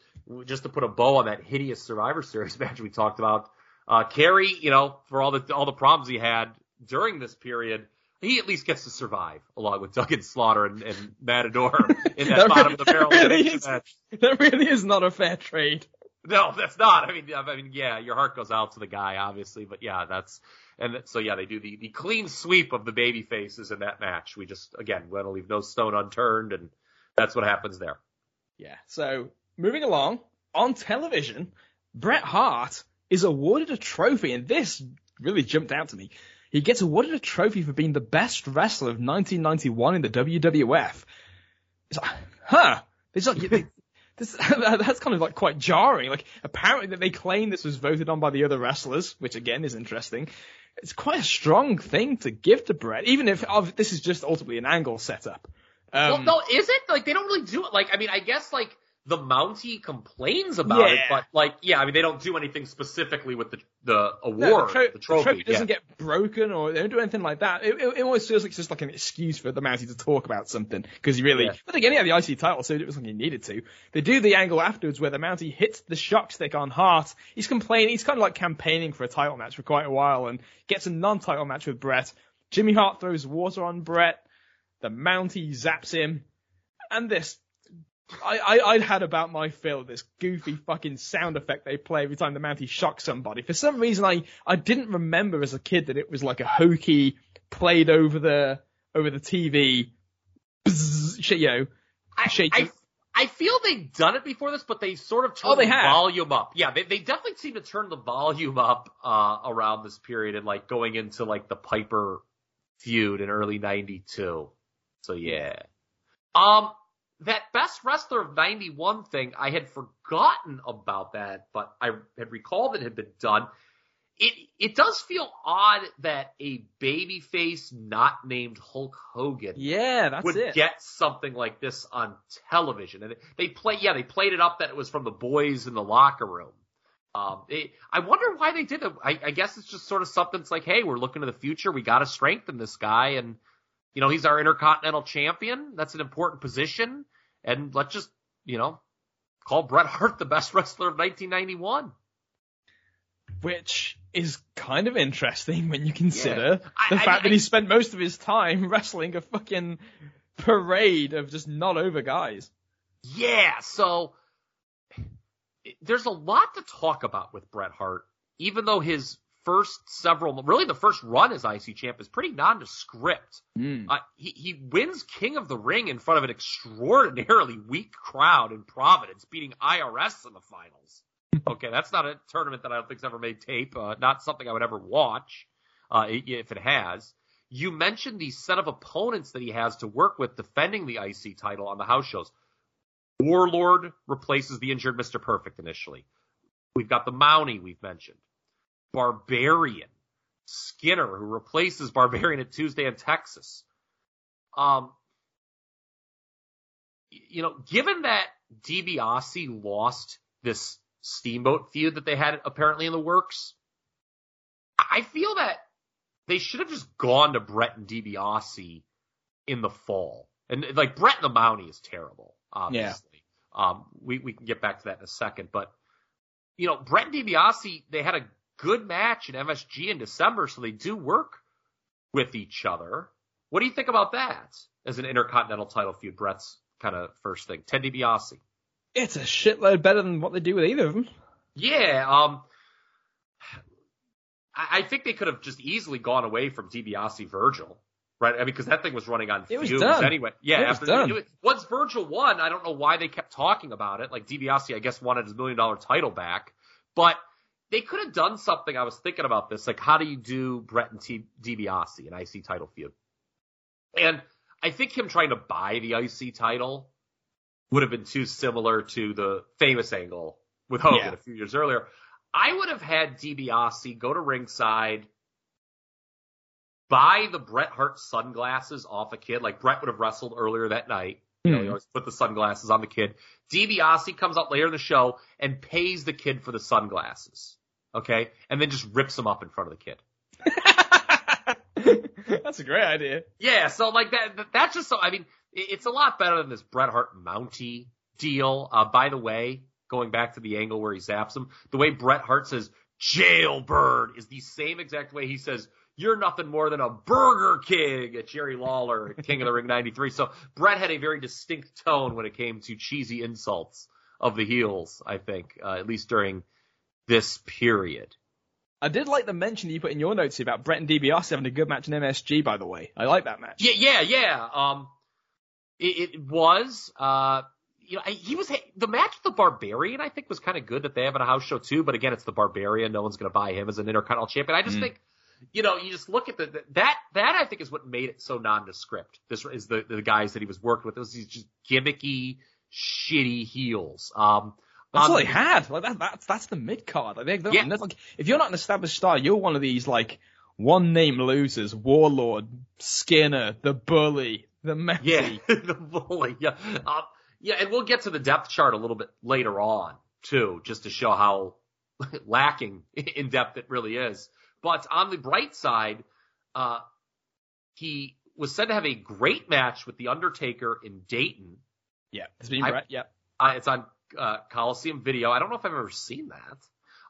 just to put a bow on that hideous Survivor Series match we talked about, uh, Kerry, you know, for all the all the problems he had during this period, he at least gets to survive along with Duggan Slaughter and, and Matador in that, That bottom of the barrel really is- match. That really is not a fair trade. No, that's not. I mean, I mean, yeah, your heart goes out to the guy, obviously, but yeah, that's And so yeah, they do the, the clean sweep of the baby faces in that match. We just again we want to leave no stone unturned, and that's what happens there. Yeah. So moving along on television, Bret Hart is awarded a trophy, and this really jumped out to me. He gets awarded a trophy for being the best wrestler of 1991 in the WWF. It's like, huh? It's like, this, that's kind of like quite jarring. Like, apparently that they claim this was voted on by the other wrestlers, which again is interesting. It's quite a strong thing to give to Bret, even if oh, this is just ultimately an angle setup. Um, well, no, is it? Like they don't really do it. Like I mean, I guess like the Mountie complains about Yeah. it, but like yeah, I mean they don't do anything specifically with the the No, award, the, tro- the trophy. the trophy doesn't yeah. get broken or they don't do anything like that. It, it, it almost feels like it's just like an excuse for the Mountie to talk about something because he really, Yeah. but again, he had the IC title, so it was something he needed to. They do the angle afterwards where the Mountie hits the shock stick on Hart. He's complaining, he's kind of like campaigning for a title match for quite a while and gets a non-title match with Bret. Jimmy Hart throws water on Bret. The Mountie zaps him. And this I, I, I'd had about my fill of this goofy fucking sound effect they play every time the Mountie shocks somebody. For some reason, I, I didn't remember as a kid that it was like a hokey, played over the, over the TV, shit, you know, I, I. I feel they've done it before this, but they sort of Oh, they the have. volume up. Yeah, they, they definitely seem to turn the volume up uh, around this period and like going into like the Piper feud in early '92. So yeah, um, that best wrestler of '91 thing, I had forgotten about that, but I had recalled it had been done. It it does feel odd that a babyface not named Hulk Hogan Yeah, that's would it. get something like this on television. And they play, yeah, they played it up that it was from the boys in the locker room. Um, they, I wonder why they did it. I, I guess it's just sort of something. It's like, hey, we're looking to the future. We got to strengthen this guy, and you know, he's our intercontinental champion. That's an important position, and let's just, you know, call Bret Hart the best wrestler of 1991. Which is kind of interesting when you consider I- the I- fact I- that he spent most of his time wrestling a fucking parade of just not over guys. Yeah, so there's a lot to talk about with Bret Hart, even though his first several, really the first run as IC champ is pretty nondescript. Uh, he, he wins King of the Ring in front of an extraordinarily weak crowd in Providence, beating IRS in the finals. Okay, that's not a tournament that I don't think's ever made tape. Uh, not something I would ever watch, uh, if it has. You mentioned the set of opponents that he has to work with defending the IC title on the house shows. Warlord replaces the injured Mr. Perfect initially. We've got the Mountie we've mentioned. Barbarian. Skinner, who replaces Barbarian at Tuesday in Texas. Um, you know, given that DiBiase lost this Steamboat feud that they had apparently in the works, I feel that they should have just gone to Bret and DiBiase in the fall. And like Bret and the Mountie is terrible, obviously. Um, we, we can get back to that in a second, but you know, Bret and DiBiase, they had a good match in MSG in December, so they do work with each other. What do you think about that as an intercontinental title feud? Bret's kind of first thing. Ted DiBiase. It's a shitload better than what they do with either of them. Yeah, um, I, I think they could have just easily gone away from DiBiase Virgil, right? I mean, because that thing was running on fumes anyway. Yeah, It after done. it- once Virgil won, I don't know why they kept talking about it. Like DiBiase, I guess, wanted his million dollar title back, but they could have done something. I was thinking about this, like how do you do Bret and T- DiBiase an IC title feud? And I think him trying to buy the IC title would have been too similar to the famous angle with Hogan Yeah. a few years earlier. I would have had DiBiase go to ringside, buy the Bret Hart sunglasses off a kid, like Bret would have wrestled earlier that night. You know, he always put the sunglasses on the kid. DiBiase comes out later in the show and pays the kid for the sunglasses. Okay? And then just rips them up in front of the kid. That's a great idea. Yeah, so like that, that- that's just so, I mean, it's a lot better than this Bret Hart Mountie deal. Uh, by the way, going back to the angle where he zaps him, the way Bret Hart says jailbird is the same exact way he says, you're nothing more than a Burger King at Jerry Lawler at King of the Ring 93. So Bret had a very distinct tone when it came to cheesy insults of the heels, I think, uh, at least during this period. I did like the mention you put in your notes here about Bret and DiBiase having a good match in MSG, by the way. I like that match. Yeah, yeah, yeah. Um, it, it was. Uh, you know, he was the match with the Barbarian. I think was kind of good that they have at a house show too. But again, it's the Barbarian. No one's going to buy him as an Intercontinental champion. I just Mm. think, you know, you just look at the, the that that I think is what made it so nondescript. This is the the guys that he was working with. Those these just gimmicky, shitty heels. Um, That's on all they had. Like that, that's that's the mid card. Like, they, Yeah. like, if you're not an established star, you're one of these like one name losers: Warlord, Skinner, the Bully, the Messi. Yeah, the bully. Yeah, um, yeah, and we'll get to the depth chart a little bit later on too, just to show how lacking in depth it really is. But on the bright side, uh, he was said to have a great match with the Undertaker in Dayton. yeah. It's been Bret. Yeah. Uh, it's on uh, Coliseum Video. I don't know if I've ever seen that.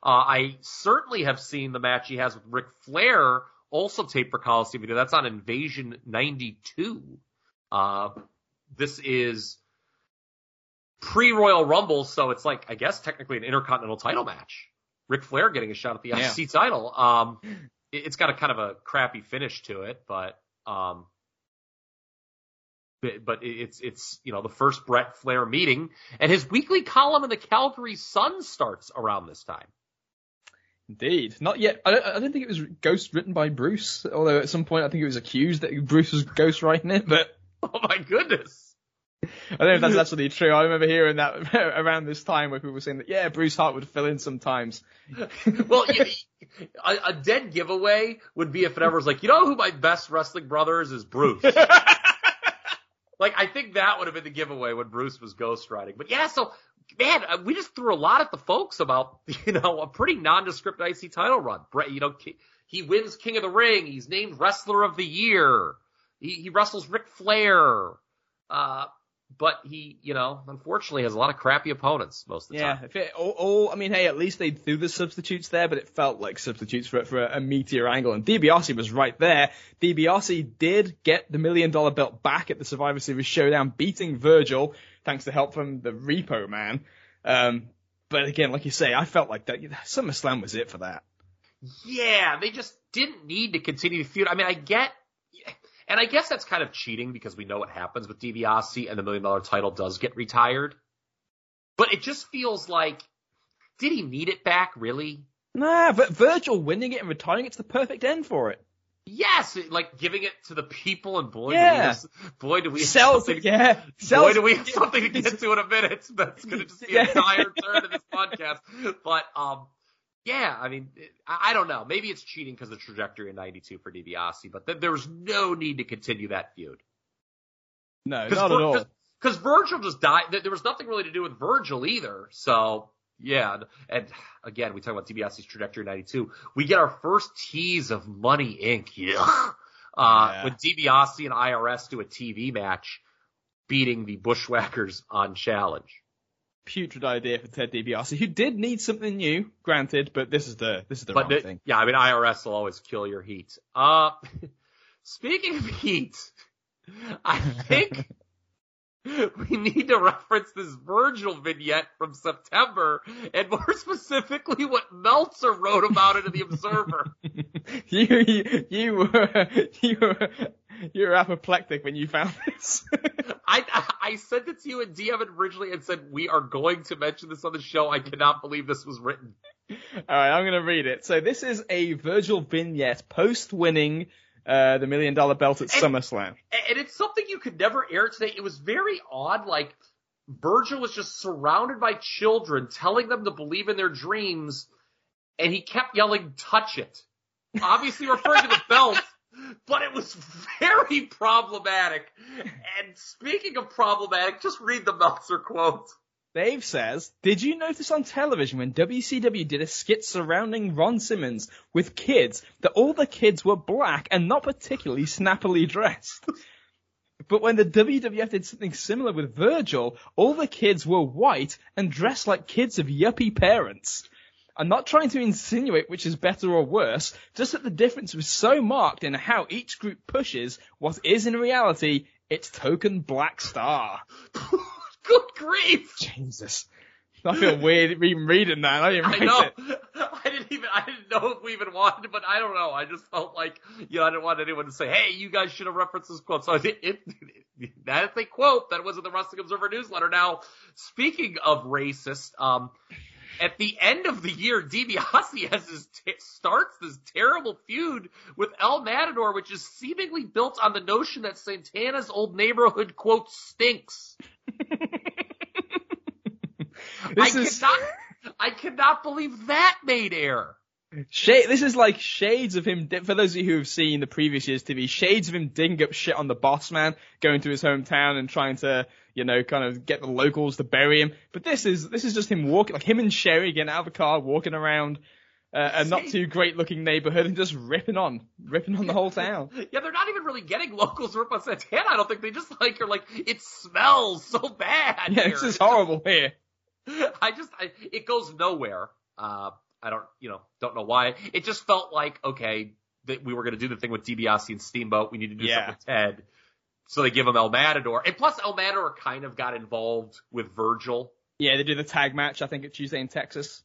Uh, I certainly have seen the match he has with Ric Flair, also taped for Coliseum Video. That's on Invasion '92. Uh, this is pre-Royal Rumble, so it's like I guess technically an Intercontinental Title match. Ric Flair getting a shot at the Yeah. IC title. Um, it, it's got a kind of a crappy finish to it, but um, but- but it's it's you know the first Bret Flair meeting, and his weekly column in the Calgary Sun starts around this time. Indeed. Not yet. I don't, I don't think it was ghost written by Bruce, although at some point I think it was accused that Bruce was ghost writing it, but Oh my goodness! I don't know if that's actually true. I remember hearing that around this time where people were saying that, yeah, Bruce Hart would fill in sometimes. well, you, a, a dead giveaway would be if it ever was like, you know who my best wrestling brother is? Is Bruce. like, I think that would have been the giveaway when Bruce was ghostwriting. But yeah, so, man, uh, we just threw a lot at the folks about, you know, a pretty nondescript IC title run. Bret, you know, he wins King of the Ring. He's named Wrestler of the Year. He, he wrestles Ric Flair. Uh, but he, you know, unfortunately has a lot of crappy opponents most of the Yeah, time. it, all, all, I mean, hey, at least they threw the substitutes there, but it felt like substitutes for, for a, a meteor angle, and DiBiase was right there. DiBiase did get the million dollar belt back at the Survivor Series showdown, beating Virgil, thanks to help from the Repo Man. Um, but again, like you say, I felt like that, SummerSlam was it for that. Yeah, they just didn't need to continue the feud. I mean, I get, and I guess that's kind of cheating because we know what happens with DiBiase and the million dollar title does get retired. But it just feels like, did he need it back really? Nah, but Virgil winning it and retiring it's the perfect end for it. Yes, like giving it to the people, and boy, do we Yeah. have, boy, do we have Sells something, it, yeah. boy, do we have something to get to in a minute. That's going to just be Yeah. an entire turn of this podcast. But um, yeah, I mean, I, don't know. Maybe it's cheating because the trajectory in '92 for DiBiase, but th- there was no need to continue that feud. No, not at all. Because Virgil just died. There there was nothing really to do with Virgil either. So yeah, and- and again, we talk about DiBiase's trajectory in '92. We get our first tease of Money Inc. Yeah. Uh, Yeah. when DiBiase and IRS do a TV match, beating the Bushwhackers on Challenge. Putrid idea for Ted DiBiase, who did need something new, granted, but this is the this is the But wrong the- thing. yeah, I mean IRS will always kill your heat. Uh, speaking of heat, I think we need to reference this Virgil vignette from September, and more specifically, what Meltzer wrote about it in the Observer. you, you you were you were you were apoplectic when you found this. I I sent it to you in DM originally and said we are going to mention this on the show. I cannot believe this was written. All right, I'm gonna read it. So this is a Virgil vignette post winning uh, the million dollar belt at And- SummerSlam. and it's something you could never air today. It was very odd. Like Virgil was just surrounded by children, telling them to believe in their dreams, and he kept yelling, "Touch it!" Obviously referring to the belt, but it was very problematic. And speaking of problematic, just read the Meltzer quote. Dave says, Did you notice on television when WCW did a skit surrounding Ron Simmons with kids that all the kids were black and not particularly snappily dressed? But when the WWF did something similar with Virgil, all the kids were white and dressed like kids of yuppie parents. I'm not trying to insinuate which is better or worse, just that the difference was so marked in how each group pushes what is in reality its token black star. Good grief! Jesus. I feel weird even reading that. I didn't I know. it. I didn't even I didn't know if we even wanted but I don't know. I just felt like you know I didn't want anyone to say, "Hey, you guys should have referenced this quote." So it, it, it that's a quote that was in the Wrestling Observer newsletter. Now, speaking of racist, um, at the end of the year, DiBiase has his t- starts this terrible feud with El Matador, which is seemingly built on the notion that Santana's old neighborhood quote stinks. I This is cannot, I cannot believe that made air. shade. This is like shades of him. For those of you who have seen the previous year's TV, shades of him digging up shit on the boss man, going to his hometown and trying to, you know, kind of get the locals to bury him. But this is this is just him walking, like him and Sherry getting out of the car, walking around uh, a not too great looking neighborhood and just ripping on, ripping on the whole town. Yeah, they're not even really getting locals to rip on Santana. I don't think they just like are like it smells so bad. Yeah, here. this is horrible here. I just, I, it goes nowhere. Uh, I don't, you know, don't know why. It just felt like, okay, that we were going to do the thing with DiBiase and Steamboat. We need to do Yeah. something with Ted. So they give him El Matador. And plus El Matador kind of got involved with Virgil. Yeah, they do the tag match. I think at Tuesday in Texas.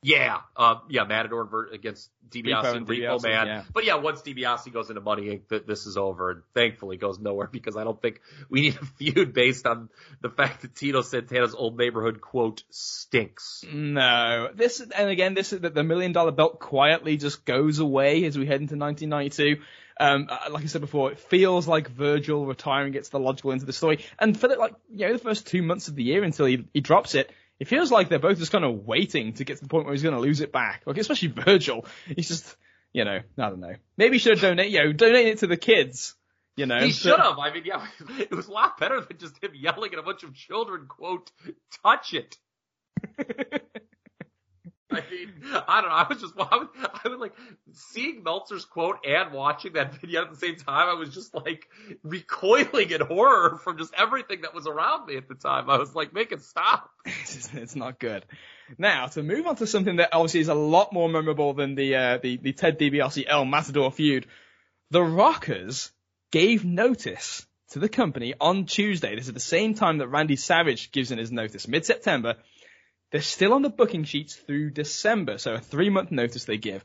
Yeah, uh, yeah, Matador Vir- against DiBiase and Repo Man. yeah. But yeah, once DiBiase goes into Money Inc., th- this is over, and thankfully goes nowhere because I don't think we need a feud based on the fact that Tito Santana's old neighborhood quote stinks. No, this and again, this is that the million dollar belt quietly just goes away as we head into 1992. Um, uh, like I said before, it feels like Virgil retiring gets the logical into the story, and for the, like you know the first two months of the year until he he drops it, it feels like they're both just kind of waiting to get to the point where he's going to lose it back. Like especially Virgil, he's just you know I don't know. Maybe he should have donated you know donate it to the kids. You know, He should have. I mean, yeah, it was a lot better than just him yelling at a bunch of children, quote, touch it. I mean, I don't know. I was just, I would, I would like seeing Meltzer's quote and watching that video at the same time. I was just like recoiling in horror from just everything that was around me at the time. I was like, make it stop. it's, it's not good. Now to move on to something that obviously is a lot more memorable than the uh, the the Ted DiBiase El Matador feud. The Rockers gave notice to the company on Tuesday. This is the same time that Randy Savage gives in his notice, mid September. They're still on the booking sheets through December, so a three month notice they give.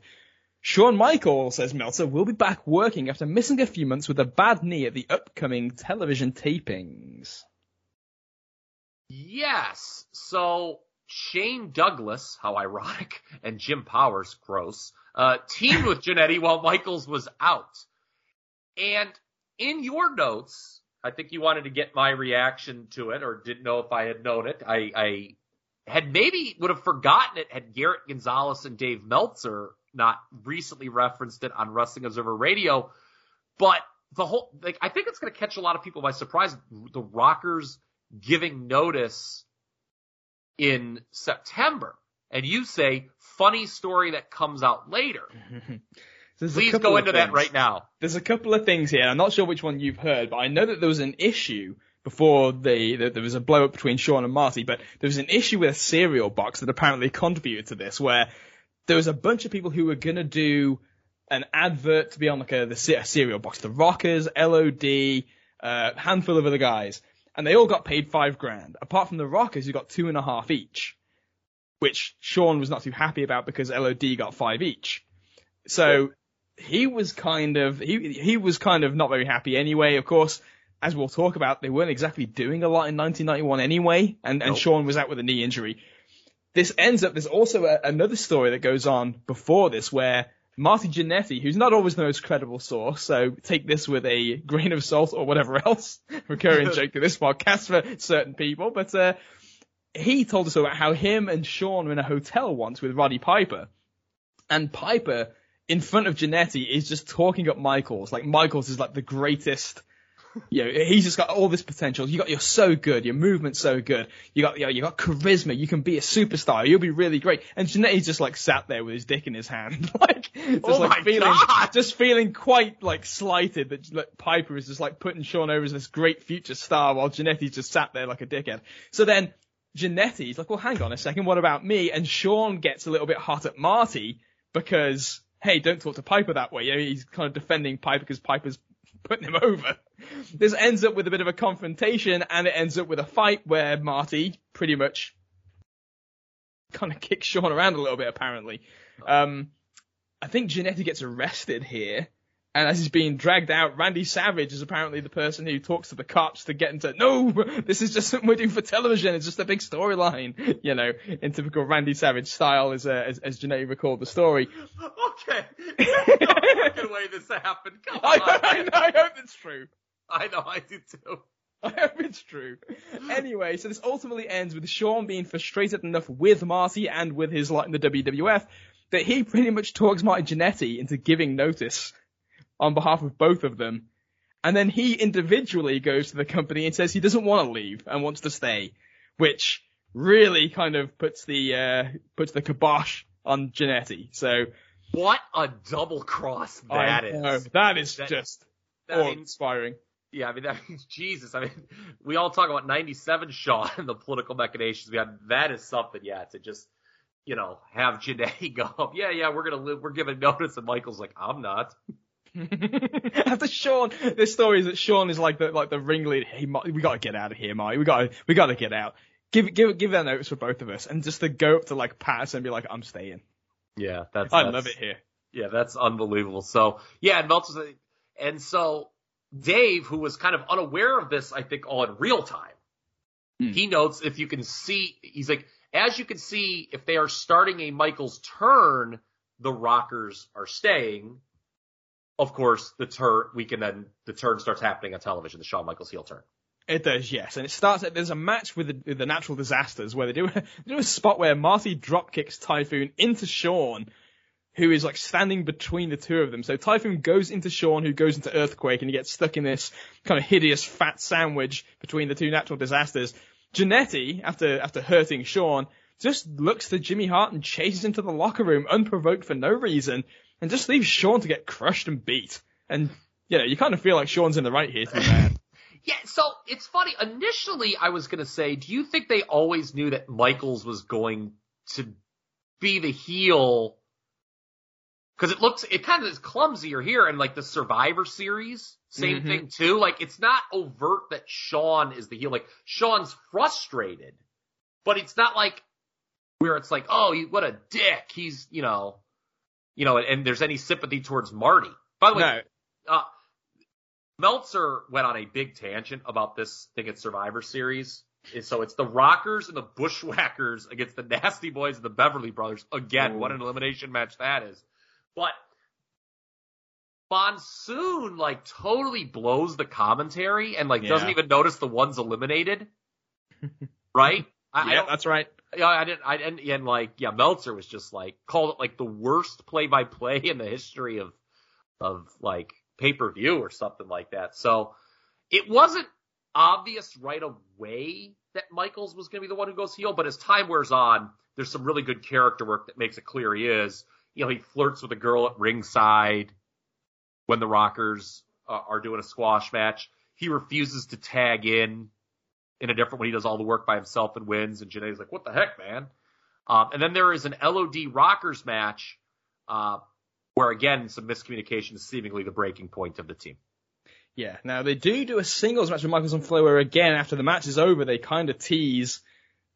Shawn Michaels, says Meltzer, will be back working after missing a few months with a bad knee at the upcoming television tapings. Yes. So Shane Douglas, how ironic, and Jim Powers, gross, uh, teamed with Jannetty while Michaels was out. And in your notes, I think you wanted to get my reaction to it or didn't know if I had known it. I, I had maybe would have forgotten it had Garrett Gonzalez and Dave Meltzer not recently referenced it on Wrestling Observer Radio. But the whole, like, I think it's going to catch a lot of people by surprise. The Rockers giving notice in September. And you say, funny story that comes out later. Please go into that right now. There's a couple of things here. I'm not sure which one you've heard, but I know that there was an issue before the, that there was a blow up between Shawn and Marty, but there was an issue with a cereal box that apparently contributed to this, where there was a bunch of people who were gonna do an advert to be on like a, the a cereal box. The Rockers, LOD, uh, handful of other guys, and they all got paid five grand. Apart from the Rockers, who got two and a half each, which Shawn was not too happy about because LOD got five each. So he was kind of he he was kind of not very happy anyway. Of course, as we'll talk about, they weren't exactly doing a lot in 1991 anyway, and and Nope. Shawn was out with a knee injury. This ends up. There's also a, another story that goes on before this where Marty Jannetty, who's not always the most credible source, so take this with a grain of salt or whatever else, recurring joke to this podcast for certain people, but uh, he told us about how him and Shawn were in a hotel once with Roddy Piper, and Piper in front of Jannetty is just talking up Michaels. Like Michaels is like the greatest. You know, he's just got all this potential. You got, you're so good. Your movement's so good. You got, you, know, you got charisma. You can be a superstar. You'll be really great. And Jannetty's just like sat there with his dick in his hand, like just Oh like feeling, God. just feeling quite like slighted that like, Piper is just like putting Shawn over as this great future star while Jannetty's just sat there like a dickhead. So then Jannetty's like, well, hang on a second. What about me? And Shawn gets a little bit hot at Marty because, hey, don't talk to Piper that way. You know, he's kind of defending Piper because Piper's putting him over. This ends up with a bit of a confrontation and it ends up with a fight where Marty pretty much kind of kicks Shawn around a little bit apparently. Um, I think Jannetty gets arrested here. And as he's being dragged out, Randy Savage is apparently the person who talks to the cops to get into, to, no, this is just something we're doing for television. It's just a big storyline, you know, in typical Randy Savage style as, uh, as, as Jannetty recalled the story. Okay. That's fucking way this happened. Come I, on. I, man. I hope it's true. I know, I do too. I hope it's true. Anyway, so this ultimately ends with Shawn being frustrated enough with Marty and with his lot in the WWF that he pretty much talks Marty Jannetty into giving notice on behalf of both of them. And then he individually goes to the company and says he doesn't want to leave and wants to stay, which really kind of puts the, uh, puts the kibosh on Jannetty. So What a double cross that is. that is That- just I mean, awe-inspiring. yeah, I mean, that means Jesus. I mean, we all talk about 97 Shaw and the political machinations we had. That is something, yeah, to just, you know, have Janae go up. Yeah, yeah, we're gonna live, we're giving notice. And Michael's like, I'm not. After Shawn, this story is that Shawn is like the like the ringleader. Hey, Marty, we gotta get out of here, Marty. We gotta we gotta get out. Give give give that notice for both of us, and just to go up to like Patterson and be like, I'm staying. Yeah, that's. I that's- love it here. Yeah, that's unbelievable. So yeah, and Meltzer's, and so Dave, who was kind of unaware of this, I think, all in real time, Hmm. he notes if you can see, he's like, as you can see, if they are starting a Michael's turn, the Rockers are staying. Of course, the turn we can then the turn starts happening on television, the Shawn Michaels heel turn. It does, yes. And it starts. There's a match with the, the natural disasters where they do, they do a spot where Marty drop kicks Typhoon into Shawn, who is like standing between the two of them. So Typhoon goes into Shawn, who goes into Earthquake, and he gets stuck in this kind of hideous fat sandwich between the two natural disasters. Jannetty, after after hurting Shawn, just looks to Jimmy Hart and chases into the locker room unprovoked for no reason, and just leaves Shawn to get crushed and beat. And you know, you kind of feel like Shawn's in the right here to be. Yeah, so it's funny. Initially, I was gonna say, do you think they always knew that Michaels was going to be the heel? Because it looks, it kind of is clumsier here, and like the Survivor Series, same Mhm. thing too. Like it's not overt that Shawn is the heel. Like Shawn's frustrated, but it's not like where it's like, oh, what a dick. He's, you know, you know, and, and there's any sympathy towards Marty. By the way, No, uh, Meltzer went on a big tangent about this thing at Survivor Series. And So it's the Rockers and the Bushwhackers against the Nasty Boys and the Beverly Brothers. Again, Ooh. what an elimination match that is. But Monsoon like totally blows the commentary and like doesn't even notice the ones eliminated. right? I, I yeah, don't, that's right. Yeah, I didn't. I didn't. And like, yeah, Meltzer was just like called it like the worst play-by-play in the history of of like pay-per-view or something like that. So it wasn't obvious right away that Michaels was going to be the one who goes heel, but as time wears on, there's some really good character work that makes it clear he is. You know, he flirts with a girl at ringside when the Rockers uh, are doing a squash match. He refuses to tag in in a different when he does all the work by himself and wins. And Janae's like, "What the heck, man?" Um, and then there is an LOD Rockers match uh, where again some miscommunication is seemingly the breaking point of the team. Yeah. Now they do do a singles match with Michaels and Flair where again after the match is over they kind of tease,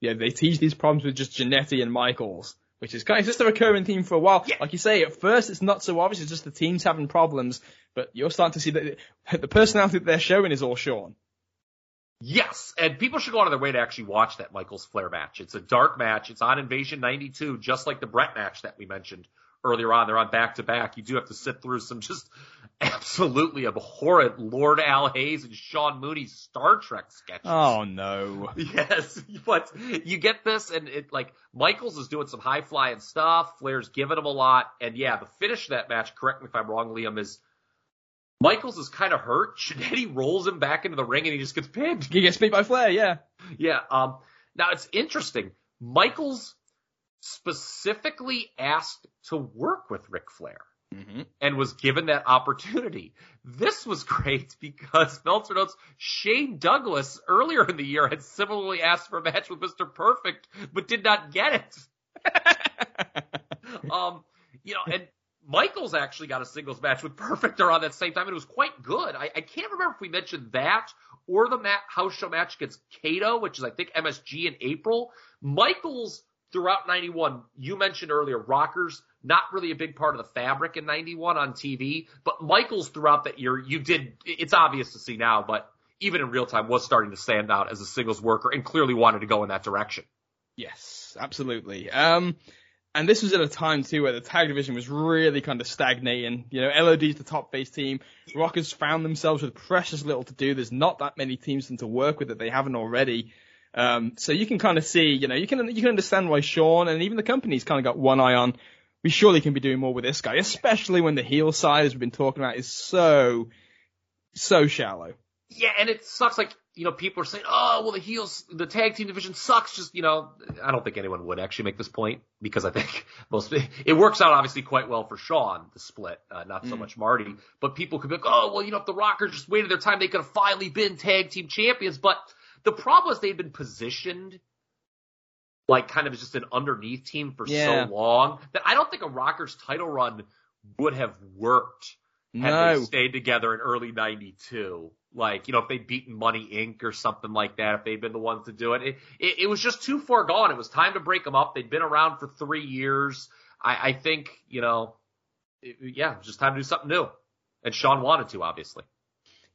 yeah, they tease these problems with just Jannetty and Michaels, which is kind of just a recurring theme for a while. Yeah. Like you say, at first it's not so obvious, it's just the teams having problems, but you're starting to see that the personality that they're showing is all Shawn. Yes, and people should go out of their way to actually watch that Michaels Flair match. It's a dark match. It's on Invasion 92, just like the Bret match that we mentioned earlier on. They're on back to back. You do have to sit through some just absolutely abhorrent Lord Al Hayes and Sean Mooney Star Trek sketches. Oh no. Yes, but you get this, and it like Michaels is doing some high flying stuff. Flair's giving him a lot, and yeah, the finish of that match. Correct me if I'm wrong, Liam. Is Michaels is kind of hurt. Jannetty rolls him back into the ring, and he just gets pinned. He gets beat by Flair, yeah. Yeah. Um. Now it's interesting. Michaels specifically asked to work with Ric Flair Mm-hmm. and was given that opportunity. This was great because Meltzer notes Shane Douglas earlier in the year had similarly asked for a match with Mr. Perfect, but did not get it. Um, you know, and Michaels actually got a singles match with Perfect around that same time, and it was quite good. I, I can't remember if we mentioned that or the mat, house show match against Kato, which is I think MSG in April. Michaels throughout '91, you mentioned earlier, Rockers not really a big part of the fabric in 91 on TV, but Michaels throughout that year, you did, it's obvious to see now, but even in real time was starting to stand out as a singles worker and clearly wanted to go in that direction. Yes, absolutely. Um, and this was at a time too where the tag division was really kind of stagnating. You know, LOD's the top face team. Rockers found themselves with precious little to do. There's not that many teams to work with that they haven't already. Um, so you can kind of see, you know, you can you can understand why Shawn and even the company's kind of got one eye on. We surely can be doing more with this guy, especially when the heel side, as we've been talking about, is so so shallow. Yeah, and it sucks. Like you know, people are saying, "Oh, well, the heels, the tag team division sucks." Just you know, I don't think anyone would actually make this point because I think most it works out obviously quite well for Shawn the split, uh, not so mm. much Marty. But people could be like, "Oh, well, you know, if the Rockers just waited their time, they could have finally been tag team champions." But the problem is they've been positioned like kind of just an underneath team for yeah. so long that I don't think a Rockers title run would have worked had no. they stayed together in early '92. Like, you know, if they'd beaten Money Inc. or something like that, if they'd been the ones to do it. It, it, it was just too far gone. It was time to break them up. They'd been around for three years. I, I think, you know, it, yeah, it just time to do something new. And Shawn wanted to, obviously.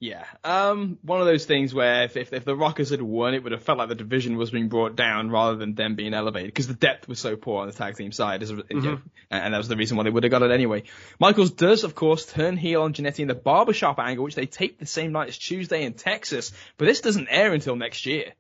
Yeah, um, one of those things where if, if, if the Rockers had won, it would have felt like the division was being brought down rather than them being elevated because the depth was so poor on the tag team side, mm-hmm. you know, and that was the reason why they would have got it anyway. Michaels does, of course, turn heel on Jannetty in the barbershop angle, which they taped the same night as Tuesday in Texas, but this doesn't air until next year.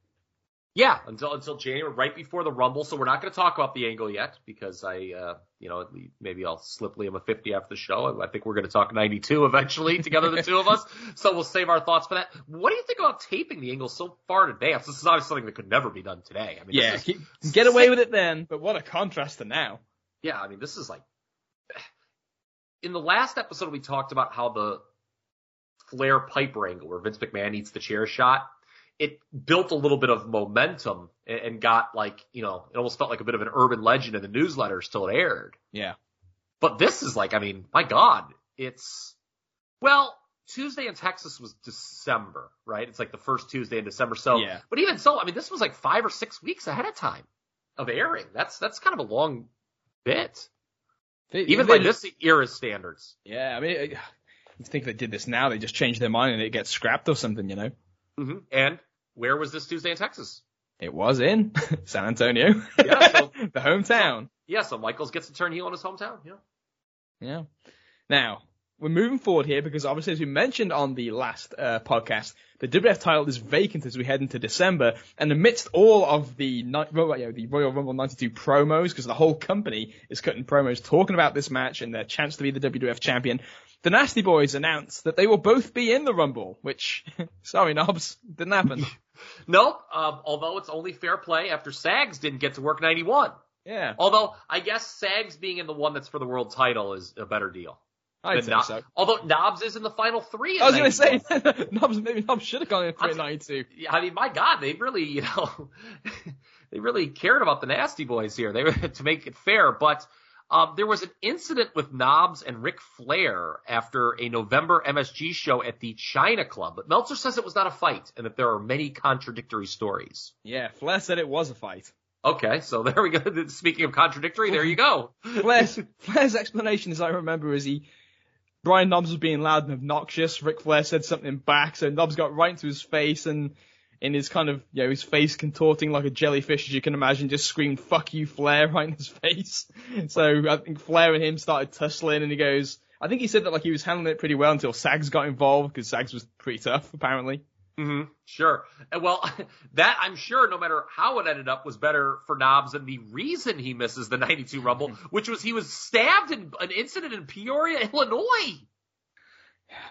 Yeah, until until January, right before the Rumble. So we're not going to talk about the angle yet because I, uh, you know, maybe I'll slip Liam a 50 after the show. I think we're going to talk 92 eventually together, the two of us. So we'll save our thoughts for that. What do you think about taping the angle so far in advance? This is obviously something that could never be done today. I mean, yeah, get away with it then, but what a contrast to now. Yeah, I mean, this is like in the last episode we talked about how the Flair Piper angle where Vince McMahon eats the chair shot it built a little bit of momentum and, and got like, you know, it almost felt like a bit of an urban legend in the newsletters till it aired. Yeah. But this is like, I mean, my God, it's, well, Tuesday in Texas was December, right? It's like the first Tuesday in December. So, yeah. but even so, I mean, this was like five or six weeks ahead of time of airing. That's, that's kind of a long bit. They, even they, by this era's standards. Yeah. I mean, you think they did this now, they just changed their mind and it gets scrapped or something, you know? Mm-hmm. And where was this Tuesday in Texas? It was in San Antonio. Yeah, so, the hometown. Yeah, so Michaels gets to turn heel in his hometown. Yeah. Yeah. Now, we're moving forward here because obviously, as we mentioned on the last uh, podcast, the WF title is vacant as we head into December. And amidst all of the, you know, the Royal Rumble 92 promos, because the whole company is cutting promos talking about this match and their chance to be the WWF champion, the Nasty Boys announced that they will both be in the Rumble, which, sorry, Knobbs, didn't happen. nope. Um, although it's only fair play after Sags didn't get to work 91. Yeah. Although I guess Sags being in the one that's for the world title is a better deal. I think so. Although Knobbs is in the final three. I was going to say Knobbs maybe Knobbs should have gone in three ninety two. Yeah, I mean, my God, they really, you know, they really cared about the Nasty Boys here. They were to make it fair, but um, there was an incident with Knobbs and Ric Flair after a November MSG show at the China Club, but Meltzer says it was not a fight and that there are many contradictory stories. Yeah, Flair said it was a fight. Okay, so there we go. Speaking of contradictory, there you go. Flair's, Flair's explanation, as I remember, is he Brian Knobbs was being loud and obnoxious. Ric Flair said something back, so Knobbs got right into his face and in his kind of, you know, his face contorting like a jellyfish, as you can imagine, just screamed, fuck you, Flair, right in his face. So I think Flair and him started tussling and he goes, I think he said that like he was handling it pretty well until Sags got involved because Sags was pretty tough, apparently. Mm-hmm. Sure. Well, that I'm sure, no matter how it ended up, was better for Knobbs than the reason he misses the 92 Rumble, which was he was stabbed in an incident in Peoria, Illinois.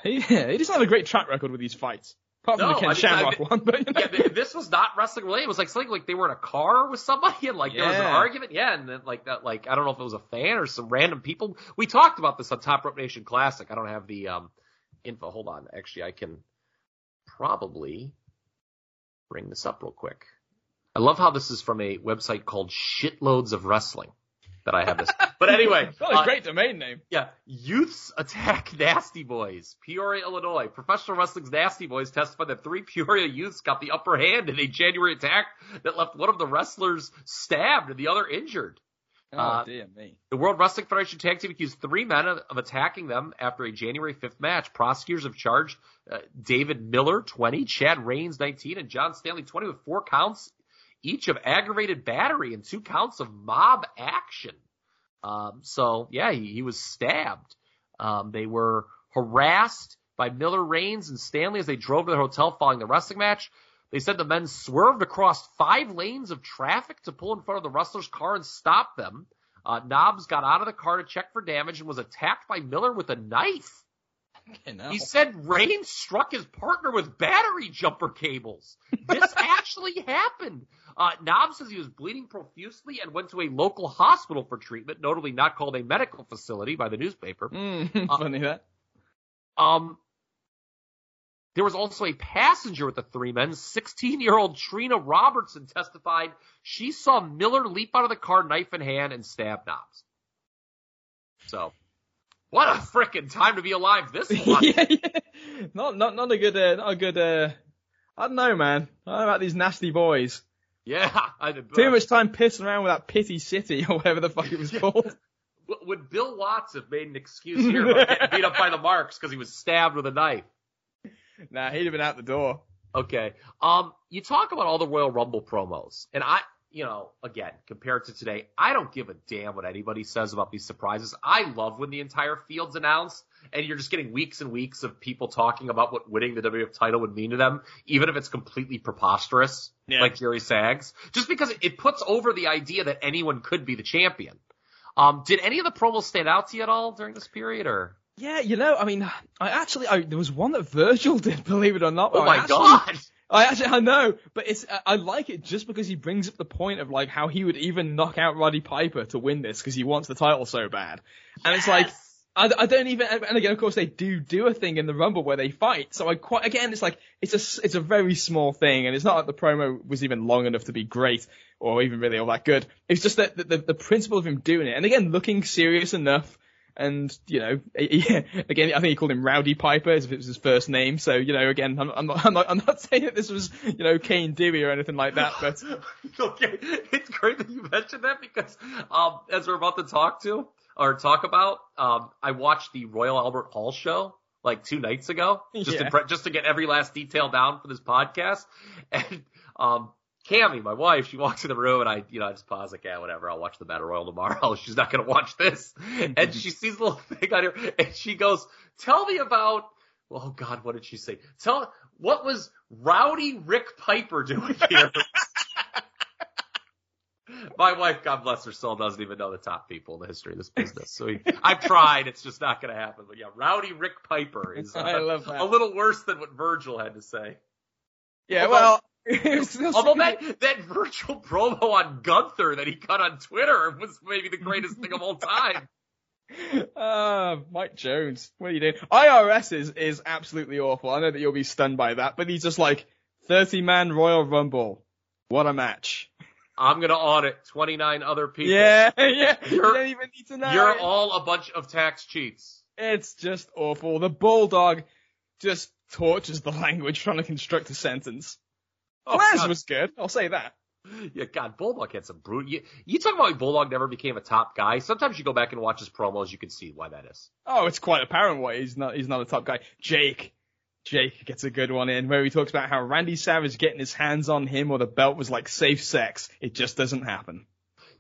Yeah, he doesn't have a great track record with these fights. Apart from no, the Ken I mean, Shamrock I mean, one, but you know. yeah, this was not wrestling related. It was like something like they were in a car with somebody and like yeah. there was an argument. Yeah, and then like that, like I don't know if it was a fan or some random people. We talked about this on Top Rope Nation Classic. I don't have the um info. Hold on, actually, I can probably bring this up real quick. I love how this is from a website called Shitloads of Wrestling that I have this. But anyway, a uh, great domain name. Yeah, Youths Attack Nasty Boys, Peoria, Illinois. Professional Wrestling's Nasty Boys testified that three Peoria youths got the upper hand in a January attack that left one of the wrestlers stabbed and the other injured. Oh Uh, dear me. The World Wrestling Federation tag team accused three men of, of attacking them after a January 5th match. Prosecutors have charged uh, David Miller, 20, Chad Rains, 19, and John Stanley, 20, with four counts each of aggravated battery and two counts of mob action. Um, so yeah, he, he was stabbed. Um, they were harassed by Miller, Rains, and Stanley as they drove to their hotel following the wrestling match. They said the men swerved across five lanes of traffic to pull in front of the wrestler's car and stop them. Uh, got out of the car to check for damage and was attacked by Miller with a knife. He said Rain struck his partner with battery jumper cables. This actually happened. Uh, Knob says he was bleeding profusely and went to a local hospital for treatment, notably not called a medical facility by the newspaper. Mm, funny that. Um, there was also a passenger with the three men. 16 year old Trina Robertson testified she saw Miller leap out of the car, knife in hand, and stab Knobbs. So, what a frickin' time to be alive this one. yeah, yeah. Not not not a good uh, not a good uh I don't know man. I don't know about these nasty boys. Yeah, I, Too much time pissing around with that pity city or whatever the fuck it was called. Would Bill Watts have made an excuse here about getting beat up by the Marks because he was stabbed with a knife? nah, he'd have been out the door. Okay. Um, you talk about all the Royal Rumble promos, and I, you know, again, compared to today, I don't give a damn what anybody says about these surprises. I love when the entire field's announced, and you're just getting weeks and weeks of people talking about what winning the WWF title would mean to them, even if it's completely preposterous, Yeah. like Jerry Sags, just because it- it puts over the idea that anyone could be the champion. Um, did any of the promos stand out to you at all during this period, or? Yeah, you know, I mean, I actually, I, there was one that Virgil did, believe it or not. Oh where I my actually- god! I actually, I know, but it's, I- like it just because he brings up the point of like how he would even knock out Roddy Piper to win this because he wants the title so bad. And it's like, I, I don't even, and again, of course, they do do a thing in the Rumble where they fight. So I quite, again, it's like, it's a it's a very small thing, and it's not like the promo was even long enough to be great or even really all that good. It's just that the, the, the principle of him doing it, and again, looking serious enough. And you know, yeah, again, I think he called him Rowdy Piper as if it was his first name. So you know, again, I'm, I'm not, I'm not, I'm not saying that this was, you know, Kane Dewey or anything like that, but okay, it's great that you mentioned that because um, as we're about to talk to or talk about, um, I watched the Royal Albert Hall show like two nights ago, just Yeah. to pre- just to get every last detail down for this podcast. And um, Cammy, my wife, she walks in the room and I, you know, I just pause like, yeah, whatever, I'll watch the Battle Royal tomorrow. She's not gonna watch this, and she sees the little thing on here, and she goes, "Tell me about." Oh God, what did she say? Tell what was Rowdy Rick Piper doing here? My wife, God bless her soul, doesn't even know the top people in the history of this business. So he, I've tried, it's just not going to happen. But yeah, Rowdy Rick Piper is uh, a little worse than what Virgil had to say. yeah, well, Although something- that that Virgil promo on Gunther that he cut on Twitter was maybe the greatest thing of all time. Ah, Mike Jones, what are you doing? IRS is, is absolutely awful. I know that you'll be stunned by that, but he's just like 30 man Royal Rumble. What a match. I'm gonna audit 29 other people. Yeah, yeah. You You're- don't even need to know. You're all a bunch of tax cheats. It's just awful. The Bulldog just tortures the language trying to construct a sentence. Oh, Flash was good, I'll say that. Yeah, God, Bulldog had some brutal. You, you talk about Bulldog never became a top guy. Sometimes you go back and watch his promos, you can see why that is. Oh, it's quite apparent why he's not he's not a top guy. Jake. Jake gets a good one in where he talks about how Randy Savage getting his hands on him or the belt was like safe sex. It just doesn't happen.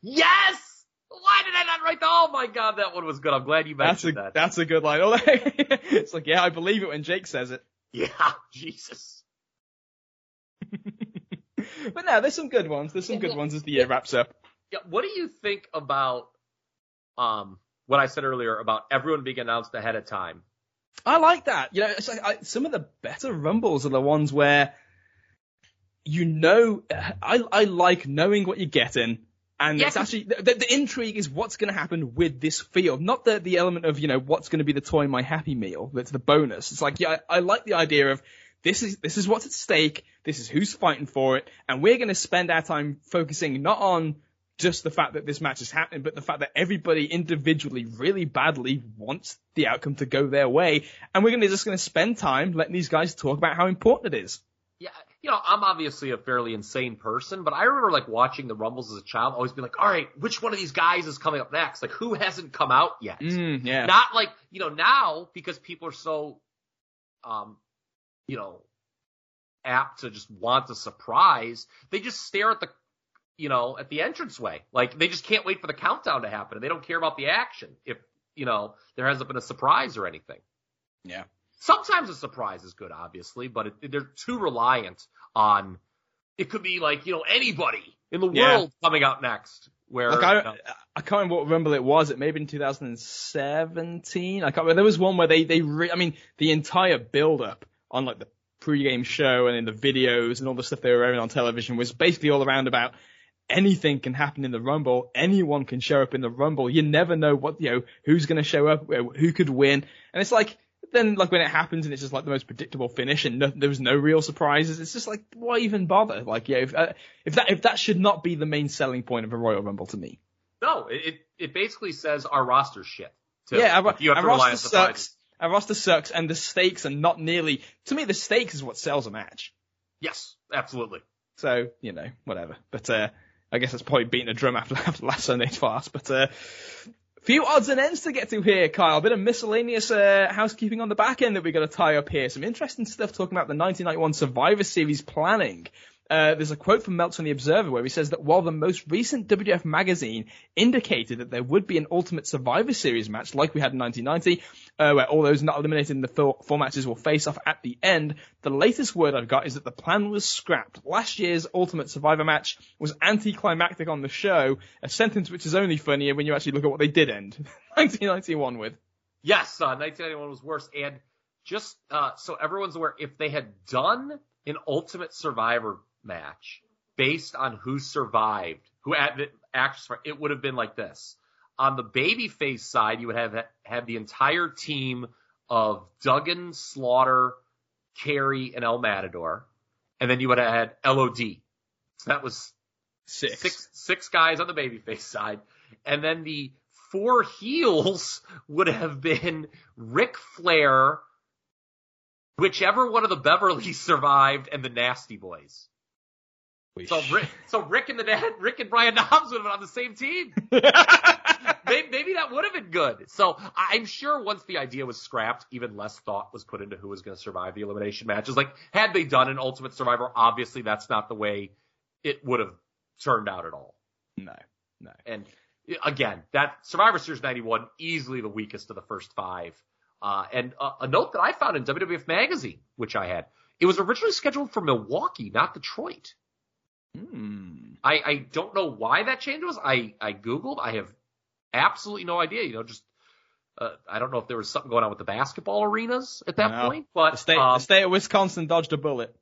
Yes! Why did I not write that? Oh my God, that one was good. I'm glad you That's a mentioned that. that's a good line. It's like, yeah, I believe it when Jake says it. Yeah, Jesus. But no, there's some good ones. There's some good ones as the year wraps up. Yeah, what do you think about um what I said earlier about everyone being announced ahead of time? I like that. You know, it's like I, some of the better rumbles are the ones where you know. I I like knowing what you're getting, and Yeah, it's 'cause- actually the, the intrigue is what's going to happen with this field, not the the element of you know what's going to be the toy in my happy meal. That's the bonus. It's like yeah, I, I like the idea of this is this is what's at stake. This is who's fighting for it, and we're going to spend our time focusing not on just the fact that this match is happening, but the fact that everybody individually really badly wants the outcome to go their way, and we're gonna just gonna spend time letting these guys talk about how important it is. Yeah, you know, I'm obviously a fairly insane person, but I remember like watching the Rumbles as a child, always be like, all right, which one of these guys is coming up next? Like who hasn't come out yet? Mm, yeah. Not like, you know, now because people are so, um, you know, apt to just want a surprise, they just stare at the, you know, at the entranceway. Like they just can't wait for the countdown to happen and they don't care about the action if, you know, there hasn't been a surprise or anything. yeah. Sometimes a surprise is good, obviously, but it, they're too reliant on, it could be like, you know, anybody in the Yeah. world coming out next. Where, I, you know, I can't remember what Rumble it was. It may have been 2017. I can't remember. There was one where they, they, re- I mean, the entire build up on like the pre-game show and in the videos and all the stuff they were airing on television was basically all around about anything can happen in the Rumble. Anyone can show up in the Rumble. You never know what, you know, who's going to show up, who could win. And it's like, then like when it happens and it's just like the most predictable finish and no, there was no real surprises, it's just like, why even bother? Like, yeah, if, uh, if that, if that should not be the main selling point of a Royal Rumble to me. no, it, it- basically says our roster's shit. too. Yeah, our, you have our to rely on roster sucks. Our roster sucks, and the stakes are not nearly. To me, the stakes is what sells a match. Yes, absolutely. So you know, whatever. But uh, I guess it's probably beating a drum after, after last Sunday's fast. But uh, few odds and ends to get to here, Kyle. A bit of miscellaneous uh, housekeeping on the back end that we're going to tie up here. Some interesting stuff talking about the 1991 Survivor Series planning. Uh, there's a quote from Meltzer in the Observer where he says that while the most recent WWF magazine indicated that there would be an Ultimate Survivor Series match like we had in 1990, uh, where all those not eliminated in the four, four matches will face off at the end, the latest word I've got is that the plan was scrapped. Last year's Ultimate Survivor match was anticlimactic on the show, a sentence which is only funnier when you actually look at what they did end 1991 with. Yes, uh, 1991 was worse. And just uh, so everyone's aware, if they had done an Ultimate Survivor match based on who survived, who actually it would have been like this. On the babyface side, you would have had the entire team of Duggan, Slaughter, Kerry, and El Matador, and then you would have had LOD. So that was Six. six six guys on the babyface side, and then the four heels would have been Ric Flair, whichever one of the Beverlys survived, and the Nasty Boys. So Rick, so Rick and the dad, Rick and Brian Knobbs would have been on the same team. maybe, maybe that would have been good. So I'm sure once the idea was scrapped, even less thought was put into who was going to survive the elimination matches. Like had they done an Ultimate Survivor, obviously that's not the way it would have turned out at all. no, no. And again, that Survivor Series 91, easily the weakest of the first five. Uh, and a, a note that I found in WWF Magazine, which I had, it was originally scheduled for Milwaukee, not Detroit. Hmm. I, I don't know why that change was. I, I Googled. I have absolutely no idea. You know, just, uh, I don't know if there was something going on with the basketball arenas at that No. point, but, The state, um, the state of Wisconsin dodged a bullet.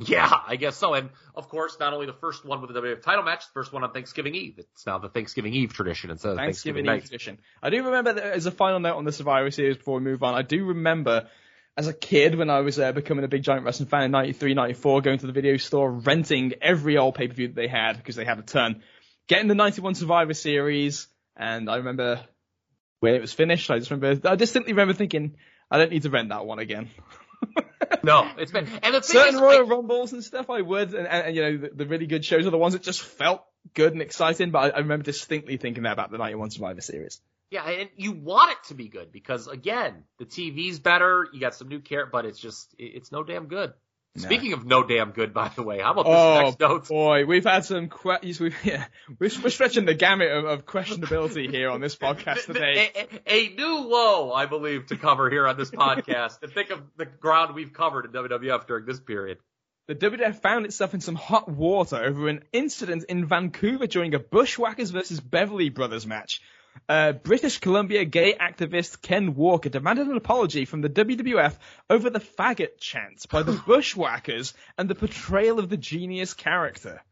yeah, I guess so. And of course, not only the first one with the WWF title match, the first one on Thanksgiving Eve. It's now the Thanksgiving Eve tradition instead of Thanksgiving Thanksgiving, Eve night. tradition. I do remember that as a final note on the Survivor Series before we move on. I do remember as a kid when I was uh, becoming a big giant wrestling fan in 93, 94, going to the video store, renting every old pay per view that they had because they had a ton, getting the 91 Survivor Series, and I remember when it was finished. I just remember, I distinctly remember thinking, I don't need to rent that one again. No, it's been and the thing Certain is, Royal Rumbles and stuff I would, and, and, and you know the, the really good shows are the ones that just felt good and exciting. But I, I remember distinctly thinking that about the 91 Survivor Series. Yeah, and you want it to be good because again, the TV's better. You got some new care, but it's just it's no damn good. No. Speaking of no damn good, by the way, how about this Oh next note? boy, we've had some que- we've, yeah, we're, we're stretching the gamut of, of questionability here on this podcast today. A, a- a new low, I believe, to cover here on this podcast. and think of the ground we've covered in WWF during this period. The WWF found itself in some hot water over an incident in Vancouver during a Bushwhackers versus Beverly Brothers match. Uh, British Columbia gay activist Ken Walker demanded an apology from the WWF over the faggot chants by the Bushwhackers and the portrayal of the genius character.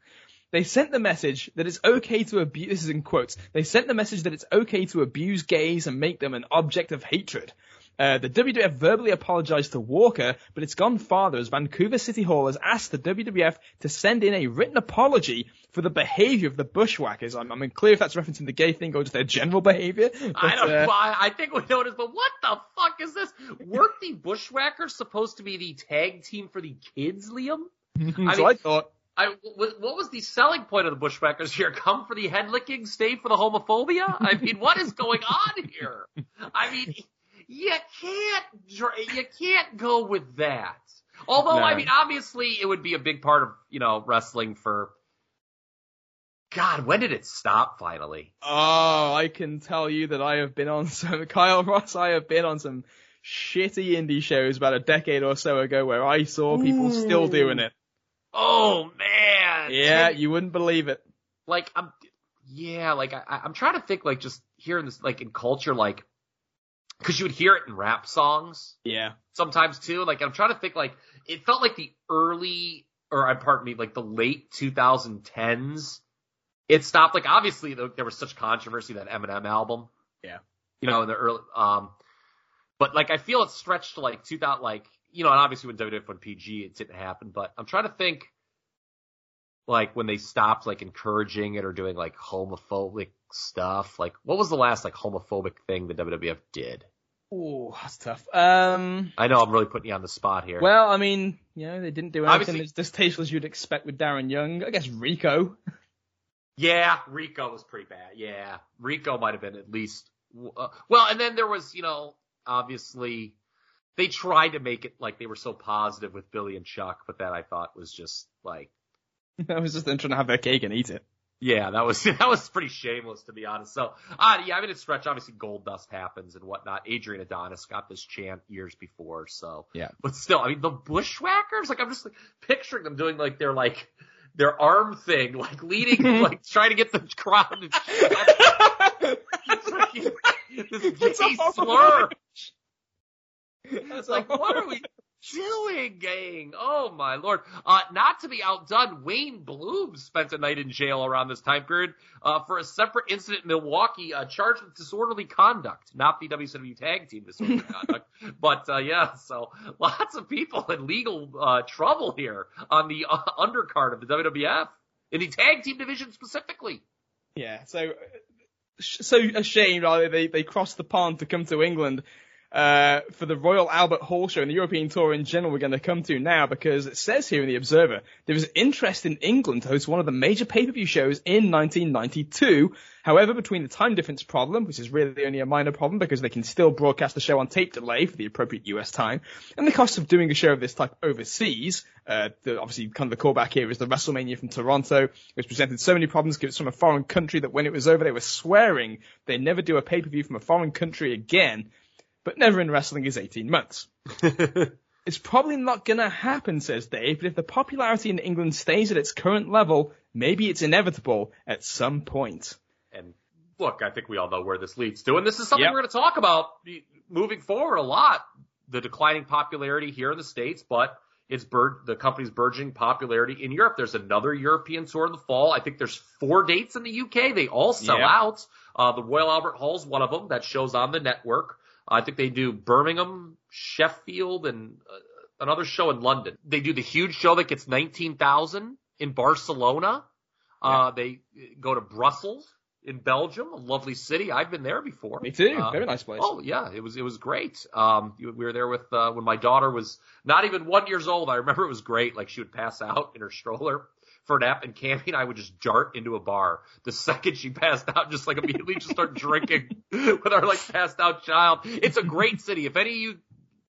They sent the message that it's okay to abuse, this is in quotes, they sent the message that it's okay to abuse gays and make them an object of hatred. Uh, the WWF verbally apologized to Walker, but it's gone farther as Vancouver City Hall has asked the WWF to send in a written apology for the behavior of the Bushwhackers. I'm, I'm unclear if that's referencing the gay thing or just their general behavior. I don't. uh, I, I think we know this, but what the fuck is this? Weren't the Bushwhackers supposed to be the tag team for the kids, Liam? That's mean- what I thought. I, what what was the selling point of the Bushwhackers here? Come for the head licking, stay for the homophobia? I mean, what is going on here? I mean, you can't, you can't go with that. Although, No. I mean, obviously it would be a big part of, you know, wrestling for, God, when did it stop finally? Oh, I can tell you that I have been on some Kyle Ross. I have been on some shitty indie shows about a decade or so ago where I saw people still doing it. Oh man. Yeah, Ten- you wouldn't believe it. like I'm yeah, like I, I- I'm trying to think like just hearing this like in culture like because you would hear it in rap songs Yeah. sometimes too. Like I'm trying to think like it felt like the early or uh, pardon me like the late 2010s. It stopped. Like obviously there there was such controversy that Eminem album. Yeah. You know in the early um, but like I feel it stretched to like 2000 like you know and obviously when WWF went PG it didn't happen. But I'm trying to think like when they stopped like encouraging it or doing like homophobic stuff. Like what was the last like homophobic thing the WWF did? Ooh, that's tough. Um, I know I'm really putting you on the spot here. well, I mean, you know, they didn't do anything Obviously- as distasteful as you'd expect with Darren Young. I guess Rico. yeah, Rico was pretty bad. Yeah, Rico might have been at least. Uh, well, and then there was, you know, obviously they tried to make it like they were so positive with Billy and Chuck, but that I thought was just like, I was just them trying to have their cake and eat it. Yeah, that was that was pretty shameless to be honest. So, uh, yeah, I mean, it's stretch. Obviously, Gold Dust happens and whatnot. Adrian Adonis got this chant years before, so Yeah. But still, I mean, the Bushwhackers, like I'm just like picturing them doing like their like their arm thing, like leading, like trying to get the crowd. To this It's slur. That's Like, what are we doing, gang? Oh my lord! Uh, not to be outdone, Wayne Bloom spent a night in jail around this time period uh, for a separate incident in Milwaukee, uh, charged with disorderly conduct, not the WCW Tag Team disorderly conduct, but uh, yeah. So lots of people in legal uh, trouble here on the uh, undercard of the WWF in the tag team division specifically. Yeah, so so ashamed are? They, they crossed the pond to come to England uh, for the Royal Albert Hall show and the European tour in general. We're going to come to now because it says here in the Observer there was interest in England to host one of the major pay-per-view shows in 1992. However, between the time difference problem, which is really only a minor problem because they can still broadcast the show on tape delay for the appropriate US time, and the cost of doing a show of this type overseas, uh, the, obviously kind of the callback here is the WrestleMania from Toronto, which presented so many problems because it's from a foreign country that when it was over they were swearing they'd never do a pay-per-view from a foreign country again, but never in wrestling is 18 months. It's probably not gonna happen, says Dave, but if the popularity in England stays at its current level, maybe it's inevitable at some point. And look, I think we all know where this leads to, and this is something Yep. we're going to talk about moving forward a lot. The declining popularity here in the states, but it's bur- the company's burgeoning popularity in Europe. There's another European tour in the fall. I think there's four dates in the UK. They all sell Yep. out. Uh, the Royal Albert Hall's one of them that shows on the network. I think they do Birmingham, Sheffield, and uh, another show in London. They do the huge show that gets 19,000 in Barcelona. Uh, they go to Brussels in Belgium, a lovely city. I've been there before. Me too. Uh, Very nice place. Oh yeah, it was it was great. Um, we were there with uh, when my daughter was not even one years old. I remember it was great. Like she would pass out in her stroller for a nap, and Cammy and I would just dart into a bar the second she passed out, just like immediately just start drinking with our like passed out child. It's a great city. If any of you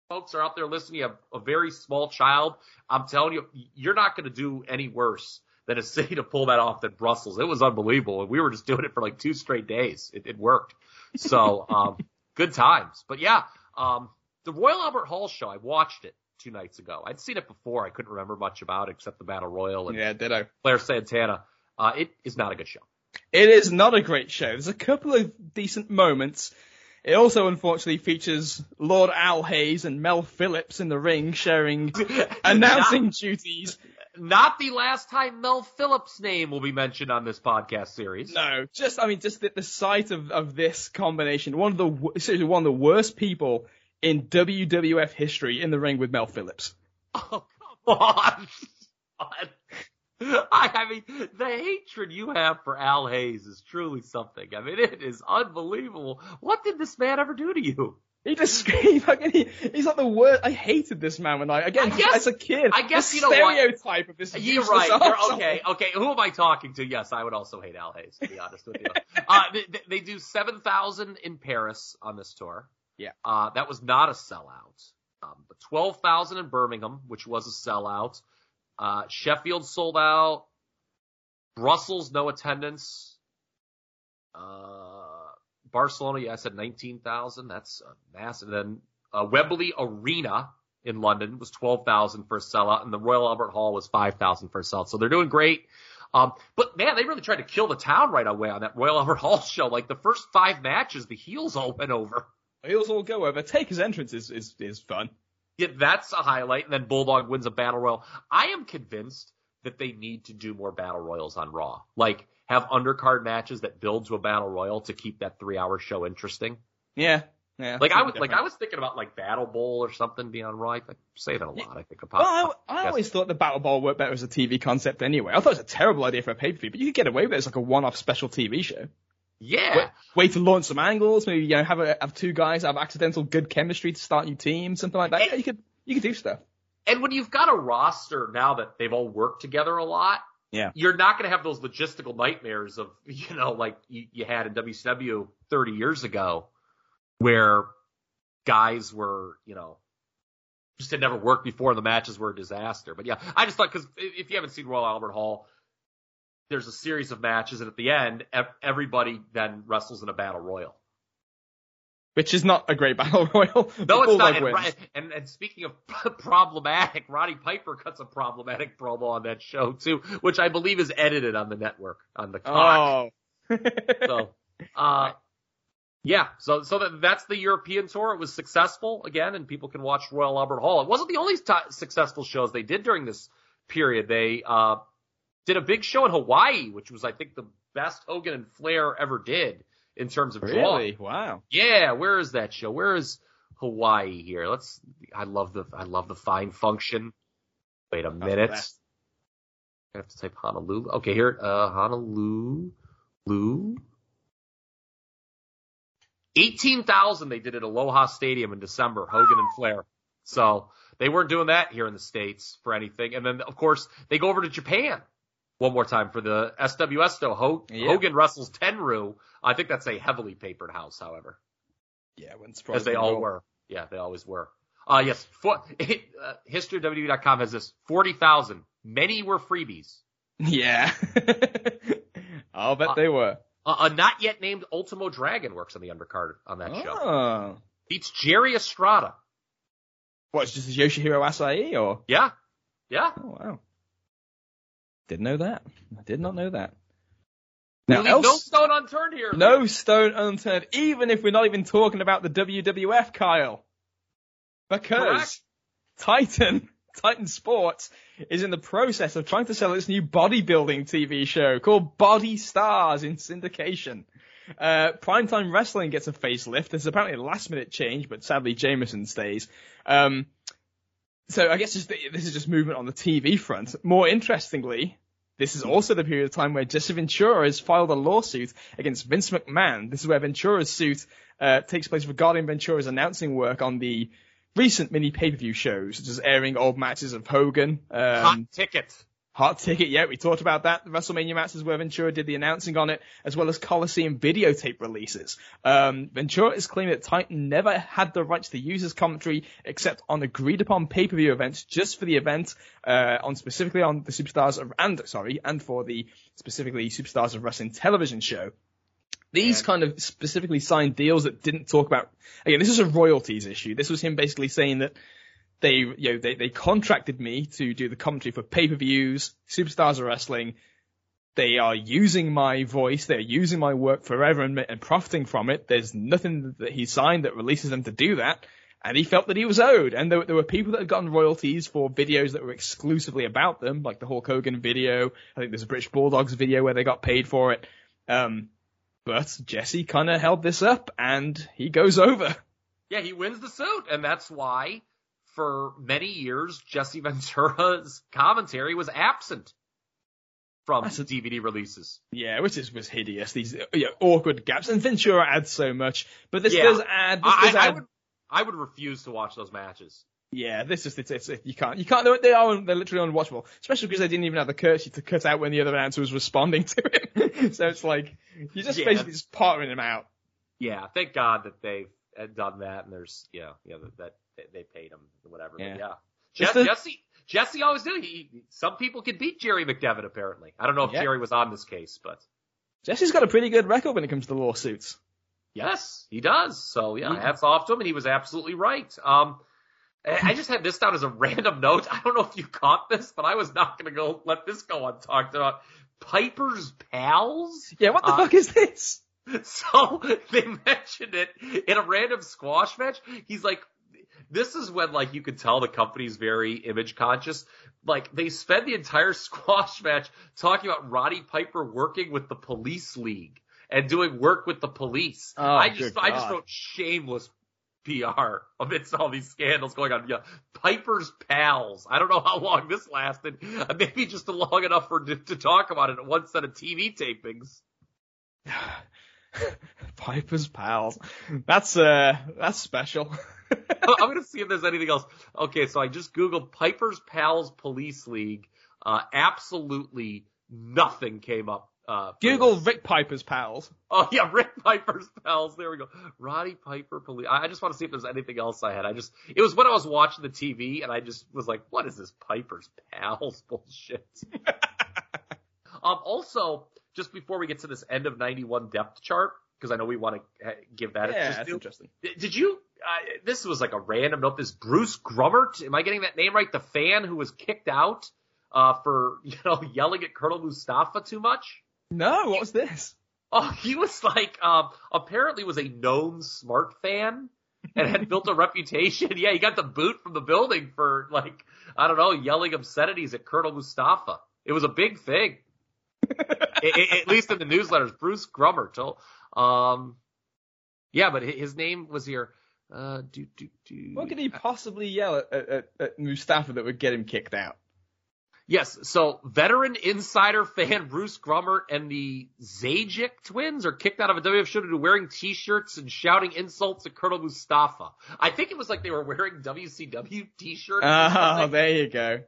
folks are out there listening, you have a very small child. I'm telling you, you're not going to do any worse than a city to pull that off than Brussels. It was unbelievable, and we were just doing it for like two straight days. It, it worked. So, um, good times. But yeah, um, the Royal Albert Hall show, I watched it two nights ago. I'd seen it before. I couldn't remember much about it except the Battle Royal and Yeah, ditto. Claire Santana. Uh, it is not a good show. It is not a great show. There's a couple of decent moments. It also unfortunately features Lord Al Hayes and Mel Phillips in the ring sharing announcing duties. Not the last time Mel Phillips' name will be mentioned on this podcast series. No, just I mean, just the, the sight of, of this combination. One of the seriously one of the worst people in WWF history in the ring with Mel Phillips. Oh, come on. I, I mean, the hatred you have for Al Hayes is truly something. I mean, it is unbelievable. What did this man ever do to you? He just screamed fucking. He, he's like the worst. I hated this man when I again I guess- as a kid. I guess the you know what? stereotype of this. You're right. You're, okay. Okay. Who am I talking to? Yes, I would also hate Al Hayes, to be honest with you. uh, they, they- they do 7,000 in Paris on this tour. Yeah. Uh, that was not a sellout. Um, but 12,000 in Birmingham, which was a sellout. Uh, Sheffield sold out. Brussels, no attendance. Uh, Barcelona, yeah, I said 19,000. That's massive. Then uh, Wembley Arena in London was 12,000 for a sellout, and the Royal Albert Hall was 5,000 for a sellout. So they're doing great. Um, but man, they really tried to kill the town right away on that Royal Albert Hall show. Like the first five matches, the heels all went over. Heels all go over. Taker's entrance is is is fun. Yeah, that's a highlight. And then Bulldog wins a battle royal. I am convinced that they need to do more battle royals on Raw. Like have undercard matches that build to a battle royal to keep that three hour show interesting. Yeah. Yeah. Like I was like I was thinking about like Battle Bowl or something being on Raw. I say that a lot. I think about. Well, I, I always thought the Battle Bowl worked better as a TV concept anyway. I thought it was a terrible idea for a pay-per-view, but you could get away with it as like a one-off special TV show. Yeah. Way, way to launch some angles, maybe you know have a, have two guys have accidental good chemistry to start new team, something like that. Yeah, you could you could do stuff. And when you've got a roster now that they've all worked together a lot, Yeah. you're not going to have those logistical nightmares of, you know, like you, you had in WCW 30 years ago where guys were, you know, just had never worked before and the matches were a disaster. But yeah, I just thought, cause if you haven't seen Royal Albert Hall, there's a series of matches and at the end, everybody then wrestles in a battle royal. Which is not a great battle royal. No, it's not. And, and, and speaking of problematic, Roddy Piper cuts a problematic promo on that show too, which I believe is edited on the network on the cock. Oh. So, uh, yeah. So, so that, that's the European tour. It was successful again, and people can watch Royal Albert Hall. It wasn't the only t- successful shows they did during this period. They uh, did a big show in Hawaii, which was, I think, the best Hogan and Flair ever did in terms of draw. really? Wow. Yeah, where is that show? Where is Hawaii here? Let's. I love the. I love the fine function. Wait a minute. I have to type Honolulu. Okay, here. Uh, Honolulu. Eighteen thousand they did at Aloha Stadium in December. Hogan and Flair. So they weren't doing that here in the states for anything. And then of course they go over to Japan one more time for the SWS though. Ho- Yeah. Hogan wrestles Tenryu. I think that's a heavily papered house, however Yeah, as they all were. Yeah, they always were. Uh, yes, for, it, uh, historyofwwe.com has this 40,000. Many were freebies. Yeah. I'll bet Uh, they were. Uh, a not yet named Ultimo Dragon works on the undercard on that show. Oh. Beats Jerry Estrada. What, it's just Yoshihiro Asai or? Yeah. Yeah. Oh wow. Didn't know that. I did not know that. Now, else, no stone unturned here. no stone unturned, even if we're not even talking about the WWF, Kyle. Because Correct. Titan, Titan Sports, is in the process of trying to sell its new bodybuilding TV show called Body Stars in syndication. Uh, Primetime Wrestling gets a facelift. There's apparently a last minute change, but sadly Jameson stays. Um, so I guess just, this is just movement on the TV front. More interestingly, this is also the period of time where Jesse Ventura has filed a lawsuit against Vince McMahon. This is where Ventura's suit uh, takes place regarding Ventura's announcing work on the recent mini pay-per-view shows, such as airing old matches of Hogan, um, Hot ticket. Hot Ticket, yeah, we talked about that. The WrestleMania matches where Ventura did the announcing on it, as well as Coliseum videotape releases. Um, Ventura is claiming that Titan never had the rights to use his commentary except on agreed upon pay-per-view events just for the event, uh, on specifically on the Superstars of, and, sorry, and for the specifically Superstars of Wrestling television show. These kind of specifically signed deals that didn't talk about, again, this is a royalties issue. This was him basically saying that they you know they, they contracted me to do the commentary for pay-per-views, superstars of wrestling. They are using my voice, they're using my work forever and, and profiting from it. There's nothing that he signed that releases them to do that. And he felt that he was owed. And there, there were people that had gotten royalties for videos that were exclusively about them, like the Hulk Hogan video. I think there's a British Bulldogs video where they got paid for it. Um, but Jesse kind of held this up and he goes over. Yeah, he wins the suit, and that's why for many years Jesse Ventura's commentary was absent from That's DVD releases. Yeah, which is was hideous. These awkward gaps, and Ventura adds so much, but this Yeah. does add. This I, does I add. would I would refuse to watch those matches. Yeah, this is it's, it's you can't you can't they they are they're literally unwatchable, especially because they didn't even have the courtesy to cut out when the other announcer was responding to him. so it's like you're just Yeah. basically just partnering him out. Yeah, thank God that they've uh, done that, and there's yeah, yeah, that, that they- they paid him whatever. But Yeah. yeah, Just Jesse Jesse always do. He, some people can beat Jerry McDevitt apparently. I don't know if Yeah. Jerry was on this case, but Jesse's got a pretty good record when it comes to lawsuits. yes, he does. So yeah, Yeah. hats off to him, and he was absolutely right. Um, I I just had this down as a random note. I don't know if you caught this, but I was not going to go let this go untalked about. Piper's pals. Yeah, what the Uh, fuck is this? So they mentioned it in a random squash match. He's like, this is when like you could tell the company's very image conscious. Like they spend the entire squash match talking about Roddy Piper working with the police league and doing work with the police. Oh, I just I just God. wrote shameless PR amidst all these scandals going on. Yeah, Piper's pals. I don't know how long this lasted. Uh, Maybe just long enough for to, to talk about it at one set of TV tapings. Piper's pals. That's uh that's special. I'm gonna see if there's anything else. Okay, so I just googled Piper's Pals Police League. Uh, absolutely nothing came up. Uh, Google this. Rick Piper's pals. Oh yeah, Rick Piper's Pals. There we go. Roddy Piper Police. I I just want to see if there's anything else I had. I just it was when I was watching the TV and I just was like, what is this Piper's Pals bullshit? um. Also, just before we get to this end of 91 depth chart, because I know we want to give that. yeah, just that's do- interesting. did did you? Uh, this was like a random note. This Bruce Grummert, am I getting that name right? The fan who was kicked out uh, for you know yelling at Colonel Mustafa too much. No, what was this? Oh, he was like um, apparently was a known smart fan and had built a reputation. Yeah, he got the boot from the building for like I don't know yelling obscenities at Colonel Mustafa. It was a big thing. I- I- at least in the newsletters, Bruce Grummer told. um, yeah, but his name was here. Uh, do, do, do. What could he possibly yell at, at, at, Mustafa that would get him kicked out? Yes, so veteran insider fan Bruce Grummer and the Zajic twins are kicked out of a WWF show due to wearing t-shirts and shouting insults at Colonel Mustafa. I think it was like they were wearing WCW t-shirts. Oh, there you go.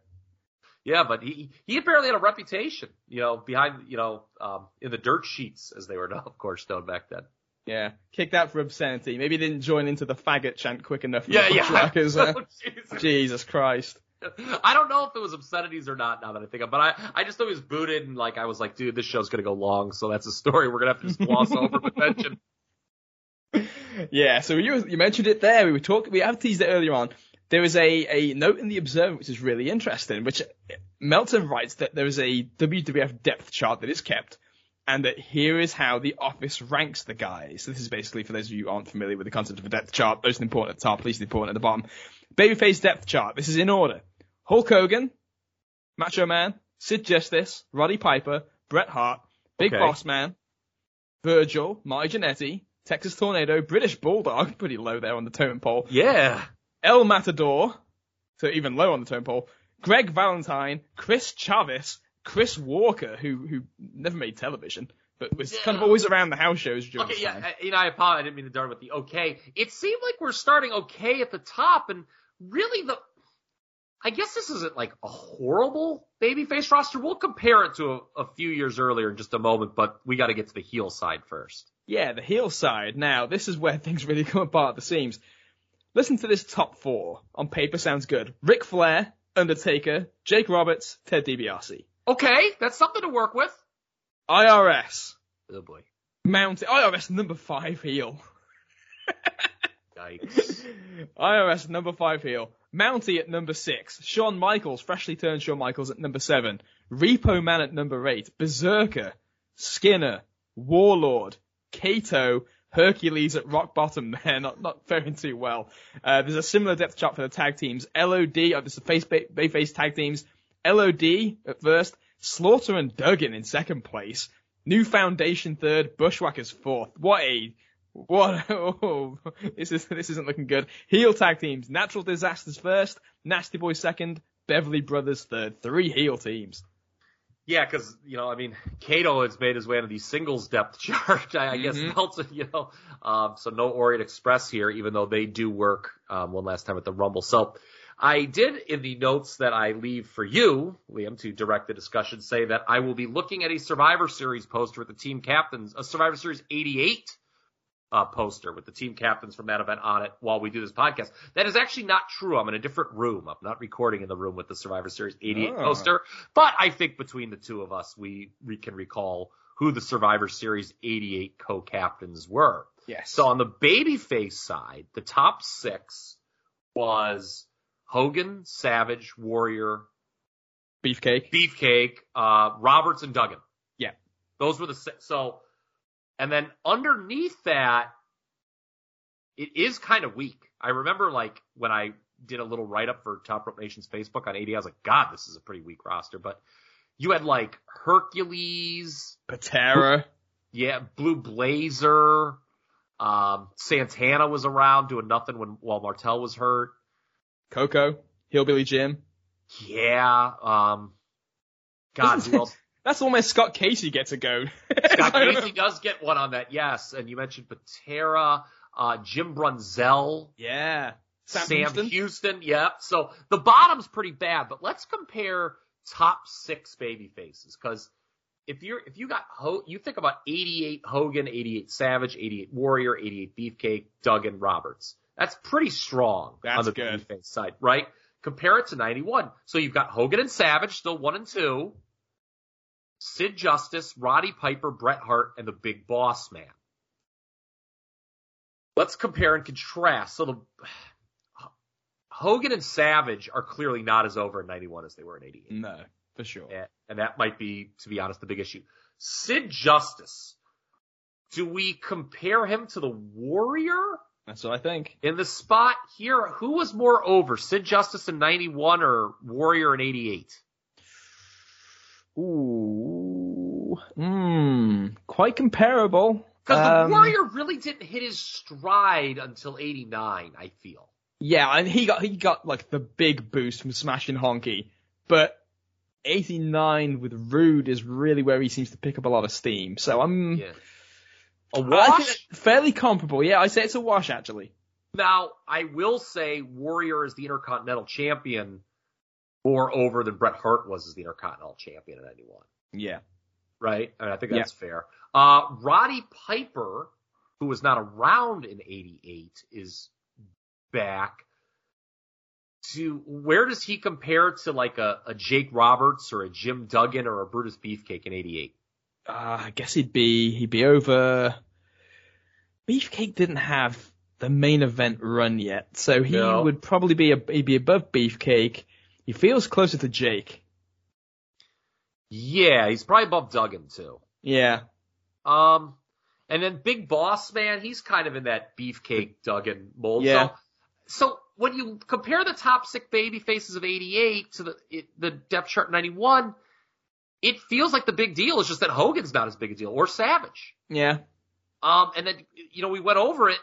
Yeah, but he he apparently had a reputation, you know, behind you know, um, in the dirt sheets as they were, of course, known back then. Yeah, kicked out for obscenity. Maybe he didn't join into the faggot chant quick enough. for Yeah, the yeah. Uh, Jesus. Jesus Christ. I don't know if it was obscenities or not now that I think of it, but I, I just thought he was booted and like I was like, dude, this show's gonna go long, so that's a story we're gonna have to just gloss over but mention. Yeah, so you you mentioned it there. We were talking. We have teased it earlier on. There is a, a note in the Observer which is really interesting, which Meltzer writes that there is a WWF depth chart that is kept, and that here is how the office ranks the guys. So this is basically for those of you who aren't familiar with the concept of a depth chart. Most important at the top, least important at the bottom. Babyface depth chart. This is in order: Hulk Hogan, Macho Man, Sid Justice, Roddy Piper, Bret Hart, Big Okay. Boss Man, Virgil, Marty Jannetty, Texas Tornado, British Bulldog, pretty low there on the totem pole, Yeah. El Matador, so even low on the totem pole, Greg Valentine, Chris Chavis, Chris Walker, who who never made television, but was kind of always around the house shows during Okay, yeah. I- uh, you know, I apologize. I didn't mean to dart with the okay. It seemed like we're starting okay at the top, and really the. I guess this isn't like a horrible babyface roster. We'll compare it to a, a few years earlier in just a moment, but we got to get to the heel side first. Yeah, the heel side. Now, this is where things really come apart at the seams. Listen to this top four. On paper sounds good. Ric Flair, Undertaker, Jake Roberts, Ted DiBiase. Okay, that's something to work with. IRS, Oh boy, Mountain, IRS number five heel. yikes! IRS number five heel. Mountie at number six. Shawn Michaels, freshly turned Shawn Michaels at number seven. Repo Man at number eight. Berserker, Skinner, Warlord, Kato, Hercules at rock bottom there, not not faring too well. Uh, there's a similar depth chart for the tag teams. LOD, oh, this is the face Bayface tag teams. LOD at first, Slaughter and Duggan in second place. New Foundation third, Bushwhackers fourth. What a what? Oh, this is this isn't looking good. Heel tag teams: Natural Disasters first, Nasty Boys second, Beverly Brothers third. Three heel teams. Yeah, because you know, I mean, Kato has made his way into the singles depth chart. I, I guess Mhm. Meltzer, you know, um, so no Orient Express here, even though they do work um, one last time at the Rumble. So I did in the notes that I leave for you, Liam, to direct the discussion, say that I will be looking at a Survivor Series poster with the team captains, a Survivor Series 88 uh, poster with the team captains from that event on it while we do this podcast. That is actually not true. I'm in a different room. I'm not recording in the room with the Survivor Series 88 Oh. poster, but I think between the two of us, we, we can recall who the Survivor Series 88 co-captains were. Yes. So on the babyface side, the top six was Hogan, Savage, Warrior, Beefcake. Beefcake, uh, Roberts, and Duggan. Yeah. Those were the six. So, and then underneath that, it is kind of weak. I remember like when I did a little write up for Top Rope Nation's Facebook on 80, I was like, God, this is a pretty weak roster. But you had like Hercules, Patera. yeah, Blue Blazer, um, Santana was around doing nothing when while Martel was hurt. Koko. Hillbilly Jim. Yeah, um, God, who else? That's almost Scott Casey gets a go. Scott Casey does get one on that, yes. And you mentioned Patera, uh, Jim Brunzell, Yeah. Sam, Sam, Houston. Houston. Yep. So the bottom's pretty bad, but let's compare top six baby faces because if you're if you got Ho- you think about 88 Hogan, 88 Savage, 88 Warrior, 88 Beefcake, Duggan, Roberts. That's pretty strong on the good. babyface side, right? Compare it to 91. So you've got Hogan and Savage still one and two. Sid Justice, Roddy Piper, Bret Hart, and the Big Boss Man. Let's compare and contrast. So the Hogan and Savage are clearly not as over in 91 as they were in 88. No, for sure. And- And that might be, to be honest, the big issue. Sid Justice. Do we compare him to the Warrior That's what I think. in the spot here? Who was more over, Sid Justice in 91 or Warrior in 88? Ooh. Mmm. Quite comparable. Because Um, the Warrior really didn't hit his stride until 89, I feel. Yeah, and he got he got like the big boost from smashing Honky, but 89 with Rude is really where he seems to pick up a lot of steam. So I'm Yeah. A wash? fairly comparable. Yeah, I say it's a wash actually. Now, I will say Warrior is the Intercontinental Champion more over than Bret Hart was as the Intercontinental Champion in 91. Yeah. Right? I, mean, I think that's fair. Uh, Roddy Piper, who was not around in 88, is back. To where does he compare to like a, a Jake Roberts or a Jim Duggan or a Brutus Beefcake in 88? Uh, I guess he'd be he'd be over. Beefcake didn't have the main event run yet, so he No. would probably be a, he'd be above Beefcake. He feels closer to Jake. Yeah, he's probably above Duggan too. Yeah. Um, and then Big Boss Man, he's kind of in that beefcake Duggan mold. Yeah. So, so when you compare the top six baby faces of 88 to the, it, the depth chart 91, it feels like the big deal is just that Hogan's not as big a deal or Savage. Yeah. Um, and then, you know, we went over it.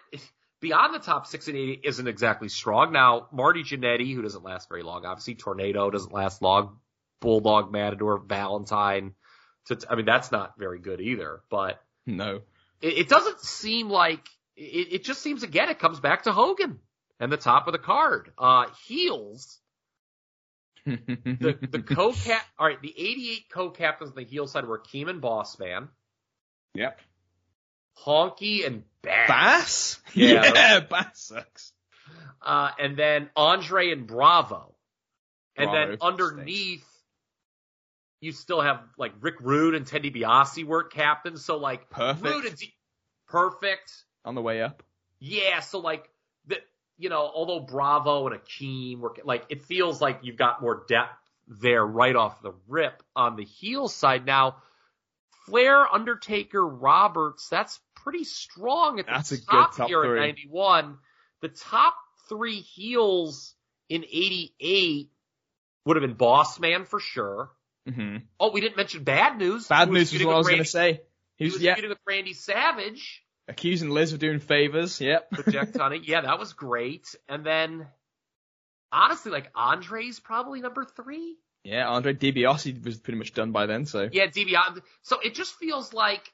Beyond the top six and eight isn't exactly strong. Now, Marty Jannetty, who doesn't last very long, obviously, Tornado doesn't last long, Bulldog Matador, Valentine. To, I mean, that's not very good either, but No. it, it doesn't seem like it, it just seems again it comes back to Hogan and the top of the card. Uh heels. The the co cap all right, the eighty eight co captains on the heel side were Keeman Bossman, yep. Honky, and Bass. Bass? Yeah. Yeah, Bass sucks. Uh and then Andre and Bravo. And Bravo then underneath you still have like Rick Rude and Teddy DiBiase were captains, so like Perfect. Rude and D- perfect. On the way up. Yeah, so like the you know, although Bravo and Akeem were like it feels like you've got more depth there right off the rip on the heel side. Now, Flair, Undertaker, Roberts, that's pretty strong at the That's a good top, top here three. at 91. The top three heels in 88 would have been Boss Man for sure. hmm Oh, we didn't mention Bad News. Bad news was feuding what I was going to say. He He was, was yeah, feuding with Randy Savage. accusing Liz of doing favors. Yep. Jack Tunney. Yeah, that was great. And then, honestly, like Andre's probably number three. Yeah, Andre DiBiase was pretty much done by then, so. Yeah, DiBiase. So it just feels like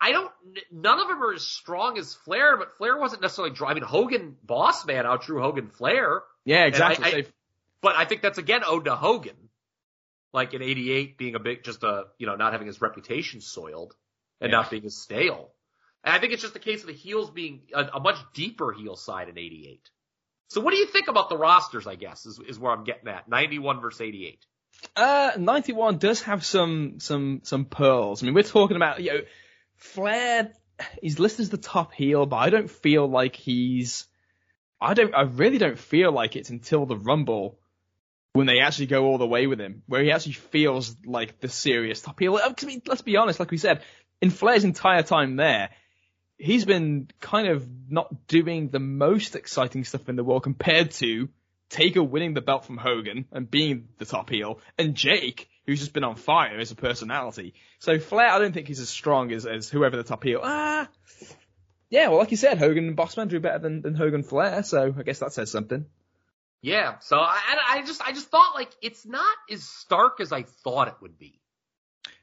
I don't. None of them are as strong as Flair, but Flair wasn't necessarily. I mean, Hogan, Boss Man, outdrew Hogan Flair. Yeah, exactly. I, I, but I think that's again owed to Hogan, like in '88 being a big, just a you know not having his reputation soiled and Yeah. not being as stale. And I think it's just a case of the heels being a, a much deeper heel side in '88. So what do you think about the rosters? I guess is is where I'm getting at. '91 versus '88. Uh, 91 does have some, some, some pearls. I mean, we're talking about, you know, Flair, he's listed as the top heel, but I don't feel like he's, I don't, I really don't feel like it's until the Rumble when they actually go all the way with him, where he actually feels like the serious top heel. Uh, I mean, let's be honest, like we said, in Flair's entire time there, he's been kind of not doing the most exciting stuff in the world compared to Taker winning the belt from Hogan and being the top heel, and Jake, who's just been on fire as a personality. So Flair, I don't think he's as strong as, as whoever the top heel. Ah, yeah, well, like you said, Hogan and Bossman drew better than, than Hogan Flair, so I guess that says something. Yeah. So I, I I just I just thought like it's not as stark as I thought it would be.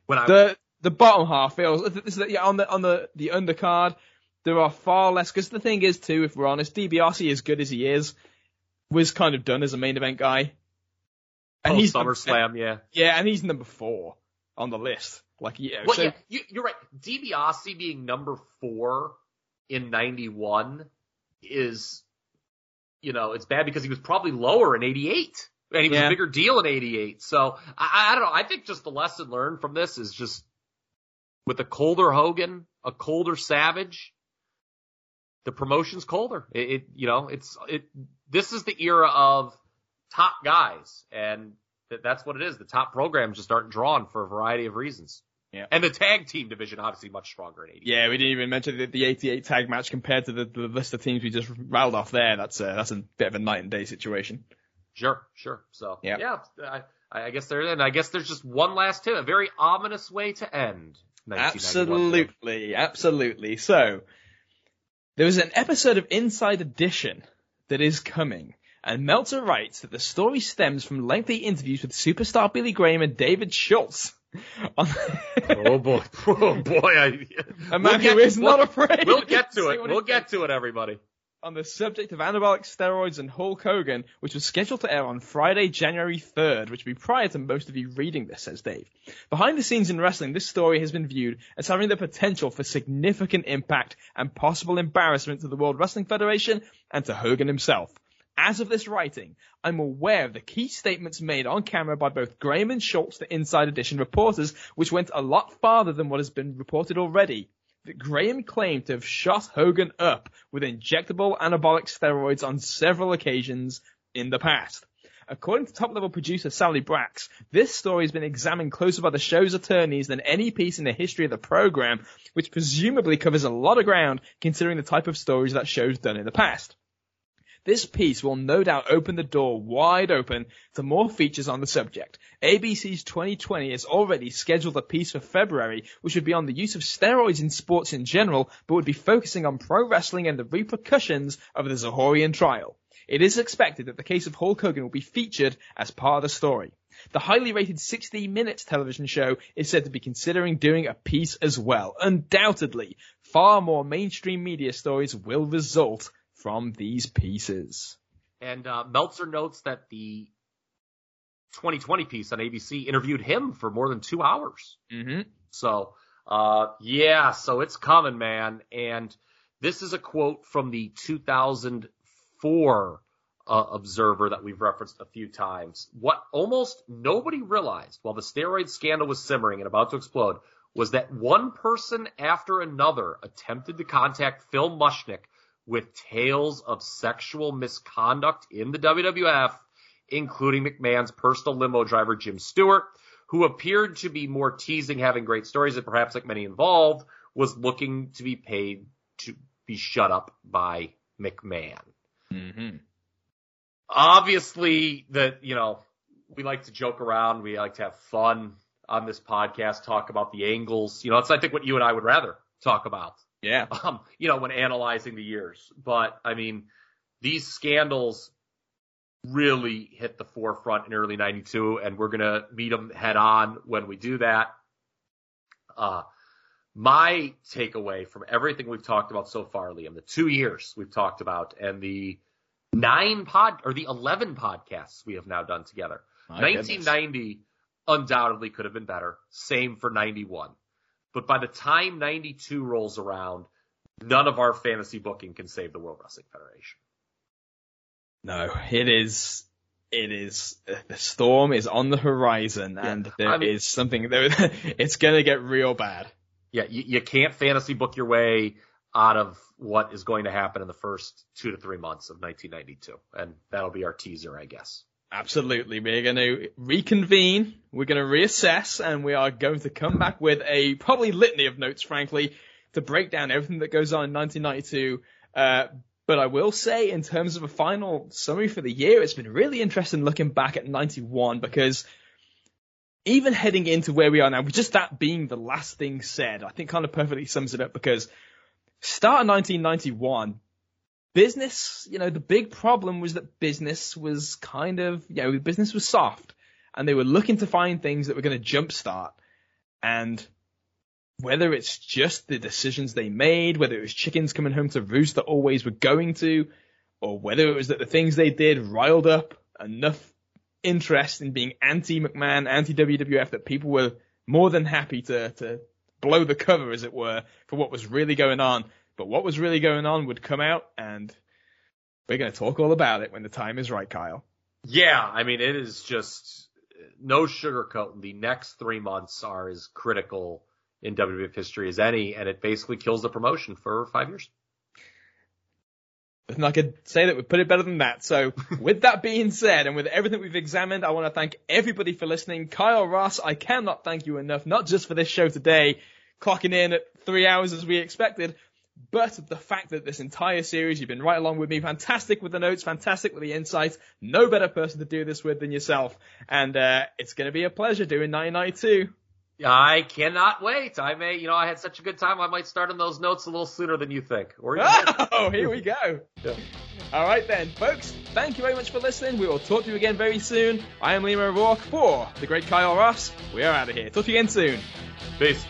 When I The the bottom half feels this is- yeah, on the on the the undercard. There are far less because the thing is too, if we're honest, DiBiase, as good as he is, was kind of done as a main event guy. Post oh, he's SummerSlam, yeah. Yeah, and he's number four on the list. Like, yeah, Well, so yeah, you, you're right. DiBiase being number four in '91 is, you know, it's bad because he was probably lower in '88, and he was Yeah. a bigger deal in '88. So I, I don't know. I think just the lesson learned from this is just with a colder Hogan, a colder Savage, the promotion's colder. It, it you know, it's it. This is the era of top guys, and th- that's what it is. The top programs just aren't drawn for a variety of reasons. Yeah. And the tag team division obviously much stronger in 80. yeah, we didn't even mention the, the 88 tag match compared to the, the list of teams we just rattled off there. That's a, that's a bit of a night and day situation. Sure, sure. So Yeah. yeah, I, I guess there. And I guess there's just one last tip. A very ominous way to end. Absolutely, absolutely. So, there was an episode of Inside Edition that is coming, and Meltzer writes that the story stems from lengthy interviews with superstar Billy Graham and David Schultz. On Oh boy, oh boy! I, a man We'll get- who is we'll- not afraid. we'll get to it. We'll get to it, everybody. on the subject of anabolic steroids and Hulk Hogan, which was scheduled to air on Friday, January 3rd, which would be prior to most of you reading this, says Dave. Behind the scenes in wrestling, this story has been viewed as having the potential for significant impact and possible embarrassment to the World Wrestling Federation and to Hogan himself. As of this writing, I'm aware of the key statements made on camera by both Graham and Schultz, the Inside Edition reporters, which went a lot farther than what has been reported already that Graham claimed to have shot Hogan up with injectable anabolic steroids on several occasions in the past. According to top level producer Sally Brax, this story has been examined closer by the show's attorneys than any piece in the history of the program, which presumably covers a lot of ground considering the type of stories that show's done in the past. This piece will no doubt open the door wide open to more features on the subject. ABC's 2020 has already scheduled a piece for February, which would be on the use of steroids in sports in general, but would be focusing on pro wrestling and the repercussions of the Zahorian trial. It is expected that the case of Hulk Hogan will be featured as part of the story. The highly rated 60 Minutes television show is said to be considering doing a piece as well. Undoubtedly, far more mainstream media stories will result from these pieces. And uh, Meltzer notes that the 2020 piece on ABC interviewed him for more than two hours. Mm-hmm. So, uh, yeah, so it's coming, man. And this is a quote from the 2004 uh, Observer that we've referenced a few times. What almost nobody realized while the steroid scandal was simmering and about to explode was that one person after another attempted to contact Phil Mushnick with tales of sexual misconduct in the WWF, including McMahon's personal limo driver Jim Stewart, who appeared to be more teasing having great stories and perhaps like many involved was looking to be paid to be shut up by McMahon. Mm-hmm. Obviously that, you know, we like to joke around, we like to have fun on this podcast, talk about the angles. You know, that's I think what you and I would rather talk about. Yeah. um, you know, when analyzing the years. But I mean, these scandals really hit the forefront in early 92 and we're going to meet them head on when we do that. Uh, my takeaway from everything we've talked about so far, Liam, the two years we've talked about and the nine pod or the 11 podcasts we have now done together. My 1990 goodness. undoubtedly could have been better. Same for 91. But by the time 92 rolls around, none of our fantasy booking can save the World Wrestling Federation. No, it is. It is. The storm is on the horizon, and there is I mean- something. There, it's gonna get real bad. Yeah, you, you can't fantasy book your way out of what is going to happen in the first two to three months of 1992. And that'll be our teaser, I guess. Absolutely. We're going to reconvene. We're going to reassess and we are going to come back with a probably litany of notes, frankly, to break down everything that goes on in 1992. Uh, but I will say in terms of a final summary for the year, it's been really interesting looking back at 91 because even heading into where we are now, with just that being the last thing said, I think kind of perfectly sums it up because start of 1991, business, you know, the big problem was that business was kind of, you know, business was soft and they were looking to find things that were going to jumpstart. And whether it's just the decisions they made, whether it was chickens coming home to roost that always were going to, or whether it was that the things they did riled up enough interest in being anti McMahon, anti WWF that people were more than happy to, to blow the cover, as it were, for what was really going on. But what was really going on would come out, and we're going to talk all about it when the time is right, Kyle. Yeah, I mean, it is just no sugarcoat. The next three months are as critical in WWF history as any, and it basically kills the promotion for five years. And I could say that we put it better than that. So with that being said, and with everything we've examined, I want to thank everybody for listening. Kyle Ross, I cannot thank you enough, not just for this show today, clocking in at three hours as we expected, but the fact that this entire series, you've been right along with me, fantastic with the notes, fantastic with the insights, no better person to do this with than yourself. And, uh, it's going to be a pleasure doing 992. I cannot wait. I may, you know, I had such a good time. I might start on those notes a little sooner than you think. Or Oh, here we go. Yeah. All right then, folks. Thank you very much for listening. We will talk to you again very soon. I am Liam O'Rourke for the great Kyle Ross. We are out of here. Talk to you again soon. Peace.